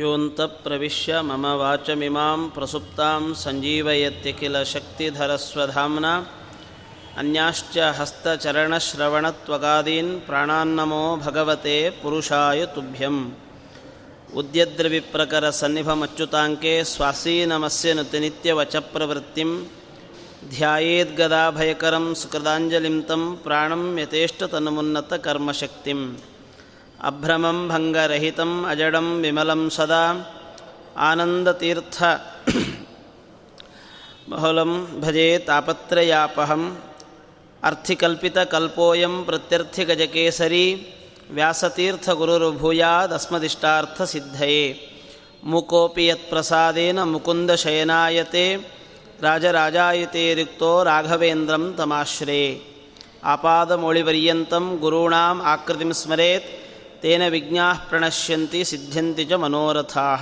योऽन्तप्रविश्य मम वाचमिमां प्रसुप्तां सञ्जीवयत्यखिलशक्तिधरस्वधाम्ना अन्याश्च हस्तचरणश्रवणत्वगादीन् प्राणान्नमो भगवते पुरुषाय तुभ्यम् उद्यद्रविप्रकरसन्निभमच्युताङ्के स्वासीनमस्य नुतिनित्यवचप्रवृत्तिं ध्यायेद्गदाभयकरं सुकृदाञ्जलिं तं प्राणं यतेष्टतनुमुन्नतकर्मशक्तिम् अभ्रमं भङ्गरहितम् अजडं विमलं सदा आनन्दतीर्थ बहुलं भजे तापत्रयापहम् अर्थिकल्पितकल्पोऽयं प्रत्यर्थिगजकेसरी व्यासतीर्थगुरुर्भूयादस्मदिष्टार्थसिद्धये मुकोऽपि यत्प्रसादेन मुकुन्दशयनायते राजराजायते रिक्तो राघवेन्द्रं ತೇನ ವಿಜ್ಞಾ ಪ್ರಣಶ್ಯಂತಿ ಸಿದ್ಧಂತಿ ಚ ಮನೋರಥಾ.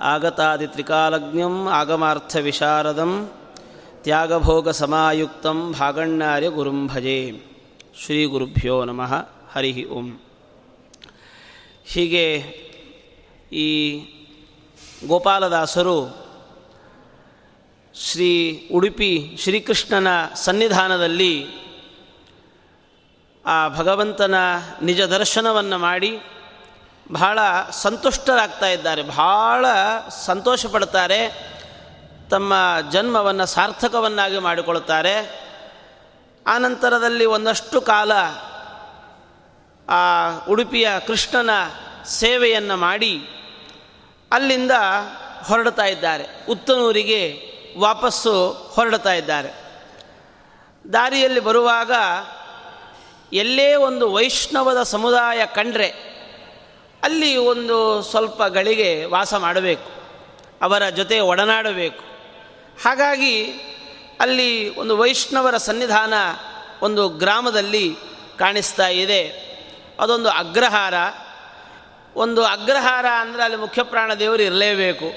ಆಗತಾದಿ ತ್ರಿಕಾಲಜ್ಞಂ ಆಗಮಾರ್ಥ ವಿಶಾರದಂ ತ್ಯಾಗಭೋಗ ಸಮಾಯುಕ್ತಂ ಭಾಗಣ್ಣಾರ್ಯ ಗುರುಂ ಭಜೆ. ಶ್ರೀ ಗುರುಭ್ಯೋ ನಮಃ. ಹರಿ ಓಂ. ಹೀಗೆ ಈ ಗೋಪಾಲದಾಸರು ಶ್ರೀ ಉಡುಪಿ ಶ್ರೀಕೃಷ್ಣನ ಸನ್ನಿಧಾನದಲ್ಲಿ ಆ ಭಗವಂತನ ನಿಜ ದರ್ಶನವನ್ನು ಮಾಡಿ ಬಹಳ ಸಂತುಷ್ಟರಾಗ್ತಾ ಇದ್ದಾರೆ, ಬಹಳ ಸಂತೋಷ ಪಡ್ತಾರೆ ತಮ್ಮ ಜನ್ಮವನ್ನು ಸಾರ್ಥಕವನ್ನಾಗಿ ಮಾಡಿಕೊಳ್ತಾರೆ. ಆನಂತರದಲ್ಲಿ ಒಂದಷ್ಟು ಕಾಲ ಆ ಉಡುಪಿಯ ಕೃಷ್ಣನ ಸೇವೆಯನ್ನು ಮಾಡಿ ಅಲ್ಲಿಂದ ಹೊರಡ್ತಾ ಇದ್ದಾರೆ, ಉತ್ತನೂರಿಗೆ ವಾಪಸ್ಸು ಹೊರಡ್ತಾ ಇದ್ದಾರೆ. ದಾರಿಯಲ್ಲಿ ಬರುವಾಗ ಎಲ್ಲೇ ಒಂದು ವೈಷ್ಣವದ ಸಮುದಾಯ ಕಂಡ್ರೆ ಅಲ್ಲಿ ಒಂದು ಸ್ವಲ್ಪ ಗಳಿಗೆ ವಾಸ ಮಾಡಬೇಕು, ಅವರ ಜೊತೆ ಒಡನಾಡಬೇಕು. ಹಾಗಾಗಿ ಅಲ್ಲಿ ಒಂದು ವೈಷ್ಣವರ ಸನ್ನಿಧಾನ ಒಂದು ಗ್ರಾಮದಲ್ಲಿ ಕಾಣಿಸ್ತಾ ಇದೆ. ಅದೊಂದು ಅಗ್ರಹಾರ. ಒಂದು ಅಗ್ರಹಾರ ಅಂದರೆ ಅಲ್ಲಿ ಮುಖ್ಯಪ್ರಾಣ ಪ್ರಾಣದೇವರು ಇರಲೇಬೇಕು.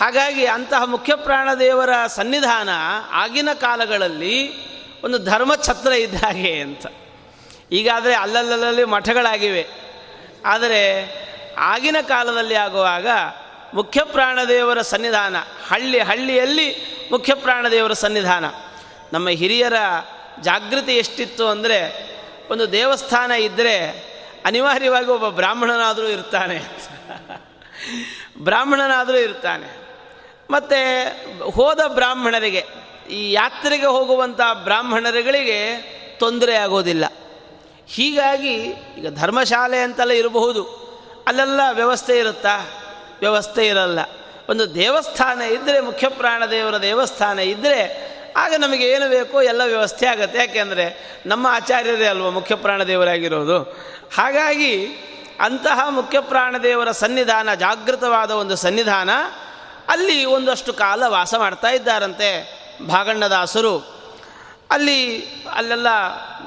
ಹಾಗಾಗಿ ಅಂತಹ ಮುಖ್ಯಪ್ರಾಣ ಪ್ರಾಣದೇವರ ಸನ್ನಿಧಾನ ಆಗಿನ ಕಾಲಗಳಲ್ಲಿ ಒಂದು ಧರ್ಮ ಛತ್ರ ಇದ್ದ ಹಾಗೆ ಅಂತ. ಈಗಾದರೆ ಅಲ್ಲಲ್ಲಲ್ಲಿ ಮಠಗಳಾಗಿವೆ. ಆದರೆ ಆಗಿನ ಕಾಲದಲ್ಲಿ ಆಗುವಾಗ ಮುಖ್ಯ ಪ್ರಾಣದೇವರ ಸನ್ನಿಧಾನ, ಹಳ್ಳಿ ಹಳ್ಳಿಯಲ್ಲಿ ಮುಖ್ಯ ಪ್ರಾಣದೇವರ ಸನ್ನಿಧಾನ. ನಮ್ಮ ಹಿರಿಯರ ಜಾಗೃತಿ ಎಷ್ಟಿತ್ತು ಅಂದರೆ ಒಂದು ದೇವಸ್ಥಾನ ಇದ್ದರೆ ಅನಿವಾರ್ಯವಾಗಿ ಒಬ್ಬ ಬ್ರಾಹ್ಮಣನಾದರೂ ಇರ್ತಾನೆ ಬ್ರಾಹ್ಮಣನಾದರೂ ಇರ್ತಾನೆ. ಮತ್ತು ಹೋದ ಬ್ರಾಹ್ಮಣರಿಗೆ ಈ ಯಾತ್ರೆಗೆ ಹೋಗುವಂಥ ಬ್ರಾಹ್ಮಣರುಗಳಿಗೆ ತೊಂದರೆ ಆಗೋದಿಲ್ಲ. ಹೀಗಾಗಿ ಈಗ ಧರ್ಮಶಾಲೆ ಅಂತೆಲ್ಲ ಇರಬಹುದು. ಅಲ್ಲೆಲ್ಲ ವ್ಯವಸ್ಥೆ ಇರುತ್ತಾ? ವ್ಯವಸ್ಥೆ ಇರಲ್ಲ. ಒಂದು ದೇವಸ್ಥಾನ ಇದ್ದರೆ ಮುಖ್ಯ ಪ್ರಾಣದೇವರ ದೇವಸ್ಥಾನ ಇದ್ದರೆ ಆಗ ನಮಗೆ ಏನು ಬೇಕೋ ಎಲ್ಲ ವ್ಯವಸ್ಥೆ ಆಗುತ್ತೆ. ಯಾಕೆಂದರೆ ನಮ್ಮ ಆಚಾರ್ಯರೇ ಅಲ್ವ ಮುಖ್ಯ ಪ್ರಾಣದೇವರಾಗಿರೋದು ಹಾಗಾಗಿ ಅಂತಹ ಮುಖ್ಯ ಪ್ರಾಣದೇವರ ಸನ್ನಿಧಾನ, ಜಾಗೃತವಾದ ಒಂದು ಸನ್ನಿಧಾನ ಅಲ್ಲಿ ಒಂದಷ್ಟು ಕಾಲ ವಾಸ ಮಾಡ್ತಾ ಇದ್ದಾರಂತೆ. ಭಾಗಣ್ಣದಾಸರು, ಅಲ್ಲಿ ಅಲ್ಲೆಲ್ಲ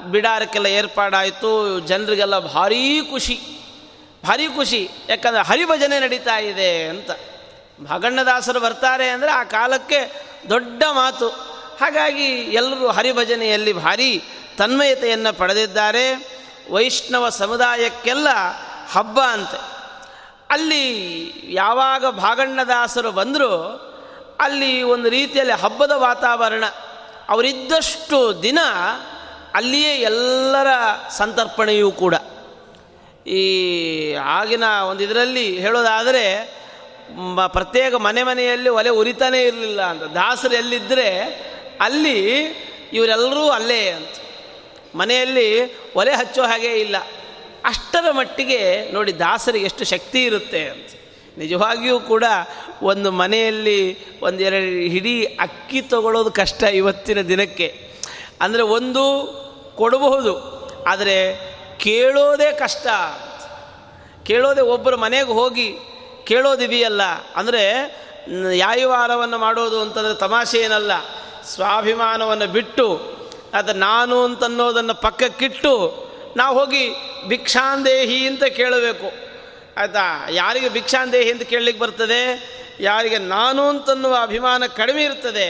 ಬಿಡಾರಕ್ಕೆಲ್ಲ ಏರ್ಪಾಡಾಯಿತು, ಜನರಿಗೆಲ್ಲ ಭಾರೀ ಖುಷಿ. ಭಾರೀ ಖುಷಿ. ಯಾಕಂದರೆ ಹರಿಭಜನೆ ನಡೀತಾ ಇದೆ ಅಂತ. ಭಾಗಣ್ಣದಾಸರು ಬರ್ತಾರೆ ಅಂದರೆ ಆ ಕಾಲಕ್ಕೆ ದೊಡ್ಡ ಮಾತು. ಹಾಗಾಗಿ ಎಲ್ಲರೂ ಹರಿಭಜನೆಯಲ್ಲಿ ಭಾರಿ ತನ್ಮಯತೆಯನ್ನು ಪಡೆದಿದ್ದಾರೆ. ವೈಷ್ಣವ ಸಮುದಾಯಕ್ಕೆಲ್ಲ ಹಬ್ಬ ಅಂತೆ. ಅಲ್ಲಿ ಯಾವಾಗ ಭಾಗಣ್ಣದಾಸರು ಬಂದರೂ ಅಲ್ಲಿ ಒಂದು ರೀತಿಯಲ್ಲಿ ಹಬ್ಬದ ವಾತಾವರಣ. ಅವರಿದ್ದಷ್ಟು ದಿನ ಅಲ್ಲಿಯೇ ಎಲ್ಲರ ಸಂತರ್ಪಣೆಯೂ ಕೂಡ. ಈ ಆಗಿನ ಒಂದು ಇದರಲ್ಲಿ ಹೇಳೋದಾದರೆ ಪ್ರತ್ಯೇಕ ಮನೆ ಮನೆಯಲ್ಲಿ ಒಲೆ ಉರಿತಾನೇ ಇರಲಿಲ್ಲ ಅಂತ. ದಾಸರು ಎಲ್ಲಿದ್ದರೆ ಅಲ್ಲಿ ಇವರೆಲ್ಲರೂ ಅಲ್ಲೇ ಅಂತ. ಮನೆಯಲ್ಲಿ ಒಲೆ ಹಚ್ಚೋ ಹಾಗೇ ಇಲ್ಲ. ಅಷ್ಟರ ಮಟ್ಟಿಗೆ ನೋಡಿ ದಾಸರಿಗೆ ಎಷ್ಟು ಶಕ್ತಿ ಇರುತ್ತೆ ಅಂತ. ನಿಜವಾಗಿಯೂ ಕೂಡ ಒಂದು ಮನೆಯಲ್ಲಿ ಒಂದೆರಡು ಹಿಡಿ ಅಕ್ಕಿ ತಗೊಳ್ಳೋದು ಕಷ್ಟ ಇವತ್ತಿನ ದಿನಕ್ಕೆ. ಅಂದರೆ ಒಂದು ಕೊಡಬಹುದು, ಆದರೆ ಕೇಳೋದೇ ಕಷ್ಟ. ಕೇಳೋದೇ ಒಬ್ಬರು ಮನೆಗೆ ಹೋಗಿ ಕೇಳೋದಿದೆಯಲ್ಲ, ಅಂದರೆ ಯಾಯುವಾರವನ್ನು ಮಾಡೋದು ಅಂತಂದರೆ ತಮಾಷೆ ಏನಲ್ಲ, ಸ್ವಾಭಿಮಾನವನ್ನು ಬಿಟ್ಟು, ಅದು ನಾನು ಅಂತನ್ನೋದನ್ನು ಪಕ್ಕಕ್ಕಿಟ್ಟು ನಾವು ಹೋಗಿ ಭಿಕ್ಷಾಂದೇಹಿ ಅಂತ ಕೇಳಬೇಕು. ಆಯಿತಾ? ಯಾರಿಗೆ ಭಿಕ್ಷಾಂದೇಹಿ ಅಂತ ಕೇಳಲಿಕ್ಕೆ ಬರ್ತದೆ? ಯಾರಿಗೆ ನಾನು ಅಂತನ್ನುವ ಅಭಿಮಾನ ಕಡಿಮೆ ಇರ್ತದೆ,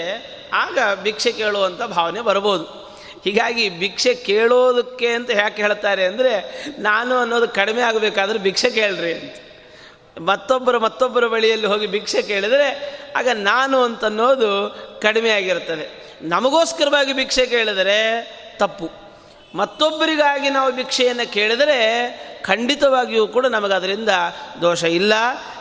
ಆಗ ಭಿಕ್ಷೆ ಕೇಳುವಂಥ ಭಾವನೆ ಬರ್ಬೋದು ಹೀಗಾಗಿ ಭಿಕ್ಷೆ ಕೇಳೋದಕ್ಕೆ ಅಂತ ಯಾಕೆ ಹೇಳ್ತಾರೆ ಅಂದರೆ, ನಾನು ಅನ್ನೋದು ಕಡಿಮೆ ಆಗಬೇಕಾದ್ರೆ ಭಿಕ್ಷೆ ಕೇಳ್ರಿ ಅಂತ. ಮತ್ತೊಬ್ಬರು ಮತ್ತೊಬ್ಬರ ಬಳಿಯಲ್ಲಿ ಹೋಗಿ ಭಿಕ್ಷೆ ಕೇಳಿದರೆ, ಆಗ ನಾನು ಅಂತನ್ನೋದು ಕಡಿಮೆ ಆಗಿರ್ತದೆ. ನಮಗೋಸ್ಕರವಾಗಿ ಭಿಕ್ಷೆ ಕೇಳಿದರೆ ತಪ್ಪು. ಮತ್ತೊಬ್ಬರಿಗಾಗಿ ನಾವು ಭಿಕ್ಷೆಯನ್ನು ಕೇಳಿದರೆ ಖಂಡಿತವಾಗಿಯೂ ಕೂಡ ನಮಗೆ ಅದರಿಂದ ದೋಷ ಇಲ್ಲ.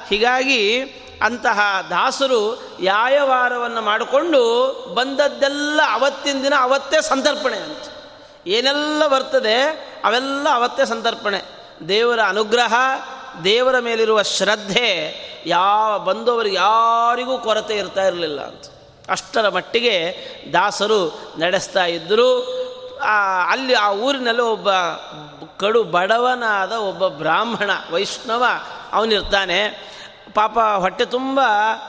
ಹೀಗಾಗಿ ಅಂತಹ ದಾಸರು ಯಾಯವಾರವನ್ನು ಮಾಡಿಕೊಂಡು ಬಂದದ್ದೆಲ್ಲ ಅವತ್ತಿನ ದಿನ ಅವತ್ತೇ ಸಂತರ್ಪಣೆ ಅಂತ. ಏನೆಲ್ಲ ಬರ್ತದೆ ಅವೆಲ್ಲ ಅವತ್ತೇ ಸಂತರ್ಪಣೆ. ದೇವರ ಅನುಗ್ರಹ, ದೇವರ ಮೇಲಿರುವ ಶ್ರದ್ಧೆ, ಯಾವ ಬಂದವರಿಗೆ ಯಾರಿಗೂ ಕೊರತೆ ಇರ್ತಾ ಇರಲಿಲ್ಲ ಅಂತ. ಅಷ್ಟರ ಮಟ್ಟಿಗೆ ದಾಸರು ನಡೆಸ್ತಾ ಇದ್ದರು. ಅಲ್ಲಿ ಆ ಊರಿನಲ್ಲಿ ಒಬ್ಬ ಕಡು ಬಡವನಾದ ಒಬ್ಬ ಬ್ರಾಹ್ಮಣ ವೈಷ್ಣವ ಅವನಿರ್ತಾನೆ. ಪಾಪ ಹೊಟ್ಟೆ ತುಂಬ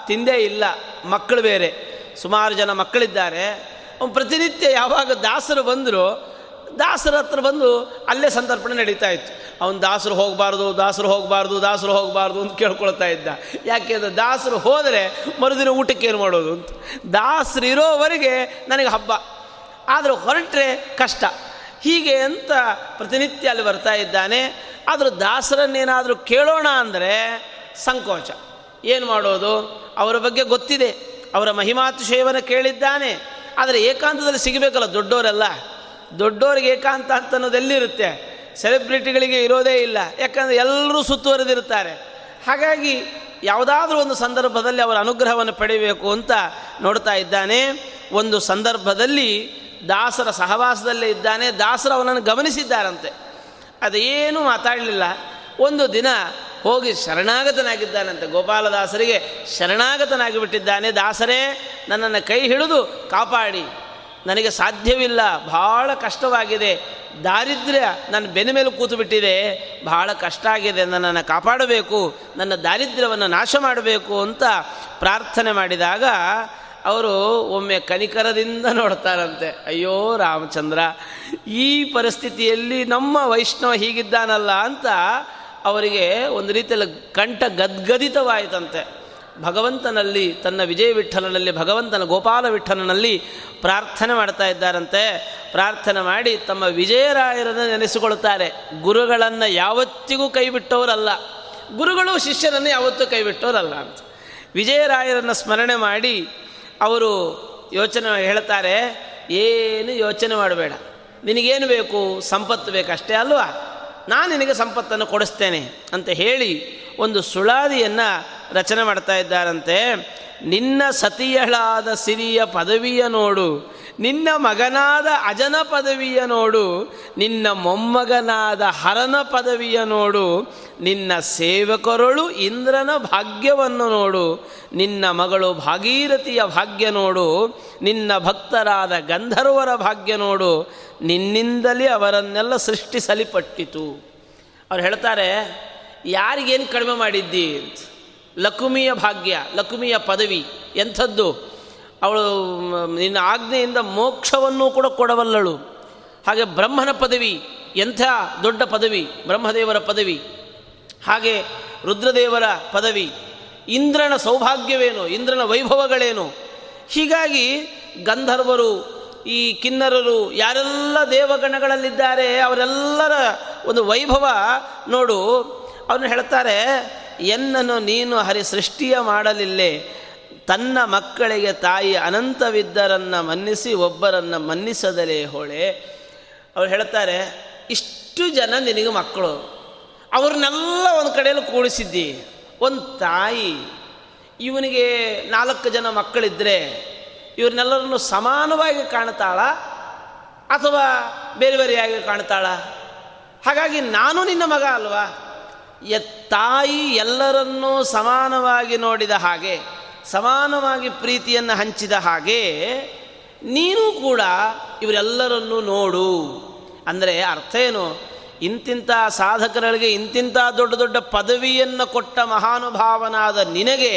ತಿಂದೇ ಇಲ್ಲ, ಮಕ್ಕಳು ಬೇರೆ. ಸುಮಾರು ಜನ ಮಕ್ಕಳಿದ್ದಾರೆ. ಅವನು ಪ್ರತಿನಿತ್ಯ ಯಾವಾಗ ದಾಸರು ಬಂದರೂ, ದಾಸರ ಹತ್ರ ಬಂದು ಅಲ್ಲೇ ಸಂತರ್ಪಣೆ ನಡೀತಾ ಇತ್ತು. ಅವನು ದಾಸರು ಹೋಗಬಾರ್ದು ದಾಸರು ಹೋಗಬಾರ್ದು ದಾಸರು ಹೋಗಬಾರ್ದು ಅಂತ ಕೇಳ್ಕೊಳ್ತಾ ಇದ್ದ. ಯಾಕೆಂದ್ರೆ ದಾಸರು ಹೋದರೆ ಮರುದಿನ ಊಟಕ್ಕೆ ಏನು ಮಾಡೋದು ಅಂತ. ದಾಸರು ಇರೋವರೆಗೆ ನನಗೆ ಹಬ್ಬ. ಆದರೆ ಹೊರಟ್ರೆ ಕಷ್ಟ. ಹೀಗೆ ಅಂತ ಪ್ರತಿನಿತ್ಯ ಅಲ್ಲಿ ಬರ್ತಾ ಇದ್ದಾನೆ. ಆದರೂ ದಾಸರನ್ನೇನಾದರೂ ಕೇಳೋಣ ಅಂದರೆ ಸಂಕೋಚ. ಏನು ಮಾಡೋದು? ಅವರ ಬಗ್ಗೆ ಗೊತ್ತಿದೆ. ಅವರ ಮಹಿಮಾತಿಶಯವನ್ನು ಕೇಳಿದ್ದಾನೆ. ಆದರೆ ಏಕಾಂತದಲ್ಲಿ ಸಿಗಬೇಕಲ್ಲ ದೊಡ್ಡವರೆಲ್ಲ ದೊಡ್ಡವ್ರಿಗೆ ಏಕಾಂತ ಅಂತ ಅನ್ನೋದು ಎಲ್ಲಿರುತ್ತೆ? ಸೆಲೆಬ್ರಿಟಿಗಳಿಗೆ ಇರೋದೇ ಇಲ್ಲ. ಯಾಕಂದರೆ ಎಲ್ಲರೂ ಸುತ್ತುವರೆದಿರುತ್ತಾರೆ. ಹಾಗಾಗಿ ಯಾವುದಾದ್ರೂ ಒಂದು ಸಂದರ್ಭದಲ್ಲಿ ಅವರ ಅನುಗ್ರಹವನ್ನು ಪಡೆಯಬೇಕು ಅಂತ ನೋಡ್ತಾ ಇದ್ದಾನೆ. ಒಂದು ಸಂದರ್ಭದಲ್ಲಿ ದಾಸರ ಸಹವಾಸದಲ್ಲೇ ಇದ್ದಾನೆ, ದಾಸರು ಅವನನ್ನು ಗಮನಿಸಿದ್ದಾರಂತೆ. ಅದೇನು ಮಾತಾಡಲಿಲ್ಲ. ಒಂದು ದಿನ ಹೋಗಿ ಶರಣಾಗತನಾಗಿದ್ದಾನಂತೆ. ಗೋಪಾಲದಾಸರಿಗೆ ಶರಣಾಗತನಾಗಿ ಬಿಟ್ಟಿದ್ದಾನೆ ದಾಸರೇ, ನನ್ನನ್ನು ಕೈ ಹಿಡಿದು ಕಾಪಾಡಿ. ನನಗೆ ಸಾಧ್ಯವಿಲ್ಲ, ಭಾಳ ಕಷ್ಟವಾಗಿದೆ. ದಾರಿದ್ರ್ಯ ನನ್ನ ಬೆನ್ನ ಮೇಲೆ ಕೂತು ಬಿಟ್ಟಿದೆ ಬಹಳ ಕಷ್ಟ ಆಗಿದೆ, ನನ್ನನ್ನು ಕಾಪಾಡಬೇಕು, ನನ್ನ ದಾರಿದ್ರ್ಯವನ್ನು ನಾಶ ಮಾಡಬೇಕು ಅಂತ ಪ್ರಾರ್ಥನೆ ಮಾಡಿದಾಗ ಅವರು ಒಮ್ಮೆ ಕನಿಕರದಿಂದ ನೋಡ್ತಾರಂತೆ, ಅಯ್ಯೋ ರಾಮಚಂದ್ರ, ಈ ಪರಿಸ್ಥಿತಿಯಲ್ಲಿ ನಮ್ಮ ವೈಷ್ಣವ ಹೀಗಿದ್ದಾನಲ್ಲ ಅಂತ ಅವರಿಗೆ ಒಂದು ರೀತಿಯಲ್ಲಿ ಕಂಠ ಗದ್ಗದಿತವಾಯಿತಂತೆ. ಭಗವಂತನಲ್ಲಿ ತನ್ನ ವಿಜಯ ವಿಠಲನಲ್ಲಿ ಭಗವಂತನ ಗೋಪಾಲ ವಿಠಲನಲ್ಲಿ ಪ್ರಾರ್ಥನೆ ಮಾಡ್ತಾ ಇದ್ದಾರಂತೆ. ಪ್ರಾರ್ಥನೆ ಮಾಡಿ ತಮ್ಮ ವಿಜಯರಾಯರನ್ನು ನೆನೆಸಿಕೊಳ್ತಾರೆ ಗುರುಗಳನ್ನು ಯಾವತ್ತಿಗೂ ಕೈಬಿಟ್ಟವರಲ್ಲ. ಗುರುಗಳು, ಶಿಷ್ಯರನ್ನು ಯಾವತ್ತೂ ಕೈಬಿಟ್ಟವರಲ್ಲ ಅಂತ. ವಿಜಯರಾಯರನ್ನು ಸ್ಮರಣೆ ಮಾಡಿ ಅವರು ಯೋಚನೆ ಹೇಳ್ತಾರೆ, ಏನು ಯೋಚನೆ ಮಾಡಬೇಡ. ನಿನಗೇನು ಬೇಕು? ಸಂಪತ್ತು ಬೇಕಷ್ಟೇ ಅಲ್ವಾ? ನಾನು ನಿನಗೆ ಸಂಪತ್ತನ್ನು ಕೊಡಿಸ್ತೇನೆ. ಅಂತ ಹೇಳಿ ಒಂದು ಸುಳಾದಿಯನ್ನು ರಚನೆ ಮಾಡ್ತಾ ಇದ್ದಾರಂತೆ. ನಿನ್ನ ಸತಿಯಳಾದ ಸಿರಿಯ ಪದವಿಯ ನೋಡು. ನಿನ್ನ ಮಗನಾದ ಅಜನ ಪದವಿಯ ನೋಡು, ನಿನ್ನ ಮೊಮ್ಮಗನಾದ ಹರನ ಪದವಿಯ ನೋಡು, ನಿನ್ನ ಸೇವಕರಳು ಇಂದ್ರನ ಭಾಗ್ಯವನ್ನು ನೋಡು, ನಿನ್ನ ಮಗಳು ಭಾಗೀರಥಿಯ ಭಾಗ್ಯ ನೋಡು, ನಿನ್ನ ಭಕ್ತರಾದ ಗಂಧರ್ವರ ಭಾಗ್ಯ ನೋಡು, ನಿನ್ನಿಂದಲೇ ಅವರನ್ನೆಲ್ಲ ಸೃಷ್ಟಿಸಲಿಪಟ್ಟಿತು. ಅವ್ರು ಹೇಳ್ತಾರೆ, ಯಾರಿಗೇನು ಕಡಿಮೆ ಮಾಡಿದ್ದಿ? ಅಂತ ಲಕುಮಿಯ ಭಾಗ್ಯ, ಲಕುಮಿಯ ಪದವಿ, ಎಂಥದ್ದು? ಅವಳು ನಿನ್ನ ಆಜ್ಞೆಯಿಂದ ಮೋಕ್ಷವನ್ನು ಕೂಡ ಕೊಡಬಲ್ಲಳು. ಹಾಗೆ ಬ್ರಹ್ಮನ ಪದವಿ, ಎಂಥ ದೊಡ್ಡ ಪದವಿ, ಬ್ರಹ್ಮದೇವರ ಪದವಿ, ಹಾಗೆ ರುದ್ರದೇವರ ಪದವಿ, ಇಂದ್ರನ ಸೌಭಾಗ್ಯವೇನು, ಇಂದ್ರನ ವೈಭವಗಳೇನು? ಹೀಗಾಗಿ ಗಂಧರ್ವರು, ಈ ಕಿನ್ನರರು, ಯಾರೆಲ್ಲ ದೇವಗಣಗಳಲ್ಲಿದ್ದಾರೆ, ಅವರೆಲ್ಲರ ಒಂದು ವೈಭವ ನೋಡು. ಅವನು ಹೇಳ್ತಾರೆ ಎನ್ನನು ನೀನು ಹರಿ ಸೃಷ್ಟಿಯ ಮಾಡಲಿಲ್ಲೇ. ತನ್ನ ಮಕ್ಕಳಿಗೆ ತಾಯಿ ಅನಂತವಿದ್ದರನ್ನು ಮನ್ನಿಸಿ ಒಬ್ಬರನ್ನು ಮನ್ನಿಸದಲೇ ಹೊಳೆ. ಅವ್ರು ಹೇಳ್ತಾರೆ, ಇಷ್ಟು ಜನ ನಿನಗೆ ಮಕ್ಕಳು. ಅವ್ರನ್ನೆಲ್ಲ ಒಂದು ಕಡೆಯಲ್ಲಿ ಕೂಡಿಸಿದ್ದಿ. ಒಂದು ತಾಯಿ, ಇವನಿಗೆ ನಾಲ್ಕು ಜನ ಮಕ್ಕಳಿದ್ದರೆ ಇವ್ರನ್ನೆಲ್ಲರನ್ನು ಸಮಾನವಾಗಿ ಕಾಣ್ತಾಳ ಅಥವಾ ಬೇರೆ ಬೇರೆಯಾಗಿ ಕಾಣ್ತಾಳ? ಹಾಗಾಗಿ ನಾನು ನಿನ್ನ ಮಗ ಅಲ್ವಾ? ತಾಯಿ ಎಲ್ಲರನ್ನೂ ಸಮಾನವಾಗಿ ನೋಡಿದ ಹಾಗೆ ಸಮಾನವಾಗಿ ಪ್ರೀತಿಯನ್ನು ಹಂಚಿದ ಹಾಗೆ ನೀನು ಕೂಡ ಇವರೆಲ್ಲರನ್ನೂ ನೋಡು. ಅಂದರೆ ಅರ್ಥ ಏನು? ಇಂತಿಂಥ ಸಾಧಕರಿಗೆ ಇಂತಿಂಥ ದೊಡ್ಡ ದೊಡ್ಡ ಪದವಿಯನ್ನು ಕೊಟ್ಟ ಮಹಾನುಭಾವನಾದ ನಿನಗೆ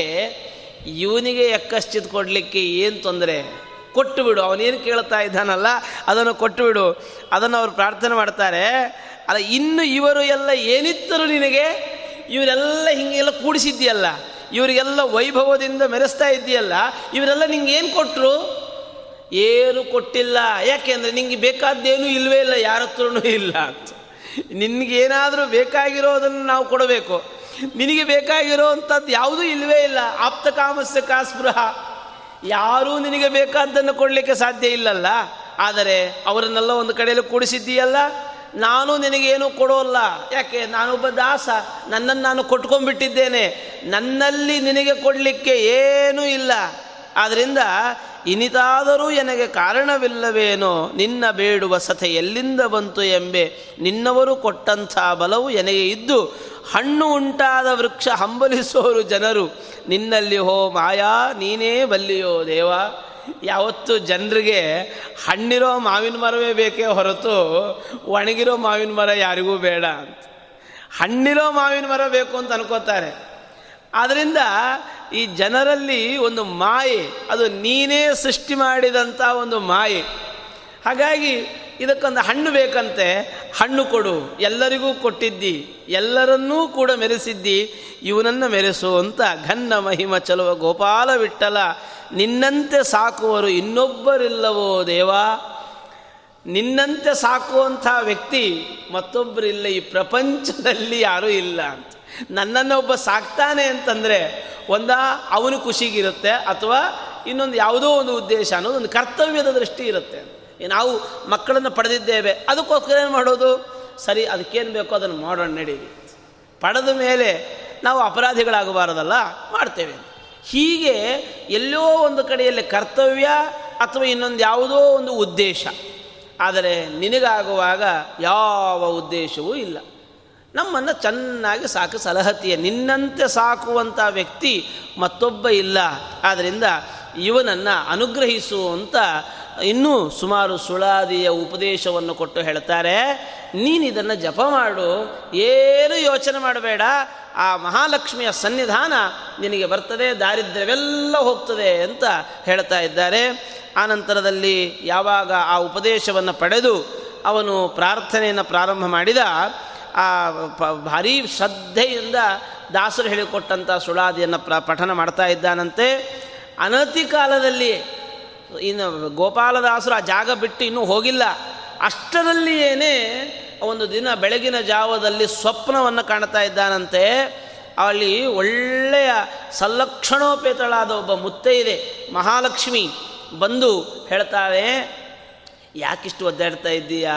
ಇವನಿಗೆ ಎಕ್ಕಶ್ಚಿತ್ ಕೊಡಲಿಕ್ಕೆ ಏನು ತೊಂದರೆ? ಕೊಟ್ಟು ಬಿಡು ಅವನೇನು ಕೇಳ್ತಾ ಇದ್ದಾನಲ್ಲ, ಅದನ್ನು ಕೊಟ್ಟು ಬಿಡು ಅದನ್ನು ಅವರು ಪ್ರಾರ್ಥನೆ ಮಾಡ್ತಾರೆ. ಅಲ್ಲ, ಇನ್ನು ಇವರು ಎಲ್ಲ ಏನಿತ್ತರು ನಿನಗೆ? ಇವರೆಲ್ಲ ಹಿಂಗೆಲ್ಲ ಕೂಡಿಸಿದ್ದೀಯಲ್ಲ. ಇವರಿಗೆಲ್ಲ ವೈಭವದಿಂದ ಮೆರೆಸ್ತಾ ಇದ್ದೀಯಲ್ಲ, ಇವರೆಲ್ಲ ನಿಂಗೆ ಏನು ಕೊಟ್ಟರು ಏನು ಕೊಟ್ಟಿಲ್ಲ. ಯಾಕೆಂದರೆ ನಿಮಗೆ ಬೇಕಾದ್ದೇನೂ ಇಲ್ಲವೇ ಇಲ್ಲ, ಯಾರ ಹತ್ರನೂ ಇಲ್ಲ ಅಂತ. ನಿನಗೇನಾದರೂ ಬೇಕಾಗಿರೋದನ್ನು ನಾವು ಕೊಡಬೇಕು. ನಿನಗೆ ಬೇಕಾಗಿರೋ ಅಂಥದ್ದು ಯಾವುದೂ ಇಲ್ಲವೇ ಇಲ್ಲ. ಆಪ್ತ ಕಾಮಸ್ಯ ಕಾಸ್ಪೃಹ. ಯಾರೂ ನಿನಗೆ ಬೇಕಾದ್ದನ್ನು ಕೊಡಲಿಕ್ಕೆ ಸಾಧ್ಯ ಇಲ್ಲಲ್ಲ. ಆದರೆ ಅವರನ್ನೆಲ್ಲ ಒಂದು ಕಡೆಯಲ್ಲಿ ಕೂಡಿಸಿದ್ದೀಯಲ್ಲ. ನಾನು ನಿನಗೇನು ಕೊಡೋಲ್ಲ. ಯಾಕೆ? ನಾನೊಬ್ಬ ದಾಸ. ನನ್ನನ್ನು ನಾನು ಕೊಟ್ಕೊಂಡ್ಬಿಟ್ಟಿದ್ದೇನೆ. ನನ್ನಲ್ಲಿ ನಿನಗೆ ಕೊಡಲಿಕ್ಕೆ ಏನೂ ಇಲ್ಲ. ಆದ್ದರಿಂದ ಇನಿತಾದರೂ ನನಗೆ ಕಾರಣವಿಲ್ಲವೇನೋ ನಿನ್ನ ಬೇಡುವ ಸತೆ ಎಲ್ಲಿಂದ ಬಂತು ಎಂಬೆ ನಿನ್ನವರು ಕೊಟ್ಟಂಥ ಬಲವು ನನಗೆ ಇದ್ದು ಹಣ್ಣು ಉಂಟಾದ ವೃಕ್ಷ ಹಂಬಲಿಸೋರು ಜನರು. ನಿನ್ನಲ್ಲಿ ಹೋ ಮಾಯಾ, ನೀನೇ ಬಲ್ಲಿಯೋ ದೇವ. ಯಾವತ್ತು ಜನರಿಗೆ ಹಣ್ಣಿರೋ ಮಾವಿನ ಮರವೇ ಬೇಕೇ ಹೊರತು ಒಣಗಿರೋ ಮಾವಿನ ಮರ ಯಾರಿಗೂ ಬೇಡ ಅಂತ. ಹಣ್ಣಿರೋ ಮಾವಿನ ಮರ ಬೇಕು ಅಂತ ಅನ್ಕೋತಾರೆ. ಆದ್ದರಿಂದ ಈ ಜನರಲ್ಲಿ ಒಂದು ಮಾಯೆ, ಅದು ನೀನೇ ಸೃಷ್ಟಿ ಮಾಡಿದಂಥ ಒಂದು ಮಾಯೆ. ಹಾಗಾಗಿ ಇದಕ್ಕೊಂದು ಹಣ್ಣು ಬೇಕಂತೆ, ಹಣ್ಣು ಕೊಡು, ಎಲ್ಲರಿಗೂ ಕೊಟ್ಟಿದ್ದಿ, ಎಲ್ಲರನ್ನೂ ಕೂಡ ಮೆರೆಸಿದ್ದಿ, ಇವನನ್ನು ಮೆರೆಸು ಅಂತ ಘನ್ನ ಮಹಿಮ ಚಲುವ ಗೋಪಾಲ ವಿಠಲ ನಿನ್ನಂತೆ ಸಾಕುವರು ಇನ್ನೊಬ್ಬರಿಲ್ಲವೋ ದೇವಾ? ನಿನ್ನಂತೆ ಸಾಕುವಂಥ ವ್ಯಕ್ತಿ ಮತ್ತೊಬ್ಬರಿಲ್ಲ ಈ ಪ್ರಪಂಚದಲ್ಲಿ ಯಾರೂ ಇಲ್ಲ ಅಂತ. ನನ್ನನ್ನು ಒಬ್ಬ ಸಾಕ್ತಾನೆ ಅಂತಂದರೆ ಒಂದ ಅವನು ಖುಷಿಗಿರುತ್ತೆ ಅಥವಾ ಇನ್ನೊಂದು ಯಾವುದೋ ಒಂದು ಉದ್ದೇಶ ಅನ್ನೋದು ಒಂದು ಕರ್ತವ್ಯದ ದೃಷ್ಟಿ ಇರುತ್ತೆ ನಾವು ಮಕ್ಕಳನ್ನು ಪಡೆದಿದ್ದೇವೆ. ಅದಕ್ಕೋಸ್ಕರ ಏನು ಮಾಡೋದು? ಸರಿ, ಅದಕ್ಕೇನು ಬೇಕೋ ಅದನ್ನು ಮಾಡೋಣ, ನಡೀರಿ. ಪಡೆದ ಮೇಲೆ ನಾವು ಅಪರಾಧಿಗಳಾಗಬಾರದಲ್ಲ? ಮಾಡ್ತೇವೆ. ಹೀಗೆ ಎಲ್ಲೋ ಒಂದು ಕಡೆಯಲ್ಲಿ ಕರ್ತವ್ಯ ಅಥವಾ ಇನ್ನೊಂದು ಯಾವುದೋ ಒಂದು ಉದ್ದೇಶ. ಆದರೆ ನಿನಗಾಗುವಾಗ ಯಾವ ಉದ್ದೇಶವೂ ಇಲ್ಲ. ನಮ್ಮನ್ನು ಚೆನ್ನಾಗಿ ಸಾಕು, ಸಲಹತಿಯ ನಿನ್ನಂತೆ ಸಾಕುವಂಥ ವ್ಯಕ್ತಿ ಮತ್ತೊಬ್ಬ ಇಲ್ಲ. ಆದ್ದರಿಂದ ಇವನನ್ನು ಅನುಗ್ರಹಿಸುವಂತ ಇನ್ನೂ ಸುಮಾರು ಸುಳಾದಿಯ ಉಪದೇಶವನ್ನು ಕೊಟ್ಟು ಹೇಳ್ತಾರೆ ನೀನು ಇದನ್ನು ಜಪ ಮಾಡು, ಏನು ಯೋಚನೆ ಮಾಡಬೇಡ, ಆ ಮಹಾಲಕ್ಷ್ಮಿಯ ಸನ್ನಿಧಾನ ನಿನಗೆ ಬರ್ತದೆ, ದಾರಿದ್ರ್ಯವೆಲ್ಲ ಹೋಗ್ತದೆ ಅಂತ ಹೇಳ್ತಾ ಇದ್ದಾರೆ. ಆನಂತರದಲ್ಲಿ ಯಾವಾಗ ಆ ಉಪದೇಶವನ್ನು ಪಡೆದು ಅವನು ಪ್ರಾರ್ಥನೆಯನ್ನು ಪ್ರಾರಂಭ ಮಾಡಿದ, ಆ ಭಾರೀ ಶ್ರದ್ಧೆಯಿಂದ ದಾಸರು ಹೇಳಿಕೊಟ್ಟಂಥ ಸುಳಾದಿಯನ್ನು ಪ್ರ ಪಠನ ಮಾಡ್ತಾ ಇದ್ದಾನಂತೆ. ಅನತಿ ಕಾಲದಲ್ಲಿ ಇನ್ನು ಗೋಪಾಲದಾಸರು ಆ ಜಾಗ ಬಿಟ್ಟು ಇನ್ನೂ ಹೋಗಿಲ್ಲ. ಅಷ್ಟರಲ್ಲಿಯೇನೇ ಒಂದು ದಿನ ಬೆಳಗಿನ ಜಾವದಲ್ಲಿ ಸ್ವಪ್ನವನ್ನು ಕಾಣ್ತಾ ಇದ್ದಾನಂತೆ. ಅಲ್ಲಿ ಒಳ್ಳೆಯ ಸಲ್ಲಕ್ಷಣೋಪೇತಳಾದ ಒಬ್ಬ ಮುತ್ತೈದೆ ಮಹಾಲಕ್ಷ್ಮಿ ಬಂದು ಹೇಳ್ತಾಳೆ ಯಾಕಿಷ್ಟು ಒದ್ದಾಡ್ತಾ ಇದ್ದೀಯಾ?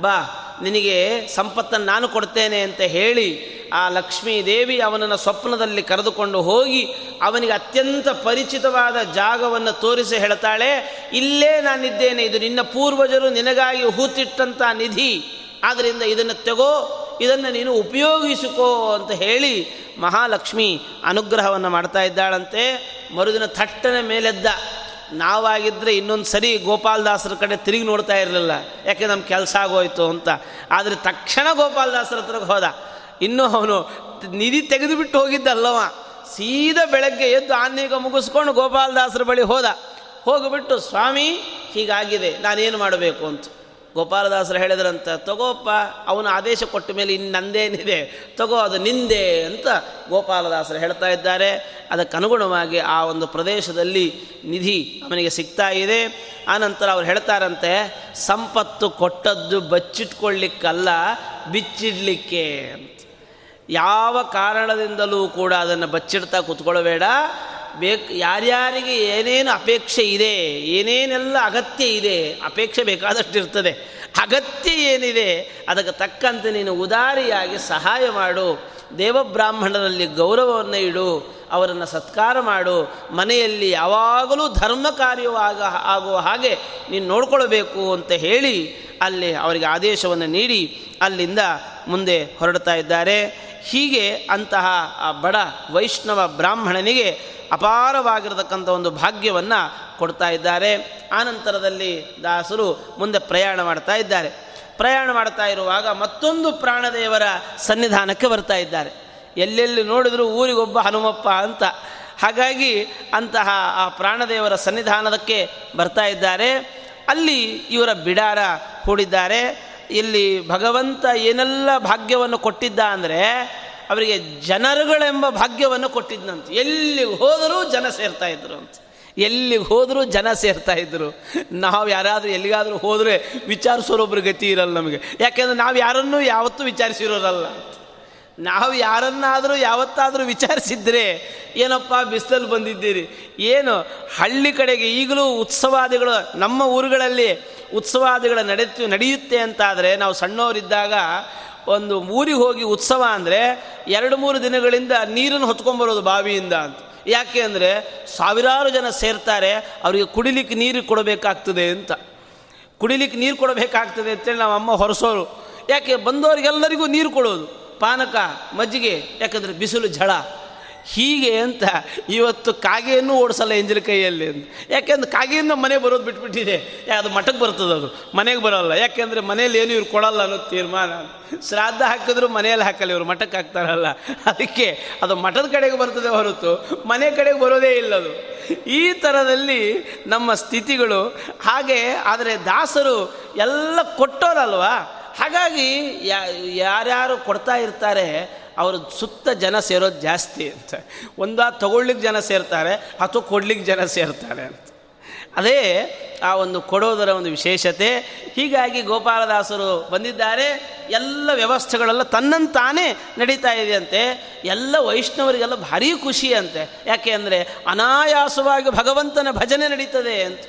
ಬಾ, ನಿನಗೆ ಸಂಪತ್ತನ್ನು ನಾನು ಕೊಡ್ತೇನೆ ಅಂತ ಹೇಳಿ ಆ ಲಕ್ಷ್ಮೀ ದೇವಿ ಅವನನ್ನು ಸ್ವಪ್ನದಲ್ಲಿ ಕರೆದುಕೊಂಡು ಹೋಗಿ ಅವನಿಗೆ ಅತ್ಯಂತ ಪರಿಚಿತವಾದ ಜಾಗವನ್ನು ತೋರಿಸಿ ಹೇಳ್ತಾಳೆ, ಇಲ್ಲೇ ನಾನಿದ್ದೇನೆ, ಇದು ನಿನ್ನ ಪೂರ್ವಜರು ನಿನಗಾಗಿ ಹೂತಿಟ್ಟಂಥ ನಿಧಿ ಆದ್ದರಿಂದ ಇದನ್ನು ತೆಗೋ, ಇದನ್ನು ನೀನು ಉಪಯೋಗಿಸಿಕೋ ಅಂತ ಹೇಳಿ ಮಹಾಲಕ್ಷ್ಮಿ ಅನುಗ್ರಹವನ್ನು ಮಾಡ್ತಾ ಇದ್ದಾಳಂತೆ. ಮರುದಿನ ಥಟ್ಟನೆ ಮೇಲೆದ್ದ. ನಾವಾಗಿದ್ದರೆ ಇನ್ನೊಂದು ಸರಿ ಗೋಪಾಲದಾಸರ ಕಡೆ ತಿರುಗಿ ನೋಡ್ತಾ ಇರಲಿಲ್ಲ. ಯಾಕೆ ನಮ್ಮ ಕೆಲಸ ಆಗೋಯ್ತು ಅಂತ. ಆದರೆ ತಕ್ಷಣ ಗೋಪಾಲದಾಸರ ಹತ್ರಕ್ಕೆ ಹೋದ. ಇನ್ನೂ ಅವನು ನಿಧಿ ತೆಗೆದುಬಿಟ್ಟು ಹೋಗಿದ್ದಲ್ಲವ. ಸೀದಾ ಬೆಳಗ್ಗೆ ಎದ್ದು ಆನೆಗ ಮುಗಿಸ್ಕೊಂಡು ಗೋಪಾಲದಾಸರ ಬಳಿ ಹೋದ. ಹೋಗಿಬಿಟ್ಟು, ಸ್ವಾಮಿ, ಹೀಗಾಗಿದೆ. ನಾನೇನು ಮಾಡಬೇಕು? ಅಂತ. ಗೋಪಾಲದಾಸರು ಹೇಳಿದ್ರಂತ, ತಗೋಪ್ಪ, ಅವನು ಆದೇಶ ಕೊಟ್ಟ ಮೇಲೆ ಇನ್ನು ನಂದೇನಿದೆ, ತಗೋ, ಅದು ನಿಂದೆ ಅಂತ ಗೋಪಾಲದಾಸರು ಹೇಳ್ತಾ ಇದ್ದಾರೆ. ಅದಕ್ಕನುಗುಣವಾಗಿ ಆ ಒಂದು ಪ್ರದೇಶದಲ್ಲಿ ನಿಧಿ ಅವನಿಗೆ ಸಿಗ್ತಾ ಇದೆ. ಆನಂತರ ಅವ್ರು ಹೇಳ್ತಾರಂತೆ, ಸಂಪತ್ತು ಕೊಟ್ಟದ್ದು ಬಚ್ಚಿಟ್ಕೊಳ್ಳಿಕ್ಕಲ್ಲ, ಬಿಚ್ಚಿಡ್ಲಿಕ್ಕೆ ಯಾವ ಕಾರಣದಿಂದಲೂ ಕೂಡ ಅದನ್ನು ಬಚ್ಚಿಡ್ತಾ ಕೂತ್ಕೊಳ್ಬೇಡ ಬೇಕು ಯಾರ್ಯಾರಿಗೆ ಏನೇನು ಅಪೇಕ್ಷೆ ಇದೆ, ಏನೇನೆಲ್ಲ ಅಗತ್ಯ ಇದೆ, ಅಪೇಕ್ಷೆ ಬೇಕಾದಷ್ಟು ಇರ್ತದೆ ಅಗತ್ಯ ಏನಿದೆ, ಅದಕ್ಕೆ ತಕ್ಕಂತೆ ನೀನು ಉದಾರಿಯಾಗಿ ಸಹಾಯ ಮಾಡು. ದೇವಬ್ರಾಹ್ಮಣರಲ್ಲಿ ಗೌರವವನ್ನು ಇಡು. ಅವರನ್ನು ಸತ್ಕಾರ ಮಾಡು. ಮನೆಯಲ್ಲಿ ಯಾವಾಗಲೂ ಧರ್ಮ ಕಾರ್ಯವಾಗ ಆಗುವ ಹಾಗೆ ನೀನು ನೋಡ್ಕೊಳ್ಬೇಕು ಅಂತ ಹೇಳಿ ಅಲ್ಲಿ ಅವರಿಗೆ ಆದೇಶವನ್ನು ನೀಡಿ ಅಲ್ಲಿಂದ ಮುಂದೆ ಹೊರಡ್ತಾ ಇದ್ದಾರೆ. ಹೀಗೆ ಅಂತಹ ಆ ಬಡ ವೈಷ್ಣವ ಬ್ರಾಹ್ಮಣನಿಗೆ ಅಪಾರವಾಗಿರತಕ್ಕಂಥ ಒಂದು ಭಾಗ್ಯವನ್ನು ಕೊಡ್ತಾ ಇದ್ದಾರೆ. ಆನಂತರದಲ್ಲಿ ದಾಸರು ಮುಂದೆ ಪ್ರಯಾಣ ಮಾಡ್ತಾ ಇದ್ದಾರೆ. ಪ್ರಯಾಣ ಮಾಡ್ತಾ ಇರುವಾಗ ಮತ್ತೊಂದು ಪ್ರಾಣದೇವರ ಸನ್ನಿಧಾನಕ್ಕೆ ಬರ್ತಾ ಇದ್ದಾರೆ. ಎಲ್ಲೆಲ್ಲಿ ನೋಡಿದರೂ ಊರಿಗೊಬ್ಬ ಹನುಮಪ್ಪ ಅಂತ. ಹಾಗಾಗಿ ಅಂತಹ ಆ ಪ್ರಾಣದೇವರ ಸನ್ನಿಧಾನದಕ್ಕೆ ಬರ್ತಾ ಇದ್ದಾರೆ. ಅಲ್ಲಿ ಇವರ ಬಿಡಾರ ಹೂಡಿದ್ದಾರೆ. ಇಲ್ಲಿ ಭಗವಂತ ಏನೆಲ್ಲ ಭಾಗ್ಯವನ್ನು ಕೊಟ್ಟಿದ್ದ ಅಂದರೆ ಅವರಿಗೆ ಜನರುಗಳೆಂಬ ಭಾಗ್ಯವನ್ನು ಕೊಟ್ಟಿದ್ದಂತೆ ಎಲ್ಲಿಗೆ ಹೋದರೂ ಜನ ಸೇರ್ತಾ ಇದ್ರು ಅಂತ. ಎಲ್ಲಿಗೆ ಹೋದರೂ ಜನ ಸೇರ್ತಾ ಇದ್ದರು ನಾವು ಯಾರಾದರೂ ಎಲ್ಲಿಗಾದರೂ ಹೋದರೆ ವಿಚಾರಿಸೋರೊಬ್ಬರು ಗತಿ ಇರಲ್ಲ ನಮಗೆ. ಯಾಕೆಂದರೆ ನಾವು ಯಾರನ್ನೂ ಯಾವತ್ತೂ ವಿಚಾರಿಸಿರೋರಲ್ಲ ನಾವು ಯಾರನ್ನಾದರೂ ಯಾವತ್ತಾದರೂ ವಿಚಾರಿಸಿದ್ರೆ, ಏನಪ್ಪ ಬಿಸಿಲಲ್ಲಿ ಬಂದಿದ್ದೀರಿ? ಏನು? ಹಳ್ಳಿ ಕಡೆಗೆ ಈಗಲೂ ಉತ್ಸವಾದಿಗಳು ನಮ್ಮ ಊರುಗಳಲ್ಲಿ ಉತ್ಸವಾದಿಗಳು ನಡೆಯುತ್ತೆ ನಡೆಯುತ್ತೆ ಅಂತಾದರೆ, ನಾವು ಸಣ್ಣವರಿದ್ದಾಗ ಒಂದು ಊರಿಗೆ ಹೋಗಿ ಉತ್ಸವ ಅಂದರೆ ಎರಡು ಮೂರು ದಿನಗಳಿಂದ ನೀರನ್ನು ಹೊತ್ಕೊಂಬರೋದು ಬಾವಿಯಿಂದ ಅಂತ. ಯಾಕೆ ಅಂದರೆ ಸಾವಿರಾರು ಜನ ಸೇರ್ತಾರೆ, ಅವರಿಗೆ ಕುಡಿಲಿಕ್ಕೆ ನೀರು ಕೊಡಬೇಕಾಗ್ತದೆ ಅಂತ. ಕುಡಿಲಿಕ್ಕೆ ನೀರು ಕೊಡಬೇಕಾಗ್ತದೆ ಅಂತೇಳಿ ನಮ್ಮ ಅಮ್ಮ ಹೊರಸೋರು. ಯಾಕೆ? ಬಂದವರಿಗೆಲ್ಲರಿಗೂ ನೀರು ಕೊಡೋದು. ಪಾನಕ ಮಜ್ಜಿಗೆ, ಯಾಕಂದರೆ ಬಿಸಿಲು ಝಳ. ಹೀಗೆ ಅಂತ ಇವತ್ತು ಕಾಗೆಯನ್ನು ಓಡಿಸಲ್ಲ ಎಂಜಿನ ಕೈಯಲ್ಲಿ ಅಂತ. ಯಾಕೆಂದ್ರೆ ಕಾಗೆಯಿಂದ ಮನೆ ಬರೋದು ಬಿಟ್ಬಿಟ್ಟಿದೆ. ಅದು ಮಠಕ್ಕೆ ಬರ್ತದೆ ಅದು. ಮನೆಗೆ ಬರೋಲ್ಲ. ಯಾಕೆಂದರೆ ಮನೇಲಿ ಏನು ಇವ್ರು ಕೊಡಲ್ಲ ಅನ್ನೋ ತೀರ್ಮಾನ. ಶ್ರಾದ್ದ ಹಾಕಿದ್ರು ಮನೆಯಲ್ಲಿ ಹಾಕಲ್ಲ, ಇವರು ಮಠಕ್ಕೆ ಹಾಕ್ತಾರಲ್ಲ. ಅದಕ್ಕೆ ಅದು ಮಠದ ಕಡೆಗೆ ಬರ್ತದೆ ಹೊರತು ಮನೆ ಕಡೆಗೆ ಬರೋದೇ ಇಲ್ಲ ಅದು. ಈ ಥರದಲ್ಲಿ ನಮ್ಮ ಸ್ಥಿತಿಗಳು, ಹಾಗೆ, ಆದರೆ ದಾಸರು ಎಲ್ಲ ಕೊಟ್ಟೋರಲ್ವಾ? ಹಾಗಾಗಿ ಯಾರ್ಯಾರು ಕೊಡ್ತಾ ಇರ್ತಾರೆ, ಅವ್ರ ಸುತ್ತ ಜನ ಸೇರೋದು ಜಾಸ್ತಿ ಅಂತ. ಒಂದ ತಗೊಳ್ಳಿಕ್ಕೆ ಜನ ಸೇರ್ತಾರೆ, ಅಥವಾ ಕೊಡ್ಲಿಕ್ಕೆ ಜನ ಸೇರ್ತಾರೆ ಅಂತ. ಅದೇ ಆ ಒಂದು ಕೊಡೋದರ ಒಂದು ವಿಶೇಷತೆ. ಹೀಗಾಗಿ ಗೋಪಾಲದಾಸರು ಬಂದಿದ್ದಾರೆ. ಎಲ್ಲ ವ್ಯವಸ್ಥೆಗಳೆಲ್ಲ ತನ್ನಂತಾನೇ ನಡೀತಾ ಇದೆಯಂತೆ. ಎಲ್ಲ ವೈಷ್ಣವರಿಗೆಲ್ಲ ಭಾರೀ ಖುಷಿ ಅಂತೆ. ಯಾಕೆ ಅಂದರೆ ಅನಾಯಾಸವಾಗಿ ಭಗವಂತನ ಭಜನೆ ನಡೀತದೆ ಅಂತ.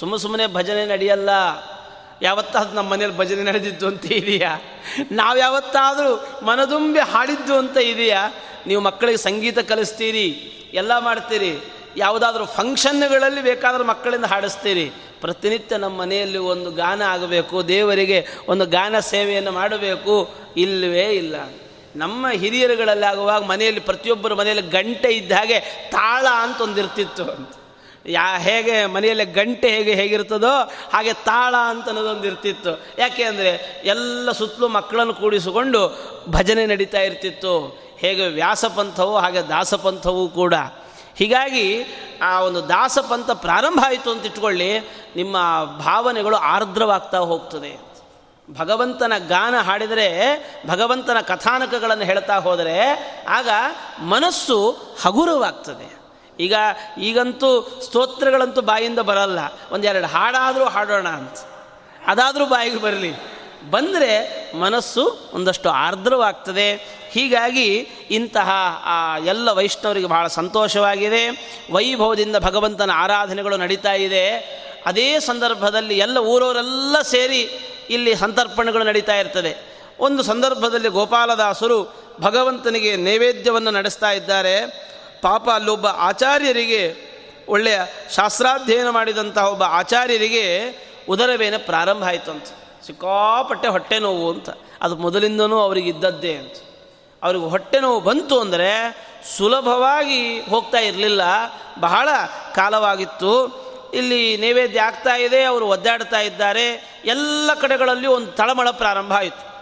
ಸುಮ್ಮ ಸುಮ್ಮನೆ ಭಜನೆ ನಡೆಯಲ್ಲ. ಯಾವತ್ತಾದ್ರೂ ನಮ್ಮ ಮನೇಲಿ ಭಜನೆ ನಡೆದಿದ್ದು ಅಂತ ಇದೆಯಾ? ನಾವು ಯಾವತ್ತಾದರೂ ಮನದುಂಬಿ ಹಾಡಿದ್ದು ಅಂತ ಇದೆಯಾ? ನೀವು ಮಕ್ಕಳಿಗೆ ಸಂಗೀತ ಕಲಿಸ್ತೀರಿ, ಎಲ್ಲ ಮಾಡ್ತೀರಿ, ಯಾವುದಾದ್ರೂ ಫಂಕ್ಷನ್ಗಳಲ್ಲಿ ಬೇಕಾದರೂ ಮಕ್ಕಳಿಂದ ಹಾಡಿಸ್ತೀರಿ. ಪ್ರತಿನಿತ್ಯ ನಮ್ಮ ಮನೆಯಲ್ಲಿ ಒಂದು ಗಾನ ಆಗಬೇಕು, ದೇವರಿಗೆ ಒಂದು ಗಾನ ಸೇವೆಯನ್ನು ಮಾಡಬೇಕು, ಇಲ್ಲವೇ ಇಲ್ಲ. ನಮ್ಮ ಹಿರಿಯರುಗಳಲ್ಲಿ ಆಗುವಾಗ ಮನೆಯಲ್ಲಿ ಪ್ರತಿಯೊಬ್ಬರ ಮನೆಯಲ್ಲಿ ಗಂಟೆ ಇದ್ದ ಹಾಗೆ ತಾಳ ಅಂತ ಒಂದಿರ್ತಿತ್ತು. ಅಂತ ಯಾ ಹೇಗೆ ಮನೆಯಲ್ಲಿ ಗಂಟೆ ಹೇಗೆ ಹೇಗಿರ್ತದೋ ಹಾಗೆ ತಾಳ ಅಂತ ಅನ್ನೋದೊಂದು ಇರ್ತಿತ್ತು. ಯಾಕೆ ಅಂದರೆ ಎಲ್ಲ ಸುತ್ತಲೂ ಮಕ್ಕಳನ್ನು ಕೂಡಿಸಿಕೊಂಡು ಭಜನೆ ನಡೀತಾ ಇರ್ತಿತ್ತು. ಹೇಗೆ ವ್ಯಾಸಪಂಥವು ಹಾಗೆ ದಾಸಪಂಥವೂ ಕೂಡ. ಹೀಗಾಗಿ ಆ ಒಂದು ದಾಸಪಂಥ ಪ್ರಾರಂಭ ಆಯಿತು ಅಂತ ಇಟ್ಕೊಳ್ಳಿ, ನಿಮ್ಮ ಭಾವನೆಗಳು ಆರ್ದ್ರವಾಗ್ತಾ ಹೋಗ್ತದೆ. ಭಗವಂತನ ಗಾನ ಹಾಡಿದರೆ, ಭಗವಂತನ ಕಥಾನಕಗಳನ್ನು ಹೇಳ್ತಾ ಹೋದರೆ, ಆಗ ಮನಸ್ಸು ಹಗುರವಾಗ್ತದೆ. ಈಗ ಈಗಂತೂ ಸ್ತೋತ್ರಗಳಂತೂ ಬಾಯಿಂದ ಬರಲ್ಲ. ಒಂದೆರಡು ಹಾಡಾದರೂ ಹಾಡೋಣ ಅಂತ. ಅದಾದರೂ ಬಾಯಿಗೆ ಬರಲಿ. ಬಂದರೆ ಮನಸ್ಸು ಒಂದಷ್ಟು ಆರ್ದ್ರವಾಗ್ತದೆ. ಹೀಗಾಗಿ ಇಂತಹ, ಆ, ಎಲ್ಲ ವೈಷ್ಣವರಿಗೆ ಬಹಳ ಸಂತೋಷವಾಗಿದೆ. ವೈಭವದಿಂದ ಭಗವಂತನ ಆರಾಧನೆಗಳು ನಡೀತಾ ಇದೆ. ಅದೇ ಸಂದರ್ಭದಲ್ಲಿ ಎಲ್ಲ ಊರವರೆಲ್ಲ ಸೇರಿ ಇಲ್ಲಿ ಸಂತರ್ಪಣೆಗಳು ನಡೀತಾ ಇರ್ತದೆ. ಒಂದು ಸಂದರ್ಭದಲ್ಲಿ ಗೋಪಾಲದಾಸರು ಭಗವಂತನಿಗೆ ನೈವೇದ್ಯವನ್ನು ನಡೆಸ್ತಾ ಇದ್ದಾರೆ. ಪಾಪ ಅಲ್ಲೊಬ್ಬ ಆಚಾರ್ಯರಿಗೆ ಒಳ್ಳೆಯ ಶಾಸ್ತ್ರಾಧ್ಯಯನ ಮಾಡಿದಂತಹ ಒಬ್ಬ ಆಚಾರ್ಯರಿಗೆ ಉದರವೇನ ಪ್ರಾರಂಭ ಆಯಿತು ಅಂತ. ಸಿಕ್ಕಾಪಟ್ಟೆ ಹೊಟ್ಟೆ ನೋವು ಅಂತ. ಅದು ಮೊದಲಿಂದನೂ ಅವರಿಗೆ ಇದ್ದದ್ದೇ ಅಂತ. ಅವ್ರಿಗೆ ಹೊಟ್ಟೆ ನೋವು ಬಂತು ಅಂದರೆ ಸುಲಭವಾಗಿ ಹೋಗ್ತಾ ಇರಲಿಲ್ಲ. ಬಹಳ ಕಾಲವಾಗಿತ್ತು. ಇಲ್ಲಿ ನೈವೇದ್ಯ ಆಗ್ತಾ ಇದೆ, ಅವರು ಒದ್ದಾಡ್ತಾ ಇದ್ದಾರೆ. ಎಲ್ಲ ಕಡೆಗಳಲ್ಲಿ ಒಂದು ತಳಮಳ ಪ್ರಾರಂಭ ಆಯಿತು.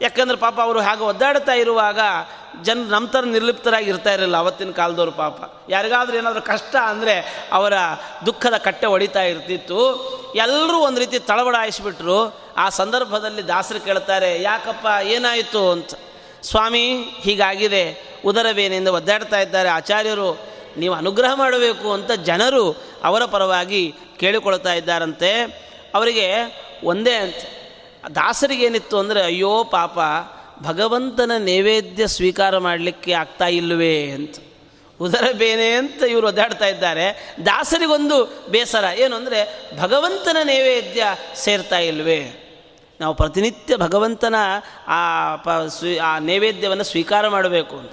ಯಾಕಂದ್ರೆ ಪಾಪ ಅವರು ಹಾಗೆ ಒದ್ದಾಡ್ತಾ ಇರುವಾಗ ಜನ ನಮ್ಮ ಥರ ನಿರ್ಲಿಪ್ತರಾಗಿ ಇರ್ತಾ ಇರಲಿಲ್ಲ ಅವತ್ತಿನ ಕಾಲದವರು ಪಾಪ. ಯಾರಿಗಾದ್ರೂ ಏನಾದರೂ ಕಷ್ಟ ಅಂದರೆ ಅವರ ದುಃಖದ ಕಟ್ಟೆ ಹೊಡಿತಾ ಇರ್ತಿತ್ತು. ಎಲ್ಲರೂ ಒಂದು ರೀತಿ ತಳಬಡಾಯಿಸ್ಬಿಟ್ರು ಆ ಸಂದರ್ಭದಲ್ಲಿ ದಾಸರು ಕೇಳ್ತಾರೆ, ಯಾಕಪ್ಪ, ಏನಾಯಿತು? ಅಂತ. ಸ್ವಾಮಿ, ಹೀಗಾಗಿದೆ. ಉದರವೇನೆಂದು ಒದ್ದಾಡ್ತಾ ಇದ್ದಾರೆ ಆಚಾರ್ಯರು. ನೀವು ಅನುಗ್ರಹ ಮಾಡಬೇಕು ಅಂತ ಜನರು ಅವರ ಪರವಾಗಿ ಕೇಳಿಕೊಳ್ತಾ ಇದ್ದಾರಂತೆ. ಅವರಿಗೆ ಒಂದೇ ಅಂತ. ದಾಸರಿಗೇನಿತ್ತು ಅಂದರೆ, ಅಯ್ಯೋ ಪಾಪ, ಭಗವಂತನ ನೈವೇದ್ಯ ಸ್ವೀಕಾರ ಮಾಡಲಿಕ್ಕೆ ಆಗ್ತಾ ಇಲ್ಲವೇ? ಅಂತ. ಉದರ ಬೇನೆ ಅಂತ ಇವರು ಒದ್ದಾಡ್ತಾ ಇದ್ದಾರೆ. ದಾಸರಿಗೊಂದು ಬೇಸರ. ಏನು ಅಂದರೆ, ಭಗವಂತನ ನೈವೇದ್ಯ ಸೇರ್ತಾ ಇಲ್ವೇ? ನಾವು ಪ್ರತಿನಿತ್ಯ ಭಗವಂತನ ಆ ಪ ಸ್ವೀ, ಆ ನೈವೇದ್ಯವನ್ನು ಸ್ವೀಕಾರ ಮಾಡಬೇಕು ಅಂತ.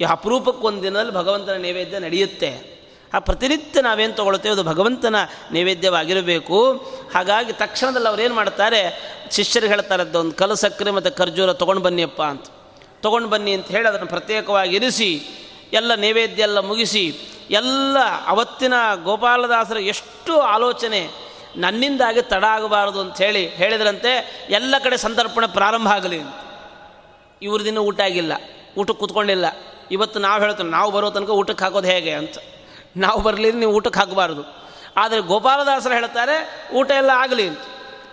ಈ ಅಪರೂಪಕ್ಕೆ ಒಂದು ದಿನದಲ್ಲಿ ಭಗವಂತನ ನೈವೇದ್ಯ ನಡೆಯುತ್ತೆ. ಆ ಪ್ರತಿನಿತ್ಯ ನಾವೇನು ತೊಗೊಳ್ತೇವೆ? ಅದು ಭಗವಂತನ ನೈವೇದ್ಯವಾಗಿರಬೇಕು. ಹಾಗಾಗಿ ತಕ್ಷಣದಲ್ಲಿ ಅವ್ರು ಏನು ಮಾಡ್ತಾರೆ? ಶಿಷ್ಯರು ಹೇಳ್ತಾರೆ ಒಂದು ಕಲು ಸಕ್ಕರೆ ಮತ್ತು ಖರ್ಜೂರ ತೊಗೊಂಡು ಬನ್ನಿಯಪ್ಪ ಅಂತ. ತೊಗೊಂಡು ಬನ್ನಿ ಅಂತ ಹೇಳಿ ಅದನ್ನು ಪ್ರತ್ಯೇಕವಾಗಿ ಇರಿಸಿ, ಎಲ್ಲ ನೈವೇದ್ಯ ಎಲ್ಲ ಮುಗಿಸಿ, ಎಲ್ಲ ಅವತ್ತಿನ ಗೋಪಾಲದಾಸರ ಎಷ್ಟು ಆಲೋಚನೆ ನನ್ನಿಂದಾಗಿ ತಡ ಆಗಬಾರದು ಅಂತ ಹೇಳಿ ಹೇಳಿದ್ರಂತೆ, ಎಲ್ಲ ಕಡೆ ಸಂದರ್ಪಣೆ ಪ್ರಾರಂಭ ಆಗಲಿ ಇವ್ರ ದಿನ ಊಟ ಆಗಿಲ್ಲ. ಊಟಕ್ಕೆ ಕೂತ್ಕೊಂಡಿಲ್ಲ. ಇವತ್ತು ನಾವು ಹೇಳ್ತೇವೆ, ನಾವು ಬರೋ ತನಕ ಊಟಕ್ಕೆ ಹಾಕೋದು ಹೇಗೆ ಅಂತ. ನಾವು ಬರಲಿ ನೀವು ಊಟಕ್ಕೆ ಹಾಕಬಾರ್ದು. ಆದರೆ ಗೋಪಾಲದಾಸರು ಹೇಳ್ತಾರೆ, ಊಟ ಎಲ್ಲ ಆಗಲಿ ಅಂತ.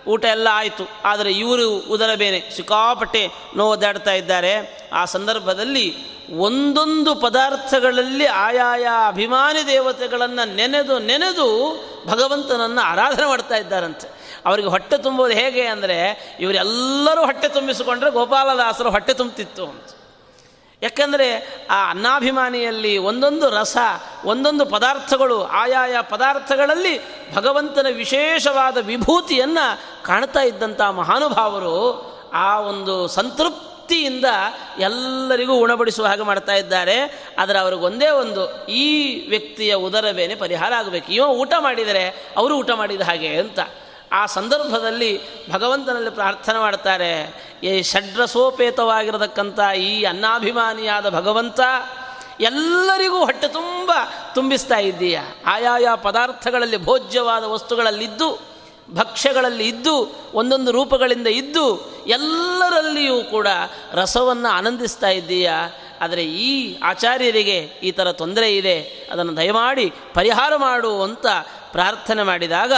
ಊಟ ಎಲ್ಲ ಆಯಿತು. ಆದರೆ ಇವರು ಉದರ ಬೇನೆ ಸಿಕ್ಕಾಪಟ್ಟೆ ನೋವುದಾಡ್ತಾ ಇದ್ದಾರೆ. ಆ ಸಂದರ್ಭದಲ್ಲಿ ಒಂದೊಂದು ಪದಾರ್ಥಗಳಲ್ಲಿ ಆಯಾಯ ಅಭಿಮಾನಿ ದೇವತೆಗಳನ್ನು ನೆನೆದು ನೆನೆದು ಭಗವಂತನನ್ನು ಆರಾಧನೆ ಮಾಡ್ತಾ ಇದ್ದಾರಂತೆ. ಅವರಿಗೆ ಹೊಟ್ಟೆ ತುಂಬೋದು ಹೇಗೆ ಅಂದರೆ, ಇವರೆಲ್ಲರೂ ಹೊಟ್ಟೆ ತುಂಬಿಸಿಕೊಂಡ್ರೆ ಗೋಪಾಲದಾಸರು ಹೊಟ್ಟೆ ತುಂಬುತ್ತಿತ್ತು ಅಂತ. ಯಾಕೆಂದರೆ ಆ ಅನ್ನಾಭಿಮಾನಿಯಲ್ಲಿ ಒಂದೊಂದು ರಸ, ಒಂದೊಂದು ಪದಾರ್ಥಗಳು, ಆಯಾಯ ಪದಾರ್ಥಗಳಲ್ಲಿ ಭಗವಂತನ ವಿಶೇಷವಾದ ವಿಭೂತಿಯನ್ನು ಕಾಣ್ತಾ ಇದ್ದಂಥ ಮಹಾನುಭಾವರು ಆ ಒಂದು ಸಂತೃಪ್ತಿಯಿಂದ ಎಲ್ಲರಿಗೂ ಉಣಬಡಿಸುವ ಹಾಗೆ ಮಾಡ್ತಾ ಇದ್ದಾರೆ. ಆದರೆ ಅವ್ರಿಗೊಂದೇ ಒಂದು, ಈ ವ್ಯಕ್ತಿಯ ಉದರವೇನೆ ಪರಿಹಾರ ಆಗಬೇಕು. ಇವ ಊಟ ಮಾಡಿದರೆ ಅವರು ಊಟ ಮಾಡಿದ ಹಾಗೆ ಅಂತ. ಆ ಸಂದರ್ಭದಲ್ಲಿ ಭಗವಂತನಲ್ಲಿ ಪ್ರಾರ್ಥನೆ ಮಾಡ್ತಾರೆ. ಈ ಷಡ್ರಸೋಪೇತವಾಗಿರತಕ್ಕಂಥ ಈ ಅನ್ನಾಭಿಮಾನಿಯಾದ ಭಗವಂತ ಎಲ್ಲರಿಗೂ ಹೊಟ್ಟೆ ತುಂಬ ತುಂಬಿಸ್ತಾ ಇದ್ದೀಯ. ಆಯಾಯ ಪದಾರ್ಥಗಳಲ್ಲಿ ಭೋಜ್ಯವಾದ ವಸ್ತುಗಳಲ್ಲಿದ್ದು, ಭಕ್ಷ್ಯಗಳಲ್ಲಿ ಇದ್ದು, ಒಂದೊಂದು ರೂಪಗಳಿಂದ ಇದ್ದು, ಎಲ್ಲರಲ್ಲಿಯೂ ಕೂಡ ರಸವನ್ನು ಆನಂದಿಸ್ತಾ ಇದ್ದೀಯ. ಆದರೆ ಈ ಆಚಾರ್ಯರಿಗೆ ಈ ಥರ ತೊಂದರೆ ಇದೆ. ಅದನ್ನು ದಯಮಾಡಿ ಪರಿಹಾರ ಮಾಡು ಅಂತ ಪ್ರಾರ್ಥನೆ ಮಾಡಿದಾಗ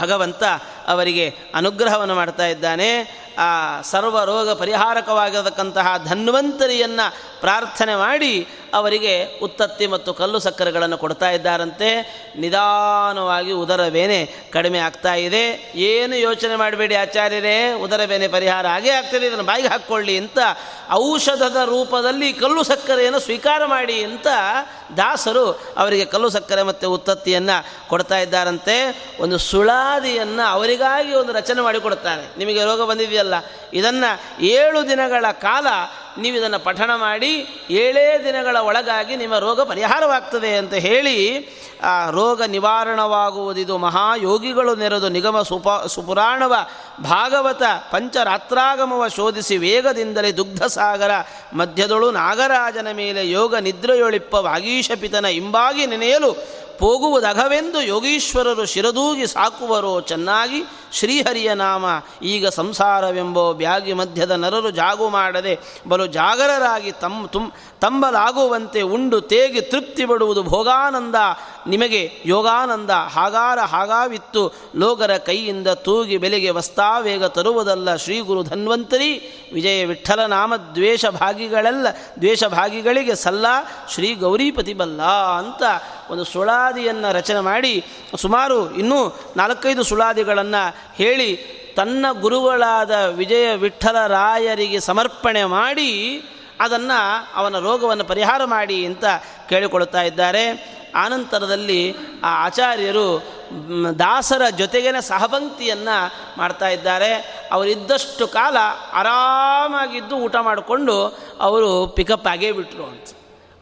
ಭಗವಂತ ಅವರಿಗೆ ಅನುಗ್ರಹವನ್ನು ಮಾಡ್ತಾ ಇದ್ದಾನೆ. ಆ ಸರ್ವ ರೋಗ ಪರಿಹಾರಕವಾಗಿರತಕ್ಕಂತಹ ಧನ್ವಂತರಿಯನ್ನು ಪ್ರಾರ್ಥನೆ ಮಾಡಿ ಅವರಿಗೆ ಉತ್ತತ್ತಿ ಮತ್ತು ಕಲ್ಲು ಸಕ್ಕರೆಗಳನ್ನು ಕೊಡ್ತಾ ಇದ್ದಾರಂತೆ. ನಿಧಾನವಾಗಿ ಉದರವೇನೆ ಕಡಿಮೆ ಆಗ್ತಾ ಇದೆ. ಏನು ಯೋಚನೆ ಮಾಡಬೇಡಿ ಆಚಾರ್ಯರೇ, ಉದರ ಬೇನೆ ಪರಿಹಾರ ಆಗೇ ಆಗ್ತದೆ, ಇದನ್ನು ಬಾಯಿಗೆ ಹಾಕ್ಕೊಳ್ಳಿ ಅಂತ ಔಷಧದ ರೂಪದಲ್ಲಿ ಕಲ್ಲು ಸಕ್ಕರೆಯನ್ನು ಸ್ವೀಕಾರ ಮಾಡಿ ಅಂತ ದಾಸರು ಅವರಿಗೆ ಕಲ್ಲು ಸಕ್ಕರೆ ಮತ್ತು ಉತ್ತತ್ತಿಯನ್ನು ಕೊಡ್ತಾ ಇದ್ದಾರಂತೆ. ಒಂದು ಸುಳಾದಿಯನ್ನು ಅವರಿಗಾಗಿ ಒಂದು ರಚನೆ ಮಾಡಿಕೊಡುತ್ತಾನೆ ನಿಮಗೆ ರೋಗ ಬಂದಿದೆಯಲ್ಲ? ಇದನ್ನು ಏಳು ದಿನಗಳ ಕಾಲ ನೀವು ಇದನ್ನು ಪಠಣ ಮಾಡಿ, ಏಳೇ ದಿನಗಳ ಒಳಗಾಗಿ ನಿಮ್ಮ ರೋಗ ಪರಿಹಾರವಾಗ್ತದೆ ಅಂತ ಹೇಳಿ, ಆ ರೋಗ ನಿವಾರಣವಾಗುವುದಿದು ಮಹಾಯೋಗಿಗಳು ನೆರೆದು ನಿಗಮ ಸುಪ, ಸುಪುರಾಣವ ಭಾಗವತ ಪಂಚರಾತ್ರಾಗಮವ ಶೋಧಿಸಿ ವೇಗದಿಂದಲೇ ದುಗ್ಧಸಾಗರ, ಮಧ್ಯದೊಳು ನಾಗರಾಜನ ಮೇಲೆ ಯೋಗ ನಿದ್ರೆಯೊಳಿಪ್ಪ ವಾಗೀಶಪಿತನ ಇಂಬಾಗಿ ನೆನೆಯಲು ಹೋಗುವುದಘವೆಂದು ಯೋಗೀಶ್ವರರು ಶಿರದೂಗಿ ಸಾಕುವರೋ ಚೆನ್ನಾಗಿ ಶ್ರೀಹರಿಯ ನಾಮ. ಈಗ ಸಂಸಾರವೆಂಬೋ ಬ್ಯಾಗಿ ಮಧ್ಯದ ನರರು ಜಾಗು ಮಾಡದೆ ಬಲು ಜಾಗರರಾಗಿ ತಮ್ಮ ತುಂ ತಂಬಲಾಗುವಂತೆ ಉಂಡು ತೇಗಿ ತೃಪ್ತಿ ಪಡುವುದು ಭೋಗಾನಂದ. ನಿಮಗೆ ಯೋಗಾನಂದ ಹಾಗಾರ ಹಾಗಾವಿತ್ತು. ಲೋಗರ ಕೈಯಿಂದ ತೂಗಿ ಬೆಲೆಗೆ ವಸ್ತಾವೇಗ ತರುವುದಲ್ಲ ಶ್ರೀ ಗುರು ಧನ್ವಂತರಿ. ವಿಜಯ ವಿಠಲ ನಾಮ ದ್ವೇಷ ದ್ವೇಷಭಾಗಿಗಳಿಗೆ ದ್ವೇಷ ಭಾಗಿಗಳಿಗೆ ಸಲ್ಲ ಶ್ರೀ ಗೌರಿಪತಿ ಬಲ್ಲ ಅಂತ ಒಂದು ಸುಳಾದಿಯನ್ನು ರಚನೆ ಮಾಡಿ ಸುಮಾರು ಇನ್ನೂ ನಾಲ್ಕೈದು ಸುಳಾದಿಗಳನ್ನು ಹೇಳಿ ತನ್ನ ಗುರುಗಳಾದ ವಿಜಯ ವಿಠಲ ರಾಯರಿಗೆ ಸಮರ್ಪಣೆ ಮಾಡಿ ಅದನ್ನು ಅವನ ರೋಗವನ್ನು ಪರಿಹಾರ ಮಾಡಿ ಅಂತ ಕೇಳಿಕೊಳ್ಳುತ್ತಾ ಇದ್ದಾರೆ. ಆನಂತರದಲ್ಲಿ ಆ ಆಚಾರ್ಯರು ದಾಸರ ಜೊತೆಗೇನೆ ಸಹಪಂಕ್ತಿಯನ್ನು ಮಾಡ್ತಾ ಇದ್ದಾರೆ. ಅವರಿದ್ದಷ್ಟು ಕಾಲ ಆರಾಮಾಗಿದ್ದು ಊಟ ಮಾಡಿಕೊಂಡು ಅವರು ಪಿಕಪ್ ಆಗೇ ಬಿಟ್ಟರು ಅಂತ.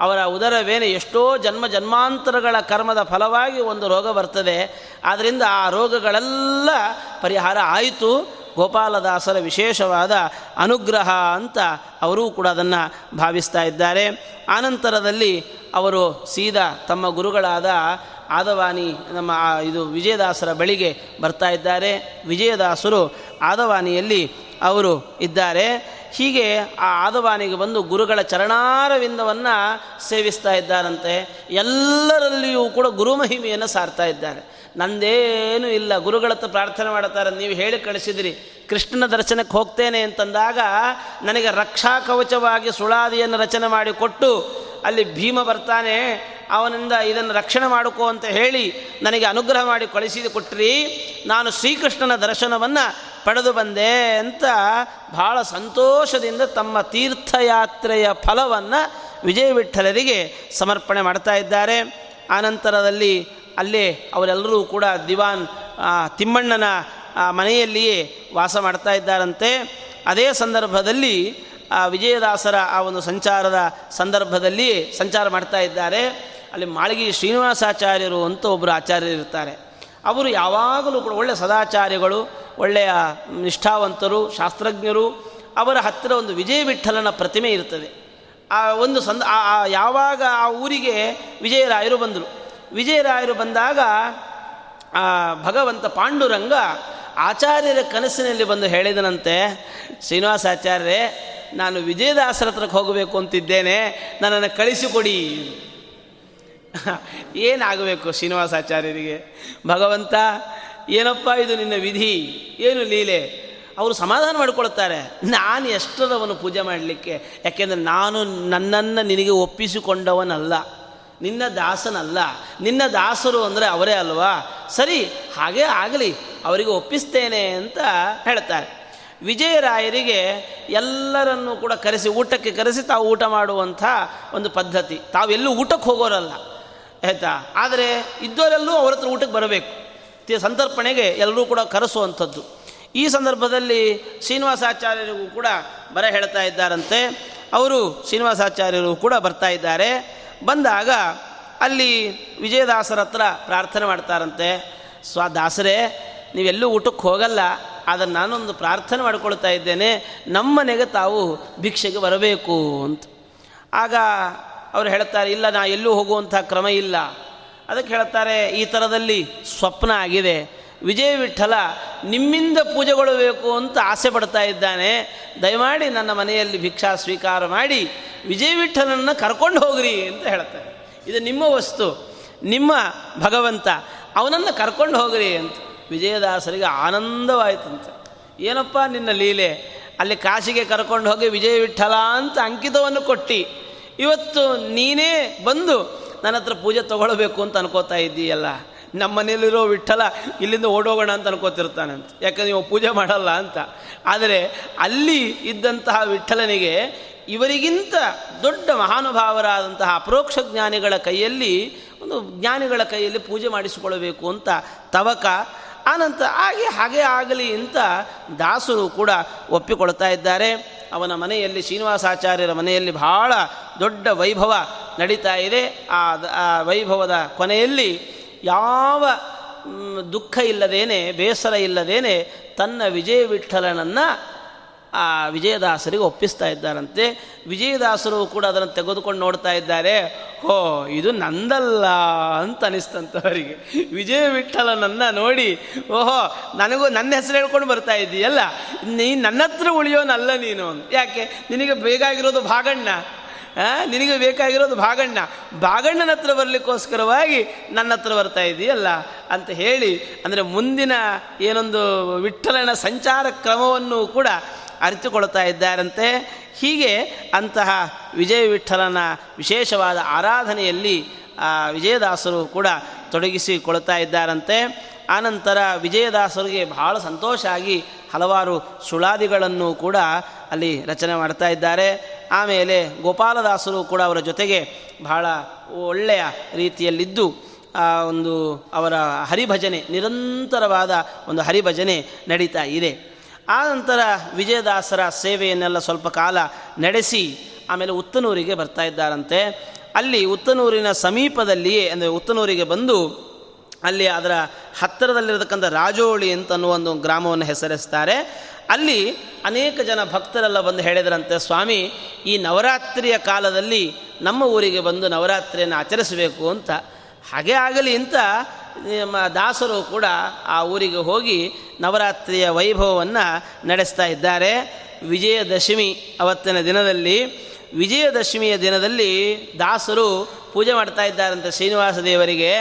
ಅವರ ಉದರವೇನೆ ಎಷ್ಟೋ ಜನ್ಮ ಜನ್ಮಾಂತರಗಳ ಕರ್ಮದ ಫಲವಾಗಿ ಒಂದು ರೋಗ ಬರ್ತದೆ. ಆದ್ದರಿಂದ ಆ ರೋಗಗಳೆಲ್ಲ ಪರಿಹಾರ ಆಯಿತು. ಗೋಪಾಲದಾಸರ ವಿಶೇಷವಾದ ಅನುಗ್ರಹ ಅಂತ ಅವರೂ ಕೂಡ ಅದನ್ನು ಭಾವಿಸ್ತಾ ಇದ್ದಾರೆ. ಆನಂತರದಲ್ಲಿ ಅವರು ಸೀದಾ ತಮ್ಮ ಗುರುಗಳಾದ ಆದವಾನಿ ನಮ್ಮ ಇದು ವಿಜಯದಾಸರ ಬಳಿಗೆ ಬರ್ತಾ ಇದ್ದಾರೆ. ವಿಜಯದಾಸರು ಆದವಾನಿಯಲ್ಲಿ ಅವರು ಇದ್ದಾರೆ. ಹೀಗೆ ಆ ಆದವಾನಿಗೆ ಬಂದು ಗುರುಗಳ ಚರಣಾರವಿಂದವನ್ನು ಸೇವಿಸ್ತಾ ಇದ್ದಾರಂತೆ. ಎಲ್ಲರಲ್ಲಿಯೂ ಕೂಡ ಗುರುಮಹಿಮೆಯನ್ನು ಸಾರ್ತಾ ಇದ್ದಾರೆ. ನಂದೇನೂ ಇಲ್ಲ. ಗುರುಗಳತ್ತ ಪ್ರಾರ್ಥನೆ ಮಾಡುತ್ತಾರೆ. ನೀವು ಹೇಳಿ ಕಳಿಸಿದಿರಿ. ಕೃಷ್ಣನ ದರ್ಶನಕ್ಕೆ ಹೋಗ್ತೇನೆ ಅಂತಂದಾಗ ನನಗೆ ರಕ್ಷಾ ಕವಚವಾಗಿ ಸುಳಾದಿಯನ್ನು ರಚನೆ ಮಾಡಿಕೊಟ್ಟು ಅಲ್ಲಿ ಭೀಮ ಬರ್ತಾನೆ. ಅವನಿಂದ ಇದನ್ನು ರಕ್ಷಣೆ ಮಾಡಿಕೋ ಅಂತ ಹೇಳಿ ನನಗೆ ಅನುಗ್ರಹ ಮಾಡಿ ಕಳಿಸಿದ ಕೊಟ್ರಿ. ನಾನು ಶ್ರೀಕೃಷ್ಣನ ದರ್ಶನವನ್ನು ಪಡೆದು ಬಂದೆ ಅಂತ ಬಹಳ ಸಂತೋಷದಿಂದ ತಮ್ಮ ತೀರ್ಥಯಾತ್ರೆಯ ಫಲವನ್ನು ವಿಜಯ ವಿಠಲರಿಗೆ ಸಮರ್ಪಣೆ ಮಾಡ್ತಾ ಇದ್ದಾರೆ. ಆನಂತರದಲ್ಲಿ ಅಲ್ಲೇ ಅವರೆಲ್ಲರೂ ಕೂಡ ದಿವಾನ್ ತಿಮ್ಮಣ್ಣನ ಮನೆಯಲ್ಲಿಯೇ ವಾಸ ಮಾಡ್ತಾ ಇದ್ದಾರಂತೆ. ಅದೇ ಸಂದರ್ಭದಲ್ಲಿ, ಆ, ವಿಜಯದಾಸರ ಆ ಒಂದು ಸಂಚಾರದ ಸಂದರ್ಭದಲ್ಲಿ ಸಂಚಾರ ಮಾಡ್ತಾ ಇದ್ದಾರೆ. ಅಲ್ಲಿ ಮಾಳಗಿ ಶ್ರೀನಿವಾಸಾಚಾರ್ಯರು ಅಂತ ಒಬ್ಬರು ಆಚಾರ್ಯರಿರ್ತಾರೆ ಅವರು ಯಾವಾಗಲೂ ಕೂಡ ಒಳ್ಳೆಯ ಸದಾಚಾರ್ಯಗಳು, ಒಳ್ಳೆಯ ನಿಷ್ಠಾವಂತರು, ಶಾಸ್ತ್ರಜ್ಞರು. ಅವರ ಹತ್ತಿರ ಒಂದು ವಿಜಯ ವಿಠಲನ ಪ್ರತಿಮೆ ಇರ್ತದೆ. ಆ ಒಂದು ಸಂದ ಯಾವಾಗ ಆ ಊರಿಗೆ ವಿಜಯರಾಯರು ಬಂದರು ವಿಜಯರಾಯರು ಬಂದಾಗ, ಆ ಭಗವಂತ ಪಾಂಡುರಂಗ ಆಚಾರ್ಯರ ಕನಸಿನಲ್ಲಿ ಬಂದು ಹೇಳಿದನಂತೆ ಶ್ರೀನಿವಾಸಾಚಾರ್ಯರೇ ನಾನು ವಿಜಯದಾಸರ ಹತ್ರಕ್ಕೆ ಹೋಗಬೇಕು ಅಂತಿದ್ದೇನೆ, ನನ್ನನ್ನು ಕಳಿಸಿಕೊಡಿ. ಏನಾಗಬೇಕು ಶ್ರೀನಿವಾಸಾಚಾರ್ಯರಿಗೆ ಭಗವಂತ, ಏನಪ್ಪ ಇದು ನಿನ್ನ ವಿಧಿ? ಏನು ಲೀಲೆ? ಅವರು ಸಮಾಧಾನ ಮಾಡಿಕೊಳ್ತಾರೆ. ನಾನು ಎಷ್ಟರವನು ಪೂಜೆ ಮಾಡಲಿಕ್ಕೆ? ಯಾಕೆಂದರೆ ನಾನು ನನ್ನನ್ನು ನಿನಗೆ ಒಪ್ಪಿಸಿಕೊಂಡವನಲ್ಲ. ನಿನ್ನ ದಾಸನಲ್ಲ. ನಿನ್ನ ದಾಸರು ಅಂದರೆ ಅವರೇ ಅಲ್ವಾ? ಸರಿ, ಹಾಗೇ ಆಗಲಿ. ಅವರಿಗೆ ಒಪ್ಪಿಸ್ತೇನೆ ಅಂತ ಹೇಳ್ತಾರೆ. ವಿಜಯರಾಯರಿಗೆ ಎಲ್ಲರನ್ನೂ ಕೂಡ ಕರೆಸಿ, ಊಟಕ್ಕೆ ಕರೆಸಿ ತಾವು ಊಟ ಮಾಡುವಂಥ ಒಂದು ಪದ್ಧತಿ. ತಾವೆಲ್ಲೂ ಊಟಕ್ಕೆ ಹೋಗೋರಲ್ಲ, ಆಯಿತಾ? ಆದರೆ ಇದ್ದವರೆಲ್ಲೂ ಅವ್ರ ಹತ್ರ ಊಟಕ್ಕೆ ಬರಬೇಕು. ಸಂತರ್ಪಣೆಗೆ ಎಲ್ಲರೂ ಕೂಡ ಕರೆಸುವಂಥದ್ದು. ಈ ಸಂದರ್ಭದಲ್ಲಿ ಶ್ರೀನಿವಾಸಾಚಾರ್ಯರಿಗೂ ಕೂಡ ಬರ ಹೇಳ್ತಾ ಇದ್ದಾರಂತೆ. ಅವರು ಶ್ರೀನಿವಾಸಾಚಾರ್ಯರು ಕೂಡ ಬರ್ತಾ ಇದ್ದಾರೆ. ಬಂದಾಗ ಅಲ್ಲಿ ವಿಜಯದಾಸರ ಹತ್ರ ಪ್ರಾರ್ಥನೆ ಮಾಡ್ತಾರಂತೆ ಸ್ವಾದಾಸರೇ ನೀವೆಲ್ಲೂ ಊಟಕ್ಕೆ ಹೋಗಲ್ಲ, ಆದರೆ ನಾನೊಂದು ಪ್ರಾರ್ಥನೆ ಮಾಡ್ಕೊಳ್ತಾ ಇದ್ದೇನೆ, ನಮ್ಮನೆಗೆ ತಾವು ಭಿಕ್ಷೆಗೆ ಬರಬೇಕು ಅಂತ. ಆಗ ಅವರು ಹೇಳ್ತಾರೆ, ಇಲ್ಲ, ನಾ ಎಲ್ಲೂ ಹೋಗುವಂಥ ಕ್ರಮ ಇಲ್ಲ. ಅದಕ್ಕೆ ಹೇಳ್ತಾರೆ, ಈ ಥರದಲ್ಲಿ ಸ್ವಪ್ನ ಆಗಿದೆ ವಿಜಯ ವಿಠಲ, ನಿಮ್ಮಿಂದ ಪೂಜೆಗೊಳ್ಳಬೇಕು ಅಂತ ಆಸೆ ಪಡ್ತಾ ಇದ್ದಾನೆ. ದಯಮಾಡಿ ನನ್ನ ಮನೆಯಲ್ಲಿ ಭಿಕ್ಷಾ ಸ್ವೀಕಾರ ಮಾಡಿ, ವಿಜಯ ವಿಠಲನ್ನು ಕರ್ಕೊಂಡು ಹೋಗ್ರಿ ಅಂತ ಹೇಳ್ತಾರೆ. ಇದು ನಿಮ್ಮ ವಸ್ತು, ನಿಮ್ಮ ಭಗವಂತ, ಅವನನ್ನು ಕರ್ಕೊಂಡು ಹೋಗ್ರಿ ಅಂತ. ವಿಜಯದಾಸರಿಗೆ ಆನಂದವಾಯಿತಂತೆ. ಏನಪ್ಪ ನಿನ್ನ ಲೀಲೆ? ಅಲ್ಲಿ ಕಾಶಿಗೆ ಕರ್ಕೊಂಡು ಹೋಗಿ ವಿಜಯ ವಿಠಲ ಅಂತ ಅಂಕಿತವನ್ನು ಕೊಟ್ಟು. ಇವತ್ತು ನೀನೇ ಬಂದು ನನ್ನ ಹತ್ರ ಪೂಜೆ ತೊಗೊಳ್ಬೇಕು ಅಂತ ಅನ್ಕೋತಾ ಇದ್ದೀಯಲ್ಲ. ನಮ್ಮ ಮನೇಲಿರೋ ವಿಠಲ ಇಲ್ಲಿಂದ ಓಡೋಗೋಣ ಅಂತ ಅನ್ಕೋತಿರ್ತಾನೆ ಅಂತ. ಯಾಕಂದ್ರೆ ನೀವು ಪೂಜೆ ಮಾಡಲ್ಲ ಅಂತ. ಆದರೆ ಅಲ್ಲಿ ಇದ್ದಂತಹ ವಿಠಲನಿಗೆ ಇವರಿಗಿಂತ ದೊಡ್ಡ ಮಹಾನುಭಾವರಾದಂತಹ ಅಪರೋಕ್ಷ ಜ್ಞಾನಿಗಳ ಕೈಯಲ್ಲಿ, ಒಂದು ಜ್ಞಾನಿಗಳ ಕೈಯಲ್ಲಿ ಪೂಜೆ ಮಾಡಿಸಿಕೊಳ್ಳಬೇಕು ಅಂತ ತವಕ ಆನಂತರ ಹಾಗೆ ಹಾಗೆ ಆಗಲಿ ಅಂತ ದಾಸರು ಕೂಡ ಒಪ್ಪಿಕೊಳ್ತಾ ಇದ್ದಾರೆ. ಅವನ ಮನೆಯಲ್ಲಿ, ಶ್ರೀನಿವಾಸಾಚಾರ್ಯರ ಮನೆಯಲ್ಲಿ ಬಹಳ ದೊಡ್ಡ ವೈಭವ ನಡೀತಾ ಇದೆ. ಆ ವೈಭವದ ಕೊನೆಯಲ್ಲಿ ಯಾವ ದುಃಖ ಇಲ್ಲದೇನೆ, ಬೇಸರ ಇಲ್ಲದೇನೆ ತನ್ನ ವಿಜಯ ವಿಠಲನನ್ನು ಆ ವಿಜಯದಾಸರಿಗೆ ಒಪ್ಪಿಸ್ತಾ ಇದ್ದಾರಂತೆ. ವಿಜಯದಾಸರು ಕೂಡ ಅದನ್ನು ತೆಗೆದುಕೊಂಡು ನೋಡ್ತಾ ಇದ್ದಾರೆ. ಓ ಇದು ನಂದಲ್ಲ ಅಂತ ಅನಿಸ್ತಂಥವರಿಗೆ ವಿಜಯ ವಿಠಲನನ್ನು ನೋಡಿ, ಓಹೋ, ನನಗೂ ನನ್ನ ಹೆಸರು ಹೇಳ್ಕೊಂಡು ಬರ್ತಾ ಇದ್ದೀಯಲ್ಲ ನೀ ನನ್ನ ಹತ್ರ ಉಳಿಯೋನಲ್ಲ ನೀನು ಯಾಕೆ? ನಿನಗೆ ಬೇಕಾಗಿರೋದು ಭಾಗಣ್ಣ. ನಿನಗೆ ಬೇಕಾಗಿರೋದು ಭಾಗಣ್ಣ. ಭಾಗಣ್ಣನ ಹತ್ರ ಬರಲಿಕ್ಕೋಸ್ಕರವಾಗಿ ನನ್ನ ಹತ್ರ ಬರ್ತಾ ಇದೆಯಲ್ಲ ಅಂತ ಹೇಳಿ, ಅಂದರೆ ಮುಂದಿನ ಏನೊಂದು ವಿಠಲನ ಸಂಚಾರ ಕ್ರಮವನ್ನು ಕೂಡ ಅರಿತುಕೊಳ್ತಾ ಇದ್ದಾರಂತೆ. ಹೀಗೆ ಅಂತಹ ವಿಜಯ ವಿಠಲನ ವಿಶೇಷವಾದ ಆರಾಧನೆಯಲ್ಲಿ ವಿಜಯದಾಸರು ಕೂಡ ತೊಡಗಿಸಿಕೊಳ್ತಾ ಇದ್ದಾರಂತೆ. ಆನಂತರ ವಿಜಯದಾಸರಿಗೆ ಬಹಳ ಸಂತೋಷ ಆಗಿ ಹಲವಾರು ಸುಳಾದಿಗಳನ್ನು ಕೂಡ ಅಲ್ಲಿ ರಚನೆ ಮಾಡ್ತಾ ಇದ್ದಾರೆ. ಆಮೇಲೆ ಗೋಪಾಲದಾಸರು ಕೂಡ ಅವರ ಜೊತೆಗೆ ಬಹಳ ಒಳ್ಳೆಯ ರೀತಿಯಲ್ಲಿದ್ದು, ಆ, ಒಂದು ಅವರ ಹರಿಭಜನೆ, ನಿರಂತರವಾದ ಒಂದು ಹರಿಭಜನೆ ನಡೀತಾ ಇದೆ. ಆ ನಂತರ ವಿಜಯದಾಸರ ಸೇವೆಯನ್ನೆಲ್ಲ ಸ್ವಲ್ಪ ಕಾಲ ನಡೆಸಿ, ಆಮೇಲೆ ಉತ್ತನೂರಿಗೆ ಬರ್ತಾ ಇದ್ದಾರಂತೆ. ಅಲ್ಲಿ ಉತ್ತನೂರಿನ ಸಮೀಪದಲ್ಲಿಯೇ, ಅಂದರೆ ಉತ್ತನೂರಿಗೆ ಬಂದು ಅಲ್ಲಿ ಅದರ ಹತ್ತಿರದಲ್ಲಿರತಕ್ಕಂಥ ರಾಜೋಳಿ ಅಂತ ಅನ್ನುವ ಒಂದು ಗ್ರಾಮವನ್ನು ಹೆಸರಿಸ್ತಾರೆ. ಅಲ್ಲಿ ಅನೇಕ ಜನ ಭಕ್ತರೆಲ್ಲ ಬಂದು ಹೇಳಿದ್ರಂತೆ, ಸ್ವಾಮಿ, ಈ ನವರಾತ್ರಿಯ ಕಾಲದಲ್ಲಿ ನಮ್ಮ ಊರಿಗೆ ಬಂದು ನವರಾತ್ರಿಯನ್ನು ಆಚರಿಸಬೇಕು ಅಂತ. ಹಾಗೆ ಆಗಲಿ ಅಂತ ನಮ್ಮ ದಾಸರು ಕೂಡ ಆ ಊರಿಗೆ ಹೋಗಿ ನವರಾತ್ರಿಯ ವೈಭವವನ್ನು ನಡೆಸ್ತಾ ಇದ್ದಾರೆ. ವಿಜಯದಶಮಿ ಅವತ್ತಿನ ದಿನದಲ್ಲಿ, ವಿಜಯದಶಮಿಯ ದಿನದಲ್ಲಿ ದಾಸರು ಪೂಜೆ ಮಾಡ್ತಾ ಇದ್ದಾರಂತೆ ಶ್ರೀನಿವಾಸ ದೇವರಿಗೆ.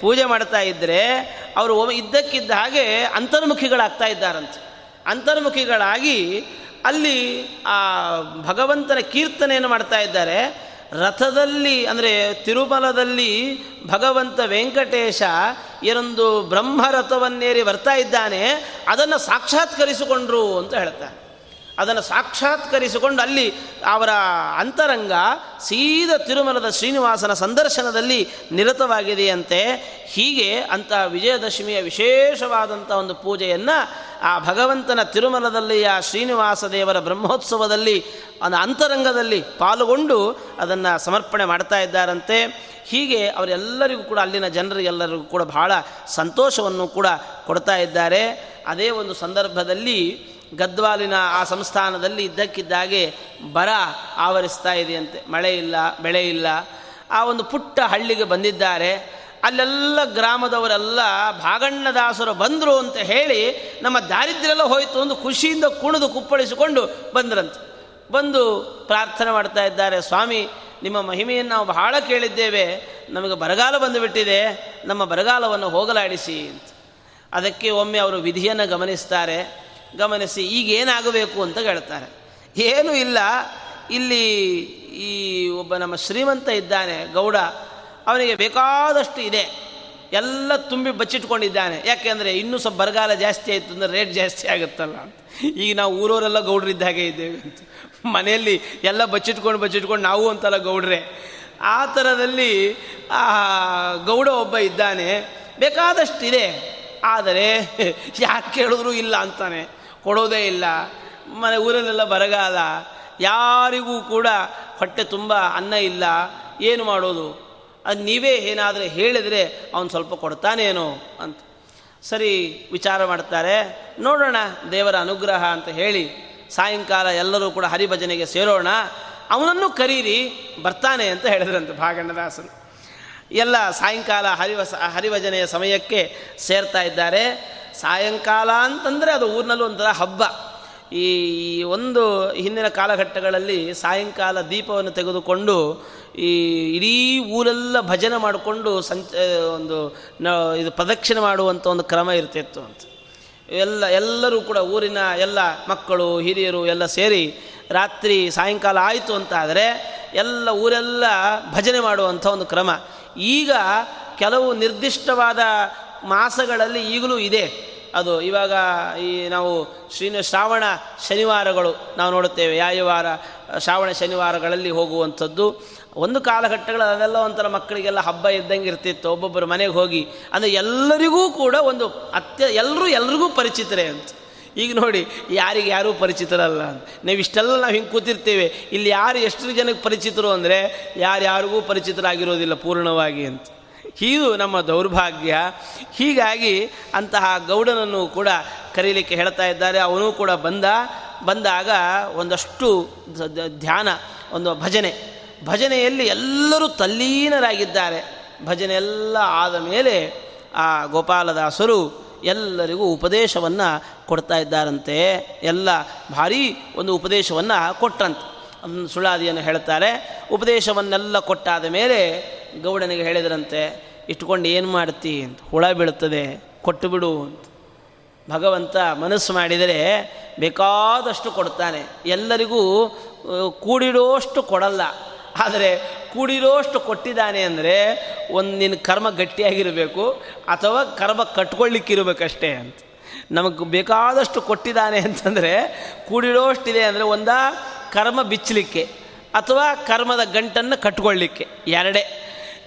ಪೂಜೆ ಮಾಡ್ತಾ ಇದ್ದರೆ ಅವರು ಇದ್ದಕ್ಕಿದ್ದ ಹಾಗೆ ಅಂತರ್ಮುಖಿಗಳಾಗ್ತಾ ಇದ್ದಾರಂತೆ. ಅಂತರ್ಮುಖಿಗಳಾಗಿ ಅಲ್ಲಿ ಆ ಭಗವಂತನ ಕೀರ್ತನೆಯನ್ನು ಮಾಡ್ತಾ ಇದ್ದಾರೆ. ರಥದಲ್ಲಿ ಅಂದರೆ ತಿರುಮಲದಲ್ಲಿ ಭಗವಂತ ವೆಂಕಟೇಶ ಏನೊಂದು ಬ್ರಹ್ಮರಥವನ್ನೇರಿ ಬರ್ತಾ ಇದ್ದಾನೆ, ಅದನ್ನು ಸಾಕ್ಷಾತ್ಕರಿಸಿಕೊಂಡ್ರು ಅಂತ ಹೇಳ್ತಾರೆ. ಅದನ್ನು ಸಾಕ್ಷಾತ್ಕರಿಸಿಕೊಂಡು ಅಲ್ಲಿ ಅವರ ಅಂತರಂಗ ಸೀದ ತಿರುಮಲದ ಶ್ರೀನಿವಾಸನ ಸಂದರ್ಶನದಲ್ಲಿ ನಿರತವಾಗಿದೆಯಂತೆ ಹೀಗೆ ಅಂತ ವಿಜಯದಶಮಿಯ ವಿಶೇಷವಾದಂಥ ಒಂದು ಪೂಜೆಯನ್ನು ಆ ಭಗವಂತನ ತಿರುಮಲದಲ್ಲಿ ಆ ಶ್ರೀನಿವಾಸ ದೇವರ ಬ್ರಹ್ಮೋತ್ಸವದಲ್ಲಿ ಅದು ಅಂತರಂಗದಲ್ಲಿ ಪಾಲ್ಗೊಂಡು ಅದನ್ನು ಸಮರ್ಪಣೆ ಮಾಡ್ತಾ ಇದ್ದಾರಂತೆ. ಹೀಗೆ ಅವರೆಲ್ಲರಿಗೂ ಕೂಡ ಅಲ್ಲಿನ ಜನರಿಗೆಲ್ಲರಿಗೂ ಕೂಡ ಬಹಳ ಸಂತೋಷವನ್ನು ಕೂಡ ಕೊಡ್ತಾ ಇದ್ದಾರೆ. ಅದೇ ಒಂದು ಸಂದರ್ಭದಲ್ಲಿ ಗದ್ವಾಲಿನ ಆ ಸಂಸ್ಥಾನದಲ್ಲಿ ಇದ್ದಕ್ಕಿದ್ದಾಗೆ ಬರ ಆವರಿಸ್ತಾ ಇದೆಯಂತೆ. ಮಳೆ ಇಲ್ಲ, ಬೆಳೆ ಇಲ್ಲ. ಆ ಒಂದು ಪುಟ್ಟ ಹಳ್ಳಿಗೆ ಬಂದಿದ್ದಾರೆ. ಅಲ್ಲೆಲ್ಲ ಗ್ರಾಮದವರೆಲ್ಲ ಭಾಗಣ್ಣದಾಸರು ಬಂದರು ಅಂತ ಹೇಳಿ ನಮ್ಮ ದಾರಿದ್ರ್ಯೆಲ್ಲ ಹೋಯಿತು ಒಂದು ಖುಷಿಯಿಂದ ಕುಣಿದು ಕುಪ್ಪಳಿಸಿಕೊಂಡು ಬಂದ್ರಂತೆ. ಬಂದು ಪ್ರಾರ್ಥನೆ ಮಾಡ್ತಾ ಇದ್ದಾರೆ, ಸ್ವಾಮಿ, ನಿಮ್ಮ ಮಹಿಮೆಯನ್ನು ನಾವು ಬಹಳ ಕೇಳಿದ್ದೇವೆ. ನಮಗೆ ಬರಗಾಲ ಬಂದುಬಿಟ್ಟಿದೆ. ನಮ್ಮ ಬರಗಾಲವನ್ನು ಹೋಗಲಾಡಿಸಿ. ಅಂತ. ಅದಕ್ಕೆ ಒಮ್ಮೆ ಅವರು ವಿಧಿಯನ್ನು ಗಮನಿಸ್ತಾರೆ. ಗಮನಿಸಿ, ಈಗ ಏನಾಗಬೇಕು ಅಂತ ಹೇಳ್ತಾರೆ. ಏನೂ ಇಲ್ಲ. ಇಲ್ಲಿ ಈ ಒಬ್ಬ ನಮ್ಮ ಶ್ರೀಮಂತ ಇದ್ದಾನೆ, ಗೌಡ. ಅವನಿಗೆ ಬೇಕಾದಷ್ಟು ಇದೆ. ಎಲ್ಲ ತುಂಬಿ ಬಚ್ಚಿಟ್ಕೊಂಡಿದ್ದಾನೆ. ಯಾಕೆಂದರೆ ಇನ್ನೂ ಸ್ವಲ್ಪ ಬರಗಾಲ ಜಾಸ್ತಿ ಆಯಿತು ಅಂದರೆ ರೇಟ್ ಜಾಸ್ತಿ ಆಗುತ್ತಲ್ಲ ಅಂತ. ಈಗ ನಾವು ಊರವರೆಲ್ಲ ಗೌಡ್ರಿದ್ದ ಹಾಗೆ ಇದ್ದೇವೆ ಅಂತ. ಮನೆಯಲ್ಲಿ ಎಲ್ಲ ಬಚ್ಚಿಟ್ಕೊಂಡು ಬಚ್ಚಿಟ್ಕೊಂಡು ನಾವು ಅಂತಲ್ಲ ಗೌಡ್ರೆ. ಆ ಥರದಲ್ಲಿ ಆ ಗೌಡ ಒಬ್ಬ ಇದ್ದಾನೆ. ಬೇಕಾದಷ್ಟಿದೆ ಆದರೆ ಯಾಕೆ ಕೇಳಿದ್ರೂ ಇಲ್ಲ ಅಂತಾನೆ. ಕೊಡೋದೇ ಇಲ್ಲ. ಮನೆ ಊರಲ್ಲೆಲ್ಲ ಬರಗಾಲ. ಯಾರಿಗೂ ಕೂಡ ಹೊಟ್ಟೆ ತುಂಬ ಅನ್ನ ಇಲ್ಲ. ಏನು ಮಾಡೋದು? ಅದು ನೀವೇ ಏನಾದರೂ ಹೇಳಿದರೆ ಅವನು ಸ್ವಲ್ಪ ಕೊಡ್ತಾನೇನೋ ಅಂತ. ಸರಿ, ವಿಚಾರ ಮಾಡ್ತಾರೆ. ನೋಡೋಣ, ದೇವರ ಅನುಗ್ರಹ ಅಂತ ಹೇಳಿ ಸಾಯಂಕಾಲ ಎಲ್ಲರೂ ಕೂಡ ಹರಿಭಜನೆಗೆ ಸೇರೋಣ. ಅವನನ್ನು ಕರೀರಿ, ಬರ್ತಾನೆ ಅಂತ ಹೇಳಿದ್ರಂತೆ ಭಾಗಣ್ಣದಾಸರು. ಎಲ್ಲ ಸಾಯಂಕಾಲ ಹರಿವ ಹರಿಭಜನೆಯ ಸಮಯಕ್ಕೆ ಸೇರ್ತಾ ಇದ್ದಾರೆ. ಸಾಯಂಕಾಲ ಅಂತಂದರೆ ಅದು ಊರಿನಲ್ಲೂ ಒಂಥರ ಹಬ್ಬ. ಈ ಒಂದು ಹಿಂದಿನ ಕಾಲಘಟ್ಟಗಳಲ್ಲಿ ಸಾಯಂಕಾಲ ದೀಪವನ್ನು ತೆಗೆದುಕೊಂಡು ಈ ಇಡೀ ಊರೆಲ್ಲ ಭಜನೆ ಮಾಡಿಕೊಂಡು ಸಂಚ ಒಂದು ನ, ಇದು ಪ್ರದಕ್ಷಿಣೆ ಮಾಡುವಂಥ ಒಂದು ಕ್ರಮ ಇರ್ತಿತ್ತು ಅಂತ. ಎಲ್ಲ, ಎಲ್ಲರೂ ಕೂಡ ಊರಿನ ಎಲ್ಲ ಮಕ್ಕಳು, ಹಿರಿಯರು ಎಲ್ಲ ಸೇರಿ ರಾತ್ರಿ ಸಾಯಂಕಾಲ ಆಯಿತು ಅಂತ ಆದರೆ ಎಲ್ಲ ಊರೆಲ್ಲ ಭಜನೆ ಮಾಡುವಂಥ ಒಂದು ಕ್ರಮ. ಈಗ ಕೆಲವು ನಿರ್ದಿಷ್ಟವಾದ ಮಾಸಗಳಲ್ಲಿ ಈಗಲೂ ಇದೆ. ಅದು ಇವಾಗ ಈ ನಾವು ಶ್ರೀನ ಶ್ರಾವಣ ಶನಿವಾರಗಳು ನಾವು ನೋಡುತ್ತೇವೆ. ಯಾಯವಾರ ಶ್ರಾವಣ ಶನಿವಾರಗಳಲ್ಲಿ ಹೋಗುವಂಥದ್ದು. ಒಂದು ಕಾಲಘಟ್ಟಗಳು ಅದೆಲ್ಲ ಒಂಥರ ಮಕ್ಕಳಿಗೆಲ್ಲ ಹಬ್ಬ ಇದ್ದಂಗೆ ಇರ್ತಿತ್ತು. ಒಬ್ಬೊಬ್ಬರು ಮನೆಗೆ ಹೋಗಿ, ಅಂದರೆ ಎಲ್ಲರಿಗೂ ಕೂಡ ಒಂದು ಅತ್ಯ ಎಲ್ಲರೂ ಎಲ್ರಿಗೂ ಪರಿಚಿತರೇ ಅಂತ. ಈಗ ನೋಡಿ, ಯಾರಿಗೆ ಯಾರೂ ಪರಿಚಿತರಲ್ಲ ನೀವು ಇಷ್ಟೆಲ್ಲ ನಾವು ಹಿಂಗೆ ಕೂತಿರ್ತೇವೆ. ಇಲ್ಲಿ ಯಾರು ಎಷ್ಟು ಜನಕ್ಕೆ ಪರಿಚಿತರು ಅಂದರೆ ಯಾರ್ಯಾರಿಗೂ ಪರಿಚಿತರಾಗಿರೋದಿಲ್ಲ ಪೂರ್ಣವಾಗಿ ಅಂತ. ಇದು ನಮ್ಮ ದೌರ್ಭಾಗ್ಯ. ಹೀಗಾಗಿ ಅಂತಹ ಗೌಡನನ್ನು ಕೂಡ ಕರೀಲಿಕ್ಕೆ ಹೇಳ್ತಾ ಇದ್ದಾರೆ. ಅವನು ಕೂಡ ಬಂದ, ಬಂದಾಗ ಒಂದಷ್ಟು ಧ್ಯಾನ, ಒಂದು ಭಜನೆ. ಭಜನೆಯಲ್ಲಿ ಎಲ್ಲರೂ ತಲ್ಲೀನರಾಗಿದ್ದಾರೆ. ಭಜನೆ ಎಲ್ಲ ಆದ ಮೇಲೆ ಆ ಗೋಪಾಲದಾಸರು ಎಲ್ಲರಿಗೂ ಉಪದೇಶವನ್ನು ಕೊಡ್ತಾ ಇದ್ದಾರಂತೆ. ಎಲ್ಲ ಭಾರೀ ಒಂದು ಉಪದೇಶವನ್ನು ಕೊಟ್ಟಂತೆ ಸುಳಾದಿಯನ್ನು ಹೇಳ್ತಾರೆ. ಉಪದೇಶವನ್ನೆಲ್ಲ ಕೊಟ್ಟಾದ ಮೇಲೆ ಗೌಡನಿಗೆ ಹೇಳಿದ್ರಂತೆ, ಇಟ್ಕೊಂಡು ಏನು ಮಾಡ್ತಿ ಅಂತ, ಹುಳ ಬೀಳುತ್ತದೆ ಕೊಟ್ಟು ಬಿಡು ಅಂತ. ಭಗವಂತ ಮನಸ್ಸು ಮಾಡಿದರೆ ಬೇಕಾದಷ್ಟು ಕೊಡ್ತಾನೆ. ಎಲ್ಲರಿಗೂ ಕೂಡಿರೋಷ್ಟು ಕೊಡಲ್ಲ. ಆದರೆ ಕೂಡಿರೋಷ್ಟು ಕೊಟ್ಟಿದ್ದಾನೆ ಅಂದರೆ ಒಂದು ನಿನ್ನ ಕರ್ಮ ಗಟ್ಟಿಯಾಗಿರಬೇಕು, ಅಥವಾ ಕರ್ಮ ಕಟ್ಕೊಳ್ಳಿಕ್ಕಿರಬೇಕಷ್ಟೇ ಅಂತ. ನಮಗೆ ಬೇಕಾದಷ್ಟು ಕೊಟ್ಟಿದ್ದಾನೆ ಅಂತಂದರೆ ಕೂಡಿರೋಷ್ಟಿದೆ ಅಂದರೆ ಒಂದ ಕರ್ಮ ಬಿಚ್ಚಲಿಕ್ಕೆ, ಅಥವಾ ಕರ್ಮದ ಗಂಟನ್ನು ಕಟ್ಕೊಳ್ಳಿಕ್ಕೆ, ಎರಡೇ.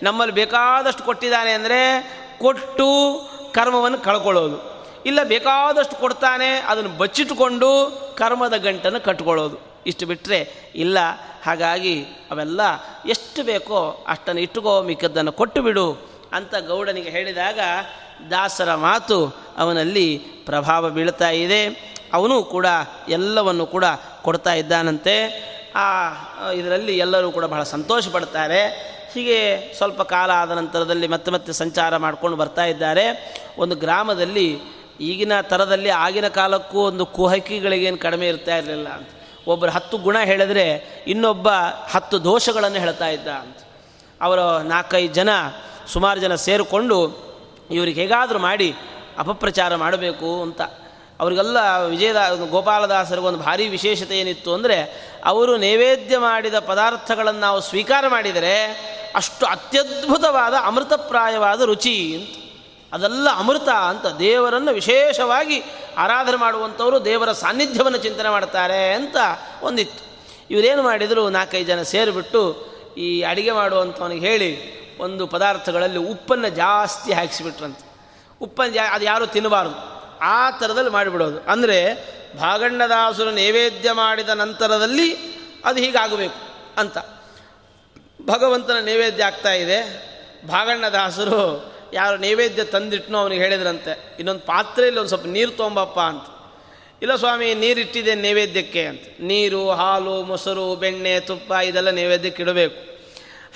ನಮ್ಮಲ್ಲಿ ಬೇಕಾದಷ್ಟು ಕೊಟ್ಟಿದ್ದಾನೆ ಅಂದರೆ ಕೊಟ್ಟು ಕರ್ಮವನ್ನು ಕಳ್ಕೊಳ್ಳೋದು. ಇಲ್ಲ ಬೇಕಾದಷ್ಟು ಕೊಡ್ತಾನೆ, ಅದನ್ನು ಬಚ್ಚಿಟ್ಟುಕೊಂಡು ಕರ್ಮದ ಗಂಟನ್ನು ಕಟ್ಕೊಳ್ಳೋದು. ಇಷ್ಟು ಬಿಟ್ಟರೆ ಇಲ್ಲ. ಹಾಗಾಗಿ ಅವೆಲ್ಲ ಎಷ್ಟು ಬೇಕೋ ಅಷ್ಟನ್ನು ಇಟ್ಟುಕೋ, ಮಿಕ್ಕದ್ದನ್ನು ಕೊಟ್ಟು ಬಿಡು ಅಂತ ಗೌಡನಿಗೆ ಹೇಳಿದಾಗ ದಾಸರ ಮಾತು ಅವನಲ್ಲಿ ಪ್ರಭಾವ ಬೀಳ್ತಾ ಇದೆ. ಅವನು ಕೂಡ ಎಲ್ಲವನ್ನು ಕೂಡ ಕೊಡ್ತಾ ಇದ್ದಾನಂತೆ. ಆ, ಇದರಲ್ಲಿ ಎಲ್ಲರೂ ಕೂಡ ಬಹಳ ಸಂತೋಷ ಪಡ್ತಾರೆ ಹೀಗೆ ಸ್ವಲ್ಪ ಕಾಲ ಆದ ನಂತರದಲ್ಲಿ ಮತ್ತೆ ಮತ್ತೆ ಸಂಚಾರ ಮಾಡ್ಕೊಂಡು ಬರ್ತಾ ಇದ್ದಾರೆ. ಒಂದು ಗ್ರಾಮದಲ್ಲಿ ಈಗಿನ ಥರದಲ್ಲಿ ಆಗಿನ ಕಾಲಕ್ಕೂ ಒಂದು ಕುಹಕಿಗಳಿಗೇನು ಕಡಿಮೆ ಇರ್ತಾ ಇರಲಿಲ್ಲ ಅಂತ. ಒಬ್ಬರು ಹತ್ತು ಗುಣ ಹೇಳಿದ್ರೆ ಇನ್ನೊಬ್ಬ ಹತ್ತು ದೋಷಗಳನ್ನು ಹೇಳ್ತಾ ಇದ್ದ ಅಂತ. ಅವರು ನಾಲ್ಕೈದು ಜನ, ಸುಮಾರು ಜನ ಸೇರಿಕೊಂಡು ಇವ್ರಿಗೆ ಹೇಗಾದರೂ ಮಾಡಿ ಅಪಪ್ರಚಾರ ಮಾಡಬೇಕು ಅಂತ. ಅವರಿಗೆಲ್ಲ ವಿಜಯದ ಗೋಪಾಲದಾಸರಿಗೊಂದು ಭಾರಿ ವಿಶೇಷತೆ ಏನಿತ್ತು ಅಂದರೆ, ಅವರು ನೈವೇದ್ಯ ಮಾಡಿದ ಪದಾರ್ಥಗಳನ್ನು ನಾವು ಸ್ವೀಕಾರ ಮಾಡಿದರೆ ಅಷ್ಟು ಅತ್ಯದ್ಭುತವಾದ ಅಮೃತಪ್ರಾಯವಾದ ರುಚಿ ಅಂತ. ಅದೆಲ್ಲ ಅಮೃತ ಅಂತ ದೇವರನ್ನು ವಿಶೇಷವಾಗಿ ಆರಾಧನೆ ಮಾಡುವಂಥವರು ದೇವರ ಸಾನ್ನಿಧ್ಯವನ್ನು ಚಿಂತನೆ ಮಾಡ್ತಾರೆ ಅಂತ ಒಂದಿತ್ತು. ಇವರೇನು ಮಾಡಿದರು, ನಾಲ್ಕೈದು ಜನ ಸೇರಿಬಿಟ್ಟು ಈ ಅಡಿಗೆ ಮಾಡುವಂಥವನಿಗೆ ಹೇಳಿ ಒಂದು ಪದಾರ್ಥಗಳಲ್ಲಿ ಉಪ್ಪನ್ನು ಜಾಸ್ತಿ ಹಾಕಿಸಿಬಿಟ್ರಂತೆ. ಉಪ್ಪನ್ನು ಜಾ, ಅದು ಯಾರೂ ತಿನ್ನಬಾರ್ದು. ಆ ಥರದಲ್ಲಿ ಮಾಡಿಬಿಡೋದು. ಅಂದರೆ ಭಾಗಣ್ಣದಾಸುರ ನೈವೇದ್ಯ ಮಾಡಿದ ನಂತರದಲ್ಲಿ ಅದು ಹೀಗಾಗಬೇಕು ಅಂತ. ಭಗವಂತನ ನೈವೇದ್ಯ ಆಗ್ತಾ ಇದೆ. ಭಾಗಣ್ಣದಾಸರು ಯಾರು ನೈವೇದ್ಯ ತಂದಿಟ್ನೋ ಅವನಿಗೆ ಹೇಳಿದ್ರಂತೆ, ಇನ್ನೊಂದು ಪಾತ್ರೆಯಲ್ಲಿ ಒಂದು ಸ್ವಲ್ಪ ನೀರು ತೊಂಬಪ್ಪ ಅಂತ. ಇಲ್ಲ ಸ್ವಾಮಿ ನೀರಿಟ್ಟಿದೆ ನೈವೇದ್ಯಕ್ಕೆ ಅಂತ. ನೀರು, ಹಾಲು, ಮೊಸರು, ಬೆಣ್ಣೆ, ತುಪ್ಪ ಇದೆಲ್ಲ ನೈವೇದ್ಯಕ್ಕೆ ಇಡಬೇಕು.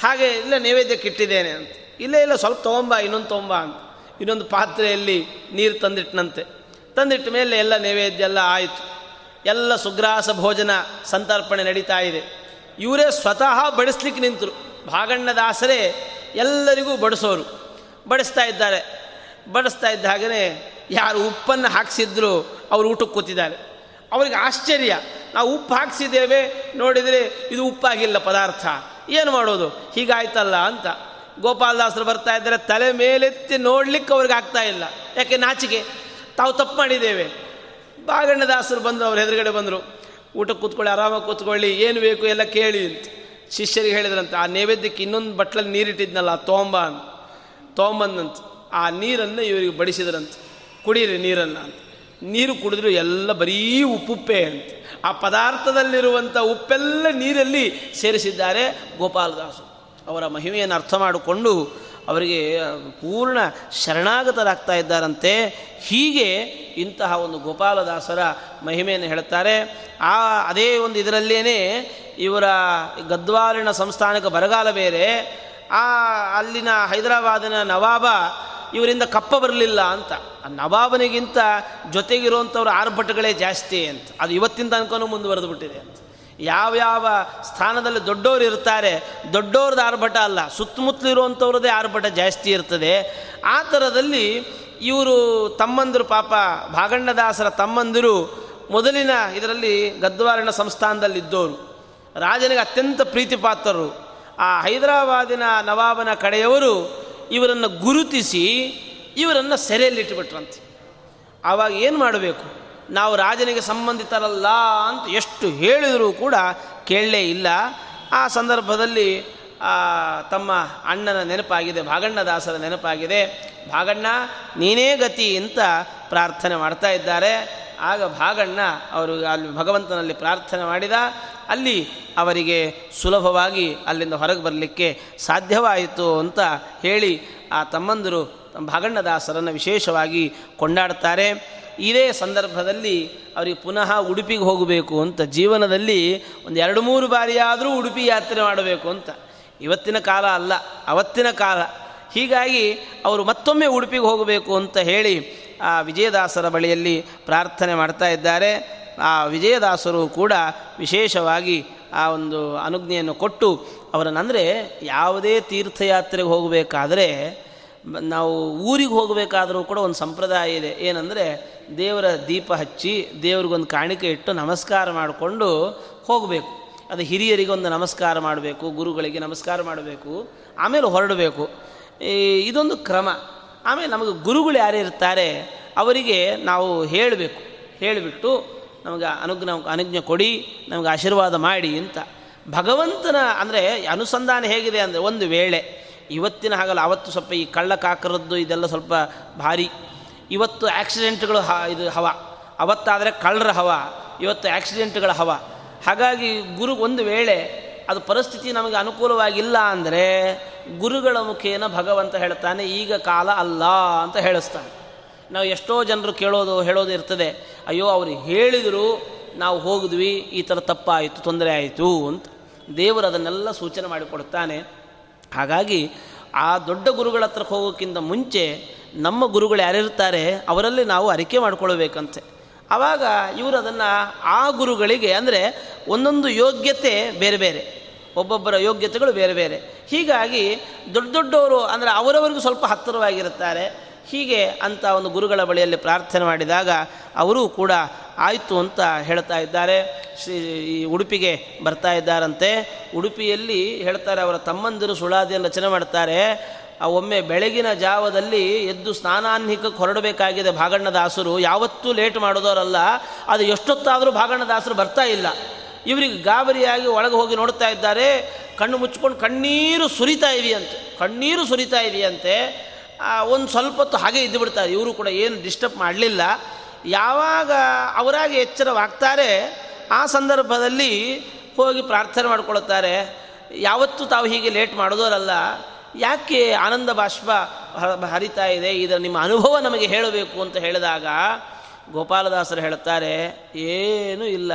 ಹಾಗೆ, ಇಲ್ಲ ನೈವೇದ್ಯಕ್ಕೆ ಇಟ್ಟಿದ್ದೇನೆ ಅಂತ. ಇಲ್ಲ ಇಲ್ಲ, ಸ್ವಲ್ಪ ತೊಗೊಂಬ, ಇನ್ನೊಂದು ತೊಗೊಂಬ ಅಂತ. ಇನ್ನೊಂದು ಪಾತ್ರೆಯಲ್ಲಿ ನೀರು ತಂದಿಟ್ಟನಂತೆ ತಂದಿಟ್ಟ ಮೇಲೆ ಎಲ್ಲ ನೈವೇದ್ಯ ಎಲ್ಲ ಆಯಿತು. ಎಲ್ಲ ಸುಗ್ರಾಸ ಭೋಜನ ಸಂತರ್ಪಣೆ ನಡೀತಾ ಇದೆ. ಇವರೇ ಸ್ವತಃ ಬಡಿಸ್ಲಿಕ್ಕೆ ನಿಂತರು. ಭಾಗಣ್ಣದಾಸರೇ ಎಲ್ಲರಿಗೂ ಬಡಿಸೋರು. ಬಡಿಸ್ತಾ ಇದ್ದಾರೆ. ಬಡಿಸ್ತಾ ಇದ್ದ ಹಾಗೆ ಯಾರು ಉಪ್ಪನ್ನು ಹಾಕಿಸಿದ್ರು ಅವರು ಊಟಕ್ಕೆ ಕೂತಿದ್ದಾರೆ. ಅವ್ರಿಗೆ ಆಶ್ಚರ್ಯ. ನಾವು ಉಪ್ಪು ಹಾಕ್ಸಿದ್ದೇವೆ, ನೋಡಿದರೆ ಇದು ಉಪ್ಪಾಗಿಲ್ಲ ಪದಾರ್ಥ. ಏನು ಮಾಡೋದು? ಹೀಗಾಯ್ತಲ್ಲ ಅಂತ. ಗೋಪಾಲದಾಸರು ಬರ್ತಾ ಇದ್ದಾರೆ, ತಲೆ ಮೇಲೆತ್ತಿ ನೋಡ್ಲಿಕ್ಕೆ ಅವ್ರಿಗೆ ಆಗ್ತಾ ಇಲ್ಲ. ಯಾಕೆ ನಾಚಿಕೆ? ತಾವು ತಪ್ಪು ಮಾಡಿದ್ದೇವೆ. ಬಾಗಣ್ಣದಾಸರು ಬಂದು ಅವ್ರ ಎದುರುಗಡೆ ಬಂದರು. ಊಟ ಕೂತ್ಕೊಳ್ಳಿ, ಆರಾಮಾಗಿ ಕೂತ್ಕೊಳ್ಳಿ, ಏನು ಬೇಕು ಎಲ್ಲ ಕೇಳಿ ಅಂತ ಶಿಷ್ಯರಿಗೆ ಹೇಳಿದ್ರಂತೆ, ಆ ನೈವೇದ್ಯಕ್ಕೆ ಇನ್ನೊಂದು ಬಟ್ಲಲ್ಲಿ ನೀರಿಟ್ಟಿದ್ನಲ್ಲ ತೋಂಬ ಅಂತ. ತೋಂಬಂದಂತ, ಆ ನೀರನ್ನು ಇವರಿಗೆ ಬಡಿಸಿದ್ರಂತೆ. ಕುಡೀರಿ ನೀರನ್ನು ಅಂತ. ನೀರು ಕುಡಿದ್ರು ಎಲ್ಲ ಬರೀ ಉಪ್ಪುಪ್ಪೆ ಅಂತ. ಆ ಪದಾರ್ಥದಲ್ಲಿರುವಂಥ ಉಪ್ಪೆಲ್ಲ ನೀರಲ್ಲಿ ಸೇರಿಸಿದ್ದಾರೆ ಗೋಪಾಲದಾಸು. ಅವರ ಮಹಿಮೆಯನ್ನು ಅರ್ಥ ಮಾಡಿಕೊಂಡು ಅವರಿಗೆ ಪೂರ್ಣ ಶರಣಾಗತರಾಗ್ತಾ ಇದ್ದಾರಂತೆ. ಹೀಗೆ ಇಂತಹ ಒಂದು ಗೋಪಾಲದಾಸರ ಮಹಿಮೆಯನ್ನು ಹೇಳ್ತಾರೆ ಆ, ಅದೇ ಒಂದು ಇದರಲ್ಲೇ ಇವರ ಗದ್ವಾಲಿನ ಸಂಸ್ಥಾನಕ್ಕೆ ಬರಗಾಲ ಬೇರೆ. ಆ, ಅಲ್ಲಿನ ಹೈದರಾಬಾದಿನ ನವಾಬ ಇವರಿಂದ ಕಪ್ಪ ಬರಲಿಲ್ಲ ಅಂತ. ಆ ನವಾಬನಿಗಿಂತ ಜೊತೆಗಿರುವಂಥವ್ರು ಆರ್ಭಟಗಳೇ ಜಾಸ್ತಿ ಅಂತ. ಅದು ಇವತ್ತಿನ ತನಕನೂ ಮುಂದುವರೆದು ಬಿಟ್ಟಿದೆ ಅಂತ. ಯಾವ್ಯಾವ ಸ್ಥಾನದಲ್ಲಿ ದೊಡ್ಡವರು ಇರ್ತಾರೆ ದೊಡ್ಡವ್ರದ್ದು ಆರ್ಭಟ ಅಲ್ಲ, ಸುತ್ತಮುತ್ತಲು ಇರುವಂಥವ್ರದ್ದೇ ಆರ್ಭಟ ಜಾಸ್ತಿ ಇರ್ತದೆ. ಆ ಥರದಲ್ಲಿ ಇವರು ತಮ್ಮಂದರು ಪಾಪ ಭಾಗಣ್ಣದಾಸರ ತಮ್ಮಂದಿರು ಮೊದಲಿನ ಇದರಲ್ಲಿ ಗದ್ವಾರಣ ಸಂಸ್ಥಾನದಲ್ಲಿದ್ದವರು ರಾಜನಿಗೆ ಅತ್ಯಂತ ಪ್ರೀತಿಪಾತ್ರರು. ಆ ಹೈದರಾಬಾದಿನ ನವಾಬನ ಕಡೆಯವರು ಇವರನ್ನು ಗುರುತಿಸಿ ಇವರನ್ನು ಸೆರೆಯಲ್ಲಿಟ್ಟುಬಿಟ್ರಂತೆ. ಆವಾಗ ಏನು ಮಾಡಬೇಕು? ನಾವು ರಾಜನಿಗೆ ಸಂಬಂಧಿತರಲ್ಲ ಅಂತ ಎಷ್ಟು ಹೇಳಿದರೂ ಕೂಡ ಕೇಳಲೇ ಇಲ್ಲ. ಆ ಸಂದರ್ಭದಲ್ಲಿ ತಮ್ಮ ಅಣ್ಣನ ನೆನಪಾಗಿದೆ, ಭಾಗಣ್ಣದಾಸರ ನೆನಪಾಗಿದೆ. ಭಾಗಣ್ಣ, ನೀನೇ ಗತಿ ಅಂತ ಪ್ರಾರ್ಥನೆ ಮಾಡ್ತಾ ಇದ್ದಾರೆ. ಆಗ ಭಾಗಣ್ಣ ಅವರು ಅಲ್ಲಿ ಭಗವಂತನಲ್ಲಿ ಪ್ರಾರ್ಥನೆ ಮಾಡಿದ. ಅಲ್ಲಿ ಅವರಿಗೆ ಸುಲಭವಾಗಿ ಅಲ್ಲಿಂದ ಹೊರಗೆ ಬರಲಿಕ್ಕೆ ಸಾಧ್ಯವಾಯಿತು ಅಂತ ಹೇಳಿ ಆ ತಮ್ಮಂದರು ಭಾಗಣ್ಣದಾಸರನ್ನು ವಿಶೇಷವಾಗಿ ಕೊಂಡಾಡ್ತಾರೆ ಇದೇ ಸಂದರ್ಭದಲ್ಲಿ ಅವರಿಗೆ ಪುನಃ ಉಡುಪಿಗೆ ಹೋಗಬೇಕು ಅಂತ ಜೀವನದಲ್ಲಿ ಒಂದು ಎರಡು ಮೂರು ಬಾರಿಯಾದರೂ ಉಡುಪಿ ಯಾತ್ರೆ ಮಾಡಬೇಕು ಅಂತ. ಇವತ್ತಿನ ಕಾಲ ಅಲ್ಲ, ಅವತ್ತಿನ ಕಾಲ. ಹೀಗಾಗಿ ಅವರು ಮತ್ತೊಮ್ಮೆ ಉಡುಪಿಗೆ ಹೋಗಬೇಕು ಅಂತ ಹೇಳಿ ಆ ವಿಜಯದಾಸರ ಬಳಿಯಲ್ಲಿ ಪ್ರಾರ್ಥನೆ ಮಾಡ್ತಾ ಇದ್ದಾರೆ. ಆ ವಿಜಯದಾಸರು ಕೂಡ ವಿಶೇಷವಾಗಿ ಆ ಒಂದು ಅನುಜ್ಞೆಯನ್ನು ಕೊಟ್ಟು ಅವರನ್ನಂದರೆ ಯಾವುದೇ ತೀರ್ಥಯಾತ್ರೆಗೆ ಹೋಗಬೇಕಾದ್ರೆ ನಾವು ಊರಿಗೆ ಹೋಗಬೇಕಾದರೂ ಕೂಡ ಒಂದು ಸಂಪ್ರದಾಯ ಇದೆ. ಏನಂದರೆ ದೇವರ ದೀಪ ಹಚ್ಚಿ ದೇವ್ರಿಗೊಂದು ಕಾಣಿಕೆ ಇಟ್ಟು ನಮಸ್ಕಾರ ಮಾಡಿಕೊಂಡು ಹೋಗಬೇಕು. ಅದು ಹಿರಿಯರಿಗೊಂದು ನಮಸ್ಕಾರ ಮಾಡಬೇಕು, ಗುರುಗಳಿಗೆ ನಮಸ್ಕಾರ ಮಾಡಬೇಕು, ಆಮೇಲೆ ಹೊರಡಬೇಕು. ಇದೊಂದು ಕ್ರಮ. ಆಮೇಲೆ ನಮಗೆ ಗುರುಗಳು ಯಾರು ಇರ್ತಾರೆ, ಅವರಿಗೆ ನಾವು ಹೇಳಬೇಕು. ಹೇಳಿಬಿಟ್ಟು ನಮಗೆ ಅನುಜ್ಞ ಅನುಜ್ಞೆ ಕೊಡಿ, ನಮಗೆ ಆಶೀರ್ವಾದ ಮಾಡಿ ಅಂತ. ಭಗವಂತನ ಅಂದರೆ ಅನುಸಂಧಾನ ಹೇಗಿದೆ ಅಂದರೆ ಒಂದು ವೇಳೆ, ಇವತ್ತಿನ ಹಾಗಲ್ಲ, ಅವತ್ತು ಸ್ವಲ್ಪ ಈ ಕಳ್ಳ ಕಾಕರದ್ದು ಇದೆಲ್ಲ ಸ್ವಲ್ಪ ಭಾರಿ. ಇವತ್ತು ಆಕ್ಸಿಡೆಂಟ್ಗಳು ಹ, ಇದು ಹವ. ಅವತ್ತಾದರೆ ಕಳ್ಳರ ಹವ, ಇವತ್ತು ಆ್ಯಕ್ಸಿಡೆಂಟ್ಗಳ ಹವ. ಹಾಗಾಗಿ ಗುರು ಒಂದು ವೇಳೆ ಅದು ಪರಿಸ್ಥಿತಿ ನಮಗೆ ಅನುಕೂಲವಾಗಿಲ್ಲ ಅಂದರೆ ಗುರುಗಳ ಮುಖೇನ ಭಗವಂತ ಹೇಳ್ತಾನೆ, ಈಗ ಕಾಲ ಅಲ್ಲ ಅಂತ ಹೇಳಿಸ್ತಾನೆ. ನಾವು ಎಷ್ಟೋ ಜನರು ಕೇಳೋದು, ಹೇಳೋದು ಇರ್ತದೆ. ಅಯ್ಯೋ, ಅವರು ಹೇಳಿದರು, ನಾವು ಹೋಗಿದ್ವಿ, ಈ ಥರ ತಪ್ಪಾಯಿತು, ತೊಂದರೆ ಆಯಿತು ಅಂತ. ದೇವರು ಅದನ್ನೆಲ್ಲ ಸೂಚನೆ ಮಾಡಿಕೊಡ್ತಾನೆ ಹಾಗಾಗಿ ಆ ದೊಡ್ಡ ಗುರುಗಳ ಹತ್ರಕ್ಕೆ ಹೋಗೋಕ್ಕಿಂತ ಮುಂಚೆ ನಮ್ಮ ಗುರುಗಳು ಯಾರಿರ್ತಾರೆ, ಅವರಲ್ಲಿ ನಾವು ಅರಿಕೆ ಮಾಡ್ಕೊಳ್ಬೇಕಂತೆ. ಆವಾಗ ಇವರು ಅದನ್ನು ಆ ಗುರುಗಳಿಗೆ, ಅಂದರೆ ಒಂದೊಂದು ಯೋಗ್ಯತೆ ಬೇರೆ ಬೇರೆ, ಒಬ್ಬೊಬ್ಬರ ಯೋಗ್ಯತೆಗಳು ಬೇರೆ ಬೇರೆ. ಹೀಗಾಗಿ ದೊಡ್ಡ ದೊಡ್ಡವರು, ಅಂದರೆ ಅವರವರಿಗೂ ಸ್ವಲ್ಪ ಹತ್ತಿರವಾಗಿರುತ್ತಾರೆ. ಹೀಗೆ ಅಂತ ಒಂದು ಗುರುಗಳ ಬಳಿಯಲ್ಲಿ ಪ್ರಾರ್ಥನೆ ಮಾಡಿದಾಗ ಅವರೂ ಕೂಡ ಆಯಿತು ಅಂತ ಹೇಳ್ತಾ ಇದ್ದಾರೆ. ಶ್ರೀ ಈ ಉಡುಪಿಗೆ ಬರ್ತಾ ಇದ್ದಾರಂತೆ. ಉಡುಪಿಯಲ್ಲಿ ಹೇಳ್ತಾರೆ, ಅವರ ತಮ್ಮಂದಿರು ಸುಳಾದಿಯನ್ನು ರಚನೆ ಮಾಡ್ತಾರೆ. ಒಮ್ಮೆ ಬೆಳಗಿನ ಜಾವದಲ್ಲಿ ಎದ್ದು ಸ್ನಾನಾನ್ಹಿಕಕ್ಕೆ ಹೊರಡಬೇಕಾಗಿದೆ ಭಾಗಣ್ಣದಾಸರು ಯಾವತ್ತೂ ಲೇಟ್ ಮಾಡೋದವರಲ್ಲ, ಅದು ಎಷ್ಟೊತ್ತಾದರೂ ಭಾಗಣ್ಣದಾಸರು ಬರ್ತಾ ಇಲ್ಲ. ಇವರಿಗೆ ಗಾಬರಿಯಾಗಿ ಒಳಗೆ ಹೋಗಿ ನೋಡ್ತಾ ಇದ್ದಾರೆ. ಕಣ್ಣು ಮುಚ್ಕೊಂಡು ಕಣ್ಣೀರು ಸುರಿತಾ ಇದೆಯಂತೆ, ಕಣ್ಣೀರು ಸುರಿತಾ ಇದೆಯಂತೆ. ಒಂದು ಸ್ವಲ್ಪ ಹೊತ್ತು ಹಾಗೆ ಇದ್ದು ಬಿಡ್ತಾರೆ. ಇವರು ಕೂಡ ಏನು ಡಿಸ್ಟರ್ಬ್ ಮಾಡಲಿಲ್ಲ. ಯಾವಾಗ ಅವರಾಗಿ ಎಚ್ಚರವಾಗ್ತಾರೆ, ಆ ಸಂದರ್ಭದಲ್ಲಿ ಹೋಗಿ ಪ್ರಾರ್ಥನೆ ಮಾಡ್ಕೊಳ್ತಾರೆ. ಯಾವತ್ತೂ ತಾವು ಹೀಗೆ ಲೇಟ್ ಮಾಡೋದರಲ್ಲ. ಯಾಕೆ ಆನಂದ ಬಾಷ್ಪ ಹರಿತಾ ಇದೆ? ಇದರ ನಿಮ್ಮ ಅನುಭವ ನಮಗೆ ಹೇಳಬೇಕು ಅಂತ ಹೇಳಿದಾಗ ಗೋಪಾಲದಾಸರು ಹೇಳ್ತಾರೆ ಏನೂ ಇಲ್ಲ.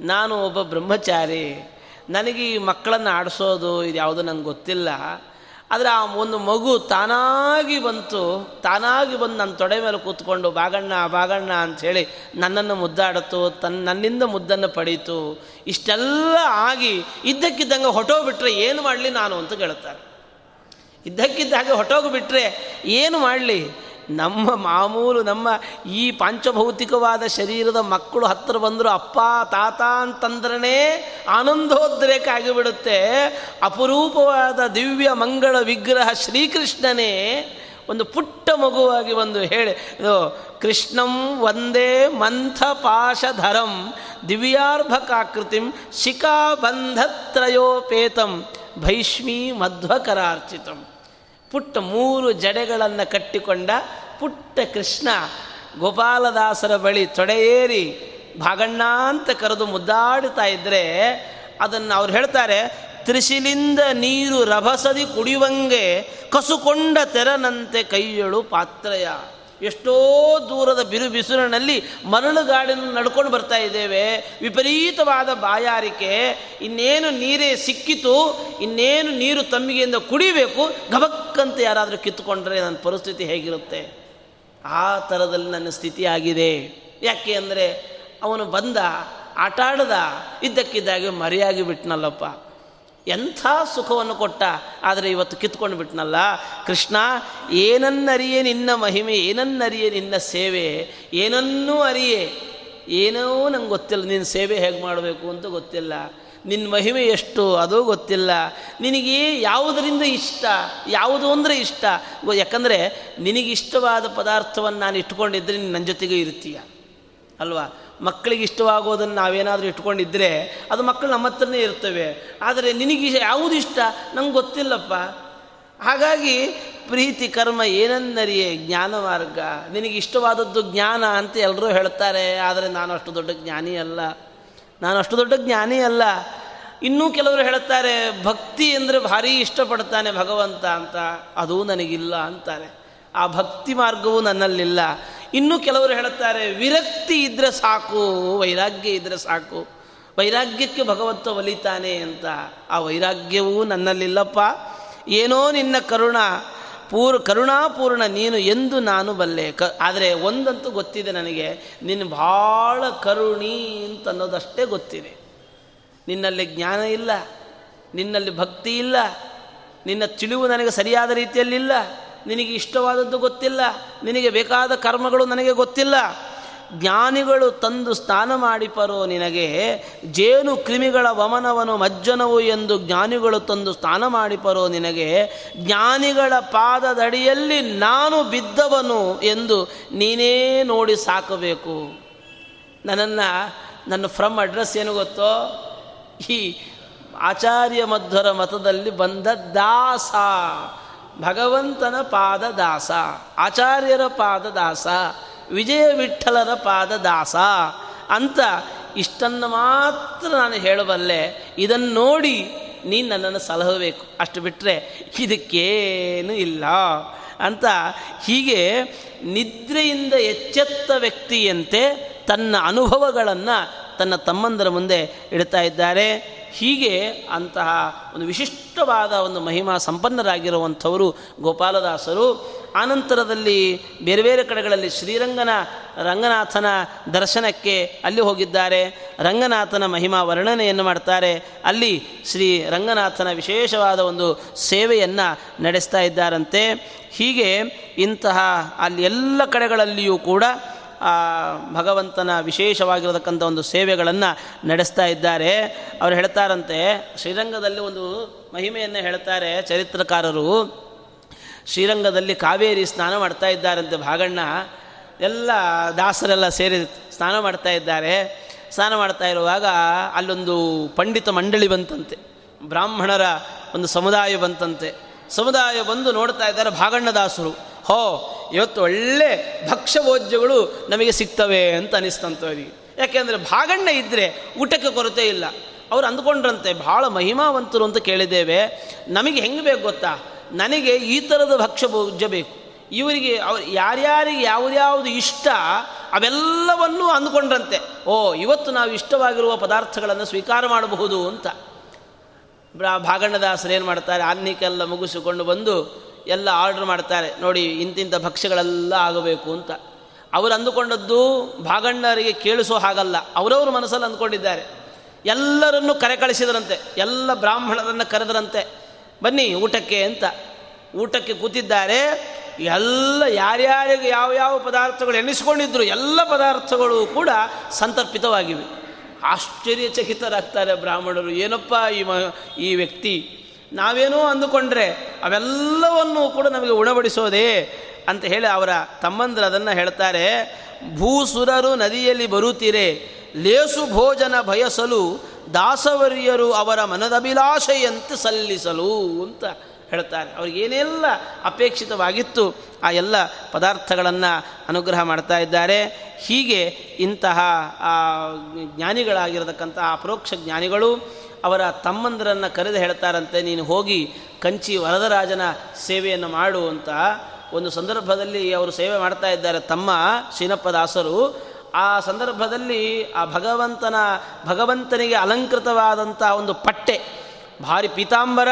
ನಾನು ಒಬ್ಬ ಬ್ರಹ್ಮಚಾರಿ. ನನಗೆ ಈ ಮಕ್ಕಳನ್ನು ಆಡಿಸೋದು ಇದು ಯಾವುದು ನಂಗೆ ಗೊತ್ತಿಲ್ಲ. ಆದರೆ ಆ ಒಂದು ಮಗು ತಾನಾಗಿ ಬಂತು, ತಾನಾಗಿ ಬಂದು ನನ್ನ ತೊಡೆ ಮೇಲೆ ಕೂತ್ಕೊಂಡು, ಬಾಗಣ್ಣ ಬಾಗಣ್ಣ ಅಂಥೇಳಿ ನನ್ನನ್ನು ಮುದ್ದಾಡಿತು ತನ್ನ ನನ್ನಿಂದ ಮುದ್ದನ್ನು ಪಡೀತು. ಇಷ್ಟೆಲ್ಲ ಆಗಿ ಇದ್ದಕ್ಕಿದ್ದಂಗೆ ಹೊಟ್ಟೋಗ್ಬಿಟ್ರೆ ಏನು ಮಾಡಲಿ ನಾನು ಅಂತ ಕೇಳ್ತಾರೆ ಇದ್ದಕ್ಕಿದ್ದ ಹಾಗೆ ಹೊಟ್ಟೋಗಿಬಿಟ್ರೆ ಏನು ಮಾಡಲಿ? ನಮ್ಮ ಮಾಮೂಲು ನಮ್ಮ ಈ ಪಾಂಚಭೌತಿಕವಾದ ಶರೀರದ ಮಕ್ಕಳು ಹತ್ತಿರ ಬಂದರು, ಅಪ್ಪ, ತಾತ ಅಂತಂದ್ರೇ ಆನಂದೋದ್ರೇಕ ಆಗಿಬಿಡುತ್ತೆ. ಅಪರೂಪವಾದ ದಿವ್ಯ ಮಂಗಳ ವಿಗ್ರಹ ಶ್ರೀಕೃಷ್ಣನೇ ಒಂದು ಪುಟ್ಟ ಮಗುವಾಗಿ ಒಂದು ಹೇಳಿ, ಇದು ಕೃಷ್ಣಂ ಒಂದೇ ಮಂಥ ಪಾಶಧರಂ ದಿವ್ಯಾರ್ಭಕಾಕೃತಿಂ ಶಿಖಾಬಂಧತ್ರಯೋಪೇತಂ ಭೈಷ್ಮೀ ಮಧ್ವಕರಾರ್ಚಿತಂ. ಪುಟ್ಟ ಮೂರು ಜಡೆಗಳನ್ನು ಕಟ್ಟಿಕೊಂಡ ಪುಟ್ಟ ಕೃಷ್ಣ ಗೋಪಾಲದಾಸರ ಬಳಿ ತೊಡೆಯೇರಿ ಭಾಗಣ್ಣ ಅಂತ ಕರೆದು ಮುದ್ದಾಡ್ತಾ ಇದ್ದರೆ ಅದನ್ನು ಅವ್ರು ಹೇಳ್ತಾರೆ, ತ್ರಿಶಿಲಿಂದ ನೀರು ರಭಸದಿ ಕುಡಿಯುವಂಗೆ ಕಸುಕೊಂಡ ತೆರನಂತೆ ಕೈಯಳು ಪಾತ್ರೆಯ. ಎಷ್ಟೋ ದೂರದ ಬಿರು ಬಿಸಿಲಿನಲ್ಲಿ ಮರಳುಗಾಡಿನ ನಡ್ಕೊಂಡು ಬರ್ತಾ ಇದ್ದೇವೆ. ವಿಪರೀತವಾದ ಬಾಯಾರಿಕೆ. ಇನ್ನೇನು ನೀರೇ ಸಿಕ್ಕಿತು, ಇನ್ನೇನು ನೀರು ತಮ್ಮಿಗೆಯಿಂದ ಕುಡಿಬೇಕು ಗಬಕ್ಕಂತ ಯಾರಾದರೂ ಕಿತ್ತುಕೊಂಡ್ರೆ ನನ್ನ ಪರಿಸ್ಥಿತಿ ಹೇಗಿರುತ್ತೆ? ಆ ಥರದಲ್ಲಿ ನನ್ನ ಸ್ಥಿತಿ ಆಗಿದೆ. ಯಾಕೆ ಅಂದರೆ ಅವನು ಬಂದ, ಆಟಾಡ್ದ, ಇದ್ದಕ್ಕಿದ್ದಾಗೆ ಮರೆಯಾಗಿ ಬಿಟ್ನಲ್ಲಪ್ಪ. ಎಂಥ ಸುಖವನ್ನು ಕೊಟ್ಟ? ಆದರೆ ಇವತ್ತು ಕಿತ್ಕೊಂಡು ಬಿಟ್ನಲ್ಲ. ಕೃಷ್ಣ, ಏನನ್ನರಿಯೇ ನಿನ್ನ ಮಹಿಮೆ, ಏನನ್ನರಿಯೇ ನಿನ್ನ ಸೇವೆ, ಏನನ್ನೂ ಅರಿಯೇ. ಏನೋ ನಂಗೆ ಗೊತ್ತಿಲ್ಲ, ನಿನ್ನ ಸೇವೆ ಹೇಗೆ ಮಾಡಬೇಕು ಅಂತ ಗೊತ್ತಿಲ್ಲ. ನಿನ್ನ ಮಹಿಮೆ ಎಷ್ಟು, ಅದೂ ಗೊತ್ತಿಲ್ಲ. ನಿನಗೆ ಯಾವುದರಿಂದ ಇಷ್ಟ, ಯಾವುದು ಅಂದರೆ ಇಷ್ಟ? ಯಾಕಂದರೆ ನಿನಗಿಷ್ಟವಾದ ಪದಾರ್ಥವನ್ನು ನಾನು ಇಟ್ಕೊಂಡಿದ್ದರೆ ನನ್ನ ಜೊತೆಗೆ ಇರ್ತೀಯ. ಅಲ್ವಾ? ಮಕ್ಕಳಿಗೆ ಇಷ್ಟವಾಗೋದನ್ನು ನಾವೇನಾದರೂ ಇಟ್ಕೊಂಡಿದ್ದರೆ ಅದು ಮಕ್ಕಳು ನಮ್ಮ ಹತ್ರನೇ ಇರ್ತವೆ. ಆದರೆ ನಿನಗೆ ಯಾವುದು ಇಷ್ಟ? ನಂಗೆ ಗೊತ್ತಿಲ್ಲಪ್ಪ. ಹಾಗಾಗಿ ಪ್ರೀತಿ, ಕರ್ಮ ಏನನ್ನರಿಯೇ ಜ್ಞಾನ ಮಾರ್ಗ ನಿನಗೆ ಇಷ್ಟವಾದದ್ದು ಜ್ಞಾನ ಅಂತ ಎಲ್ಲರೂ ಹೇಳ್ತಾರೆ. ಆದರೆ ನಾನು ಅಷ್ಟು ದೊಡ್ಡ ಜ್ಞಾನಿ ಅಲ್ಲ. ನಾನು ಅಷ್ಟು ದೊಡ್ಡ ಜ್ಞಾನಿ ಅಲ್ಲ. ಇನ್ನೂ ಕೆಲವರು ಹೇಳ್ತಾರೆ, ಭಕ್ತಿ ಅಂದರೆ ಭಾರಿ ಇಷ್ಟಪಡ್ತಾನೆ ಭಗವಂತ ಅಂತ. ಅದೂ ನನಗಿಲ್ಲ ಅಂತಾರೆ. ಆ ಭಕ್ತಿ ಮಾರ್ಗವೂ ನನ್ನಲ್ಲಿಲ್ಲ. ಇನ್ನೂ ಕೆಲವರು ಹೇಳುತ್ತಾರೆ, ವಿರಕ್ತಿ ಇದ್ದರೆ ಸಾಕು, ವೈರಾಗ್ಯ ಇದ್ದರೆ ಸಾಕು. ವೈರಾಗ್ಯಕ್ಕೆ ಭಗವಂತ ಒಲಿತಾನೆ ಅಂತ. ಆ ವೈರಾಗ್ಯವೂ ನನ್ನಲ್ಲಿಲ್ಲಪ್ಪ. ಏನೋ ನಿನ್ನ ಕರುಣ, ಪೂರ್, ಕರುಣಾಪೂರ್ಣ ನೀನು ಎಂದು ನಾನು ಬಲ್ಲೆ. ಕ, ಆದರೆ ಒಂದಂತೂ ಗೊತ್ತಿದೆ ನನಗೆ ನಿನ್ನ ಭಾಳ ಕರುಣಿ ಅಂತ ಅನ್ನೋದಷ್ಟೇ ಗೊತ್ತಿದೆ. ನಿನ್ನಲ್ಲಿ ಜ್ಞಾನ ಇಲ್ಲ, ನಿನ್ನಲ್ಲಿ ಭಕ್ತಿ ಇಲ್ಲ, ನಿನ್ನ ತಿಳಿವು ನನಗೆ ಸರಿಯಾದ ರೀತಿಯಲ್ಲಿಲ್ಲ. ನಿನಗೆ ಇಷ್ಟವಾದದ್ದು ಗೊತ್ತಿಲ್ಲ, ನಿನಗೆ ಬೇಕಾದ ಕರ್ಮಗಳು ನನಗೆ ಗೊತ್ತಿಲ್ಲ. ಜ್ಞಾನಿಗಳು ತಂದು ಸ್ನಾನ ಮಾಡಿಪರೋ ನಿನಗೆ, ಜೇನು ಕ್ರಿಮಿಗಳ ವಮನವನು ಮಜ್ಜನವು ಎಂದು ಜ್ಞಾನಿಗಳು ತಂದು ಸ್ನಾನ ಮಾಡಿಪರೋ ನಿನಗೆ, ಜ್ಞಾನಿಗಳ ಪಾದದಡಿಯಲ್ಲಿ ನಾನು ಬಿದ್ದವನು ಎಂದು ನೀನೇ ನೋಡಿ ಸಾಕಬೇಕು. ನನ್ನನ್ನು, ನನ್ನ ಫ್ರಮ್ ಅಡ್ರೆಸ್ ಏನು ಗೊತ್ತೋ? ಈ ಆಚಾರ್ಯ ಮಧ್ವರ ಮತದಲ್ಲಿ ಬಂದ ದಾಸ. ಭಗವಂತನ ಪಾದ ದಾಸ ಆಚಾರ್ಯರ ಪಾದ ದಾಸ ವಿಜಯ ವಿಠಲರ ಪಾದ ದಾಸ ಅಂತ ಇಷ್ಟನ್ನು ಮಾತ್ರ ನಾನು ಹೇಳಬಲ್ಲೆ ಇದನ್ನು ನೋಡಿ ನೀನು ನನ್ನನ್ನು ಸಲಹಬೇಕು. ಅಷ್ಟು ಬಿಟ್ಟರೆ ಇದಕ್ಕೇನು ಇಲ್ಲ ಅಂತ ಹೀಗೆ ನಿದ್ರೆಯಿಂದ ಎಚ್ಚೆತ್ತ ವ್ಯಕ್ತಿಯಂತೆ ತನ್ನ ಅನುಭವಗಳನ್ನು ತನ್ನ ತಮ್ಮಂದರ ಮುಂದೆ ಇಡ್ತಾ ಇದ್ದಾರೆ. ಹೀಗೆ ಅಂತಹ ಒಂದು ವಿಶಿಷ್ಟವಾದ ಒಂದು ಮಹಿಮಾ ಸಂಪನ್ನರಾಗಿರುವಂಥವರು ಗೋಪಾಲದಾಸರು. ಆನಂತರದಲ್ಲಿ ಬೇರೆ ಬೇರೆ ಕಡೆಗಳಲ್ಲಿ ಶ್ರೀರಂಗನ ರಂಗನಾಥನ ದರ್ಶನಕ್ಕೆ ಅಲ್ಲಿ ಹೋಗಿದ್ದಾರೆ. ರಂಗನಾಥನ ಮಹಿಮಾ ವರ್ಣನೆಯನ್ನು ಮಾಡ್ತಾರೆ. ಅಲ್ಲಿ ಶ್ರೀ ರಂಗನಾಥನ ವಿಶೇಷವಾದ ಒಂದು ಸೇವೆಯನ್ನು ನಡೆಸ್ತಾ ಇದ್ದಾರಂತೆ. ಹೀಗೆ ಇಂತಹ ಅಲ್ಲಿ ಎಲ್ಲ ಕಡೆಗಳಲ್ಲಿಯೂ ಕೂಡ ಭಗವಂತನ ವಿಶೇಷವಾಗಿರತಕ್ಕಂಥ ಒಂದು ಸೇವೆಗಳನ್ನು ನಡೆಸ್ತಾ ಇದ್ದಾರೆ. ಅವರು ಹೇಳ್ತಾರಂತೆ, ಶ್ರೀರಂಗದಲ್ಲಿ ಒಂದು ಮಹಿಮೆಯನ್ನು ಹೇಳ್ತಾರೆ ಚರಿತ್ರಕಾರರು. ಶ್ರೀರಂಗದಲ್ಲಿ ಕಾವೇರಿ ಸ್ನಾನ ಮಾಡ್ತಾ ಇದ್ದಾರಂತೆ ಭಾಗಣ್ಣ. ಎಲ್ಲ ದಾಸರೆಲ್ಲ ಸೇರಿ ಸ್ನಾನ ಮಾಡ್ತಾ ಇದ್ದಾರೆ. ಸ್ನಾನ ಮಾಡ್ತಾ ಇರುವಾಗ ಅಲ್ಲೊಂದು ಪಂಡಿತ ಮಂಡಳಿ ಬಂತಂತೆ. ಬ್ರಾಹ್ಮಣರ ಒಂದು ಸಮುದಾಯ ಬಂತಂತೆ. ಸಮುದಾಯ ಬಂದು ನೋಡ್ತಾ ಇದ್ದಾರೆ ಭಾಗಣ್ಣದಾಸರು ಹೋ, ಇವತ್ತು ಒಳ್ಳೆ ಭಕ್ಷ್ಯಭೋಜ್ಯಗಳು ನಮಗೆ ಸಿಗ್ತವೆ ಅಂತ ಅನಿಸ್ತಂಥವ್ರಿಗೆ ಯಾಕೆಂದರೆ ಭಾಗಣ್ಣ ಇದ್ದರೆ ಊಟಕ್ಕೆ ಕೊರತೆ ಇಲ್ಲ. ಅವ್ರು ಅಂದ್ಕೊಂಡ್ರಂತೆ, ಭಾಳ ಮಹಿಮಾವಂತರು ಅಂತ ಕೇಳಿದ್ದೇವೆ, ನಮಗೆ ಹೆಂಗೆ ಬೇಕು ಗೊತ್ತಾ? ನನಗೆ ಈ ಥರದ ಭಕ್ಷ್ಯ ಬೇಕು. ಇವರಿಗೆ ಅವ್ರು ಯಾರ್ಯಾರಿಗೆ ಯಾವುದ್ಯಾವುದು ಇಷ್ಟ, ಅವೆಲ್ಲವನ್ನೂ ಅಂದ್ಕೊಂಡ್ರಂತೆ. ಓ, ಇವತ್ತು ನಾವು ಇಷ್ಟವಾಗಿರುವ ಪದಾರ್ಥಗಳನ್ನು ಸ್ವೀಕಾರ ಮಾಡಬಹುದು ಅಂತ. ಭಾಗಣ್ಣದಾಸರು ಏನು ಮಾಡ್ತಾರೆ ಆನ್ನಿಕೆಲ್ಲ ಮುಗಿಸಿಕೊಂಡು ಬಂದು ಎಲ್ಲ ಆರ್ಡ್ರ್ ಮಾಡ್ತಾರೆ, ನೋಡಿ ಇಂತಿಂಥ ಭಕ್ಷ್ಯಗಳೆಲ್ಲ ಆಗಬೇಕು ಅಂತ. ಅವರು ಅಂದುಕೊಂಡದ್ದು ಭಾಗಣ್ಣರಿಗೆ ಕೇಳಿಸೋ ಹಾಗಲ್ಲ, ಅವರವರು ಮನಸ್ಸಲ್ಲಿ ಅಂದ್ಕೊಂಡಿದ್ದಾರೆ. ಎಲ್ಲರನ್ನು ಕರೆ ಕಳಿಸಿದರಂತೆ, ಎಲ್ಲ ಬ್ರಾಹ್ಮಣರನ್ನು ಕರೆದರಂತೆ, ಬನ್ನಿ ಊಟಕ್ಕೆ ಅಂತ. ಊಟಕ್ಕೆ ಕೂತಿದ್ದಾರೆ, ಎಲ್ಲ ಯಾರ್ಯಾರಿಗೆ ಯಾವ ಯಾವ ಪದಾರ್ಥಗಳು ಎಣಿಸ್ಕೊಂಡಿದ್ರು, ಎಲ್ಲ ಪದಾರ್ಥಗಳು ಕೂಡ ಸಂತರ್ಪಿತವಾಗಿವೆ. ಆಶ್ಚರ್ಯಚಕಿತರಾಗ್ತಾರೆ ಬ್ರಾಹ್ಮಣರು, ಏನಪ್ಪ ಈ ಮ, ಈ ವ್ಯಕ್ತಿ? ನಾವೇನೋ ಅಂದುಕೊಂಡ್ರೆ ಅವೆಲ್ಲವನ್ನೂ ಕೂಡ ನಮಗೆ ಉಣಬಡಿಸೋದೇ ಅಂತ ಹೇಳಿ ಅವರ ತಮ್ಮಂದರು ಅದನ್ನು ಹೇಳ್ತಾರೆ, ಭೂಸುರರು ನದಿಯಲ್ಲಿ ಬರುತ್ತೀರೆ, ಲೇಸು ಭೋಜನ ಬಯಸಲು ದಾಸವರ್ಯರು ಅವರ ಮನದಭಿಲಾಷೆಯಂತೆ ಸಲ್ಲಿಸಲು ಅಂತ ಹೇಳ್ತಾರೆ. ಅವ್ರಿಗೇನೆಲ್ಲ ಅಪೇಕ್ಷಿತವಾಗಿತ್ತು ಆ ಎಲ್ಲ ಪದಾರ್ಥಗಳನ್ನು ಅನುಗ್ರಹ ಮಾಡ್ತಾ ಇದ್ದಾರೆ. ಹೀಗೆ ಇಂತಹ ಜ್ಞಾನಿಗಳಾಗಿರತಕ್ಕಂಥ ಅಪರೋಕ್ಷ ಜ್ಞಾನಿಗಳು ಅವರ ತಮ್ಮಂದರನ್ನು ಕರೆದು ಹೇಳ್ತಾರಂತೆ, ನೀನು ಹೋಗಿ ಕಂಚಿ ವರದರಾಜನ ಸೇವೆಯನ್ನು ಮಾಡು ಅಂತ ಒಂದು ಸಂದರ್ಭದಲ್ಲಿ ಅವರು ಸೇವೆ ಮಾಡ್ತಾ ಇದ್ದಾರೆ ತಮ್ಮ ಶ್ರೀನಪ್ಪದಾಸರು. ಆ ಸಂದರ್ಭದಲ್ಲಿ ಆ ಭಗವಂತನ, ಭಗವಂತನಿಗೆ ಅಲಂಕೃತವಾದಂಥ ಒಂದು ಪಟ್ಟೆ, ಭಾರಿ ಪೀತಾಂಬರ,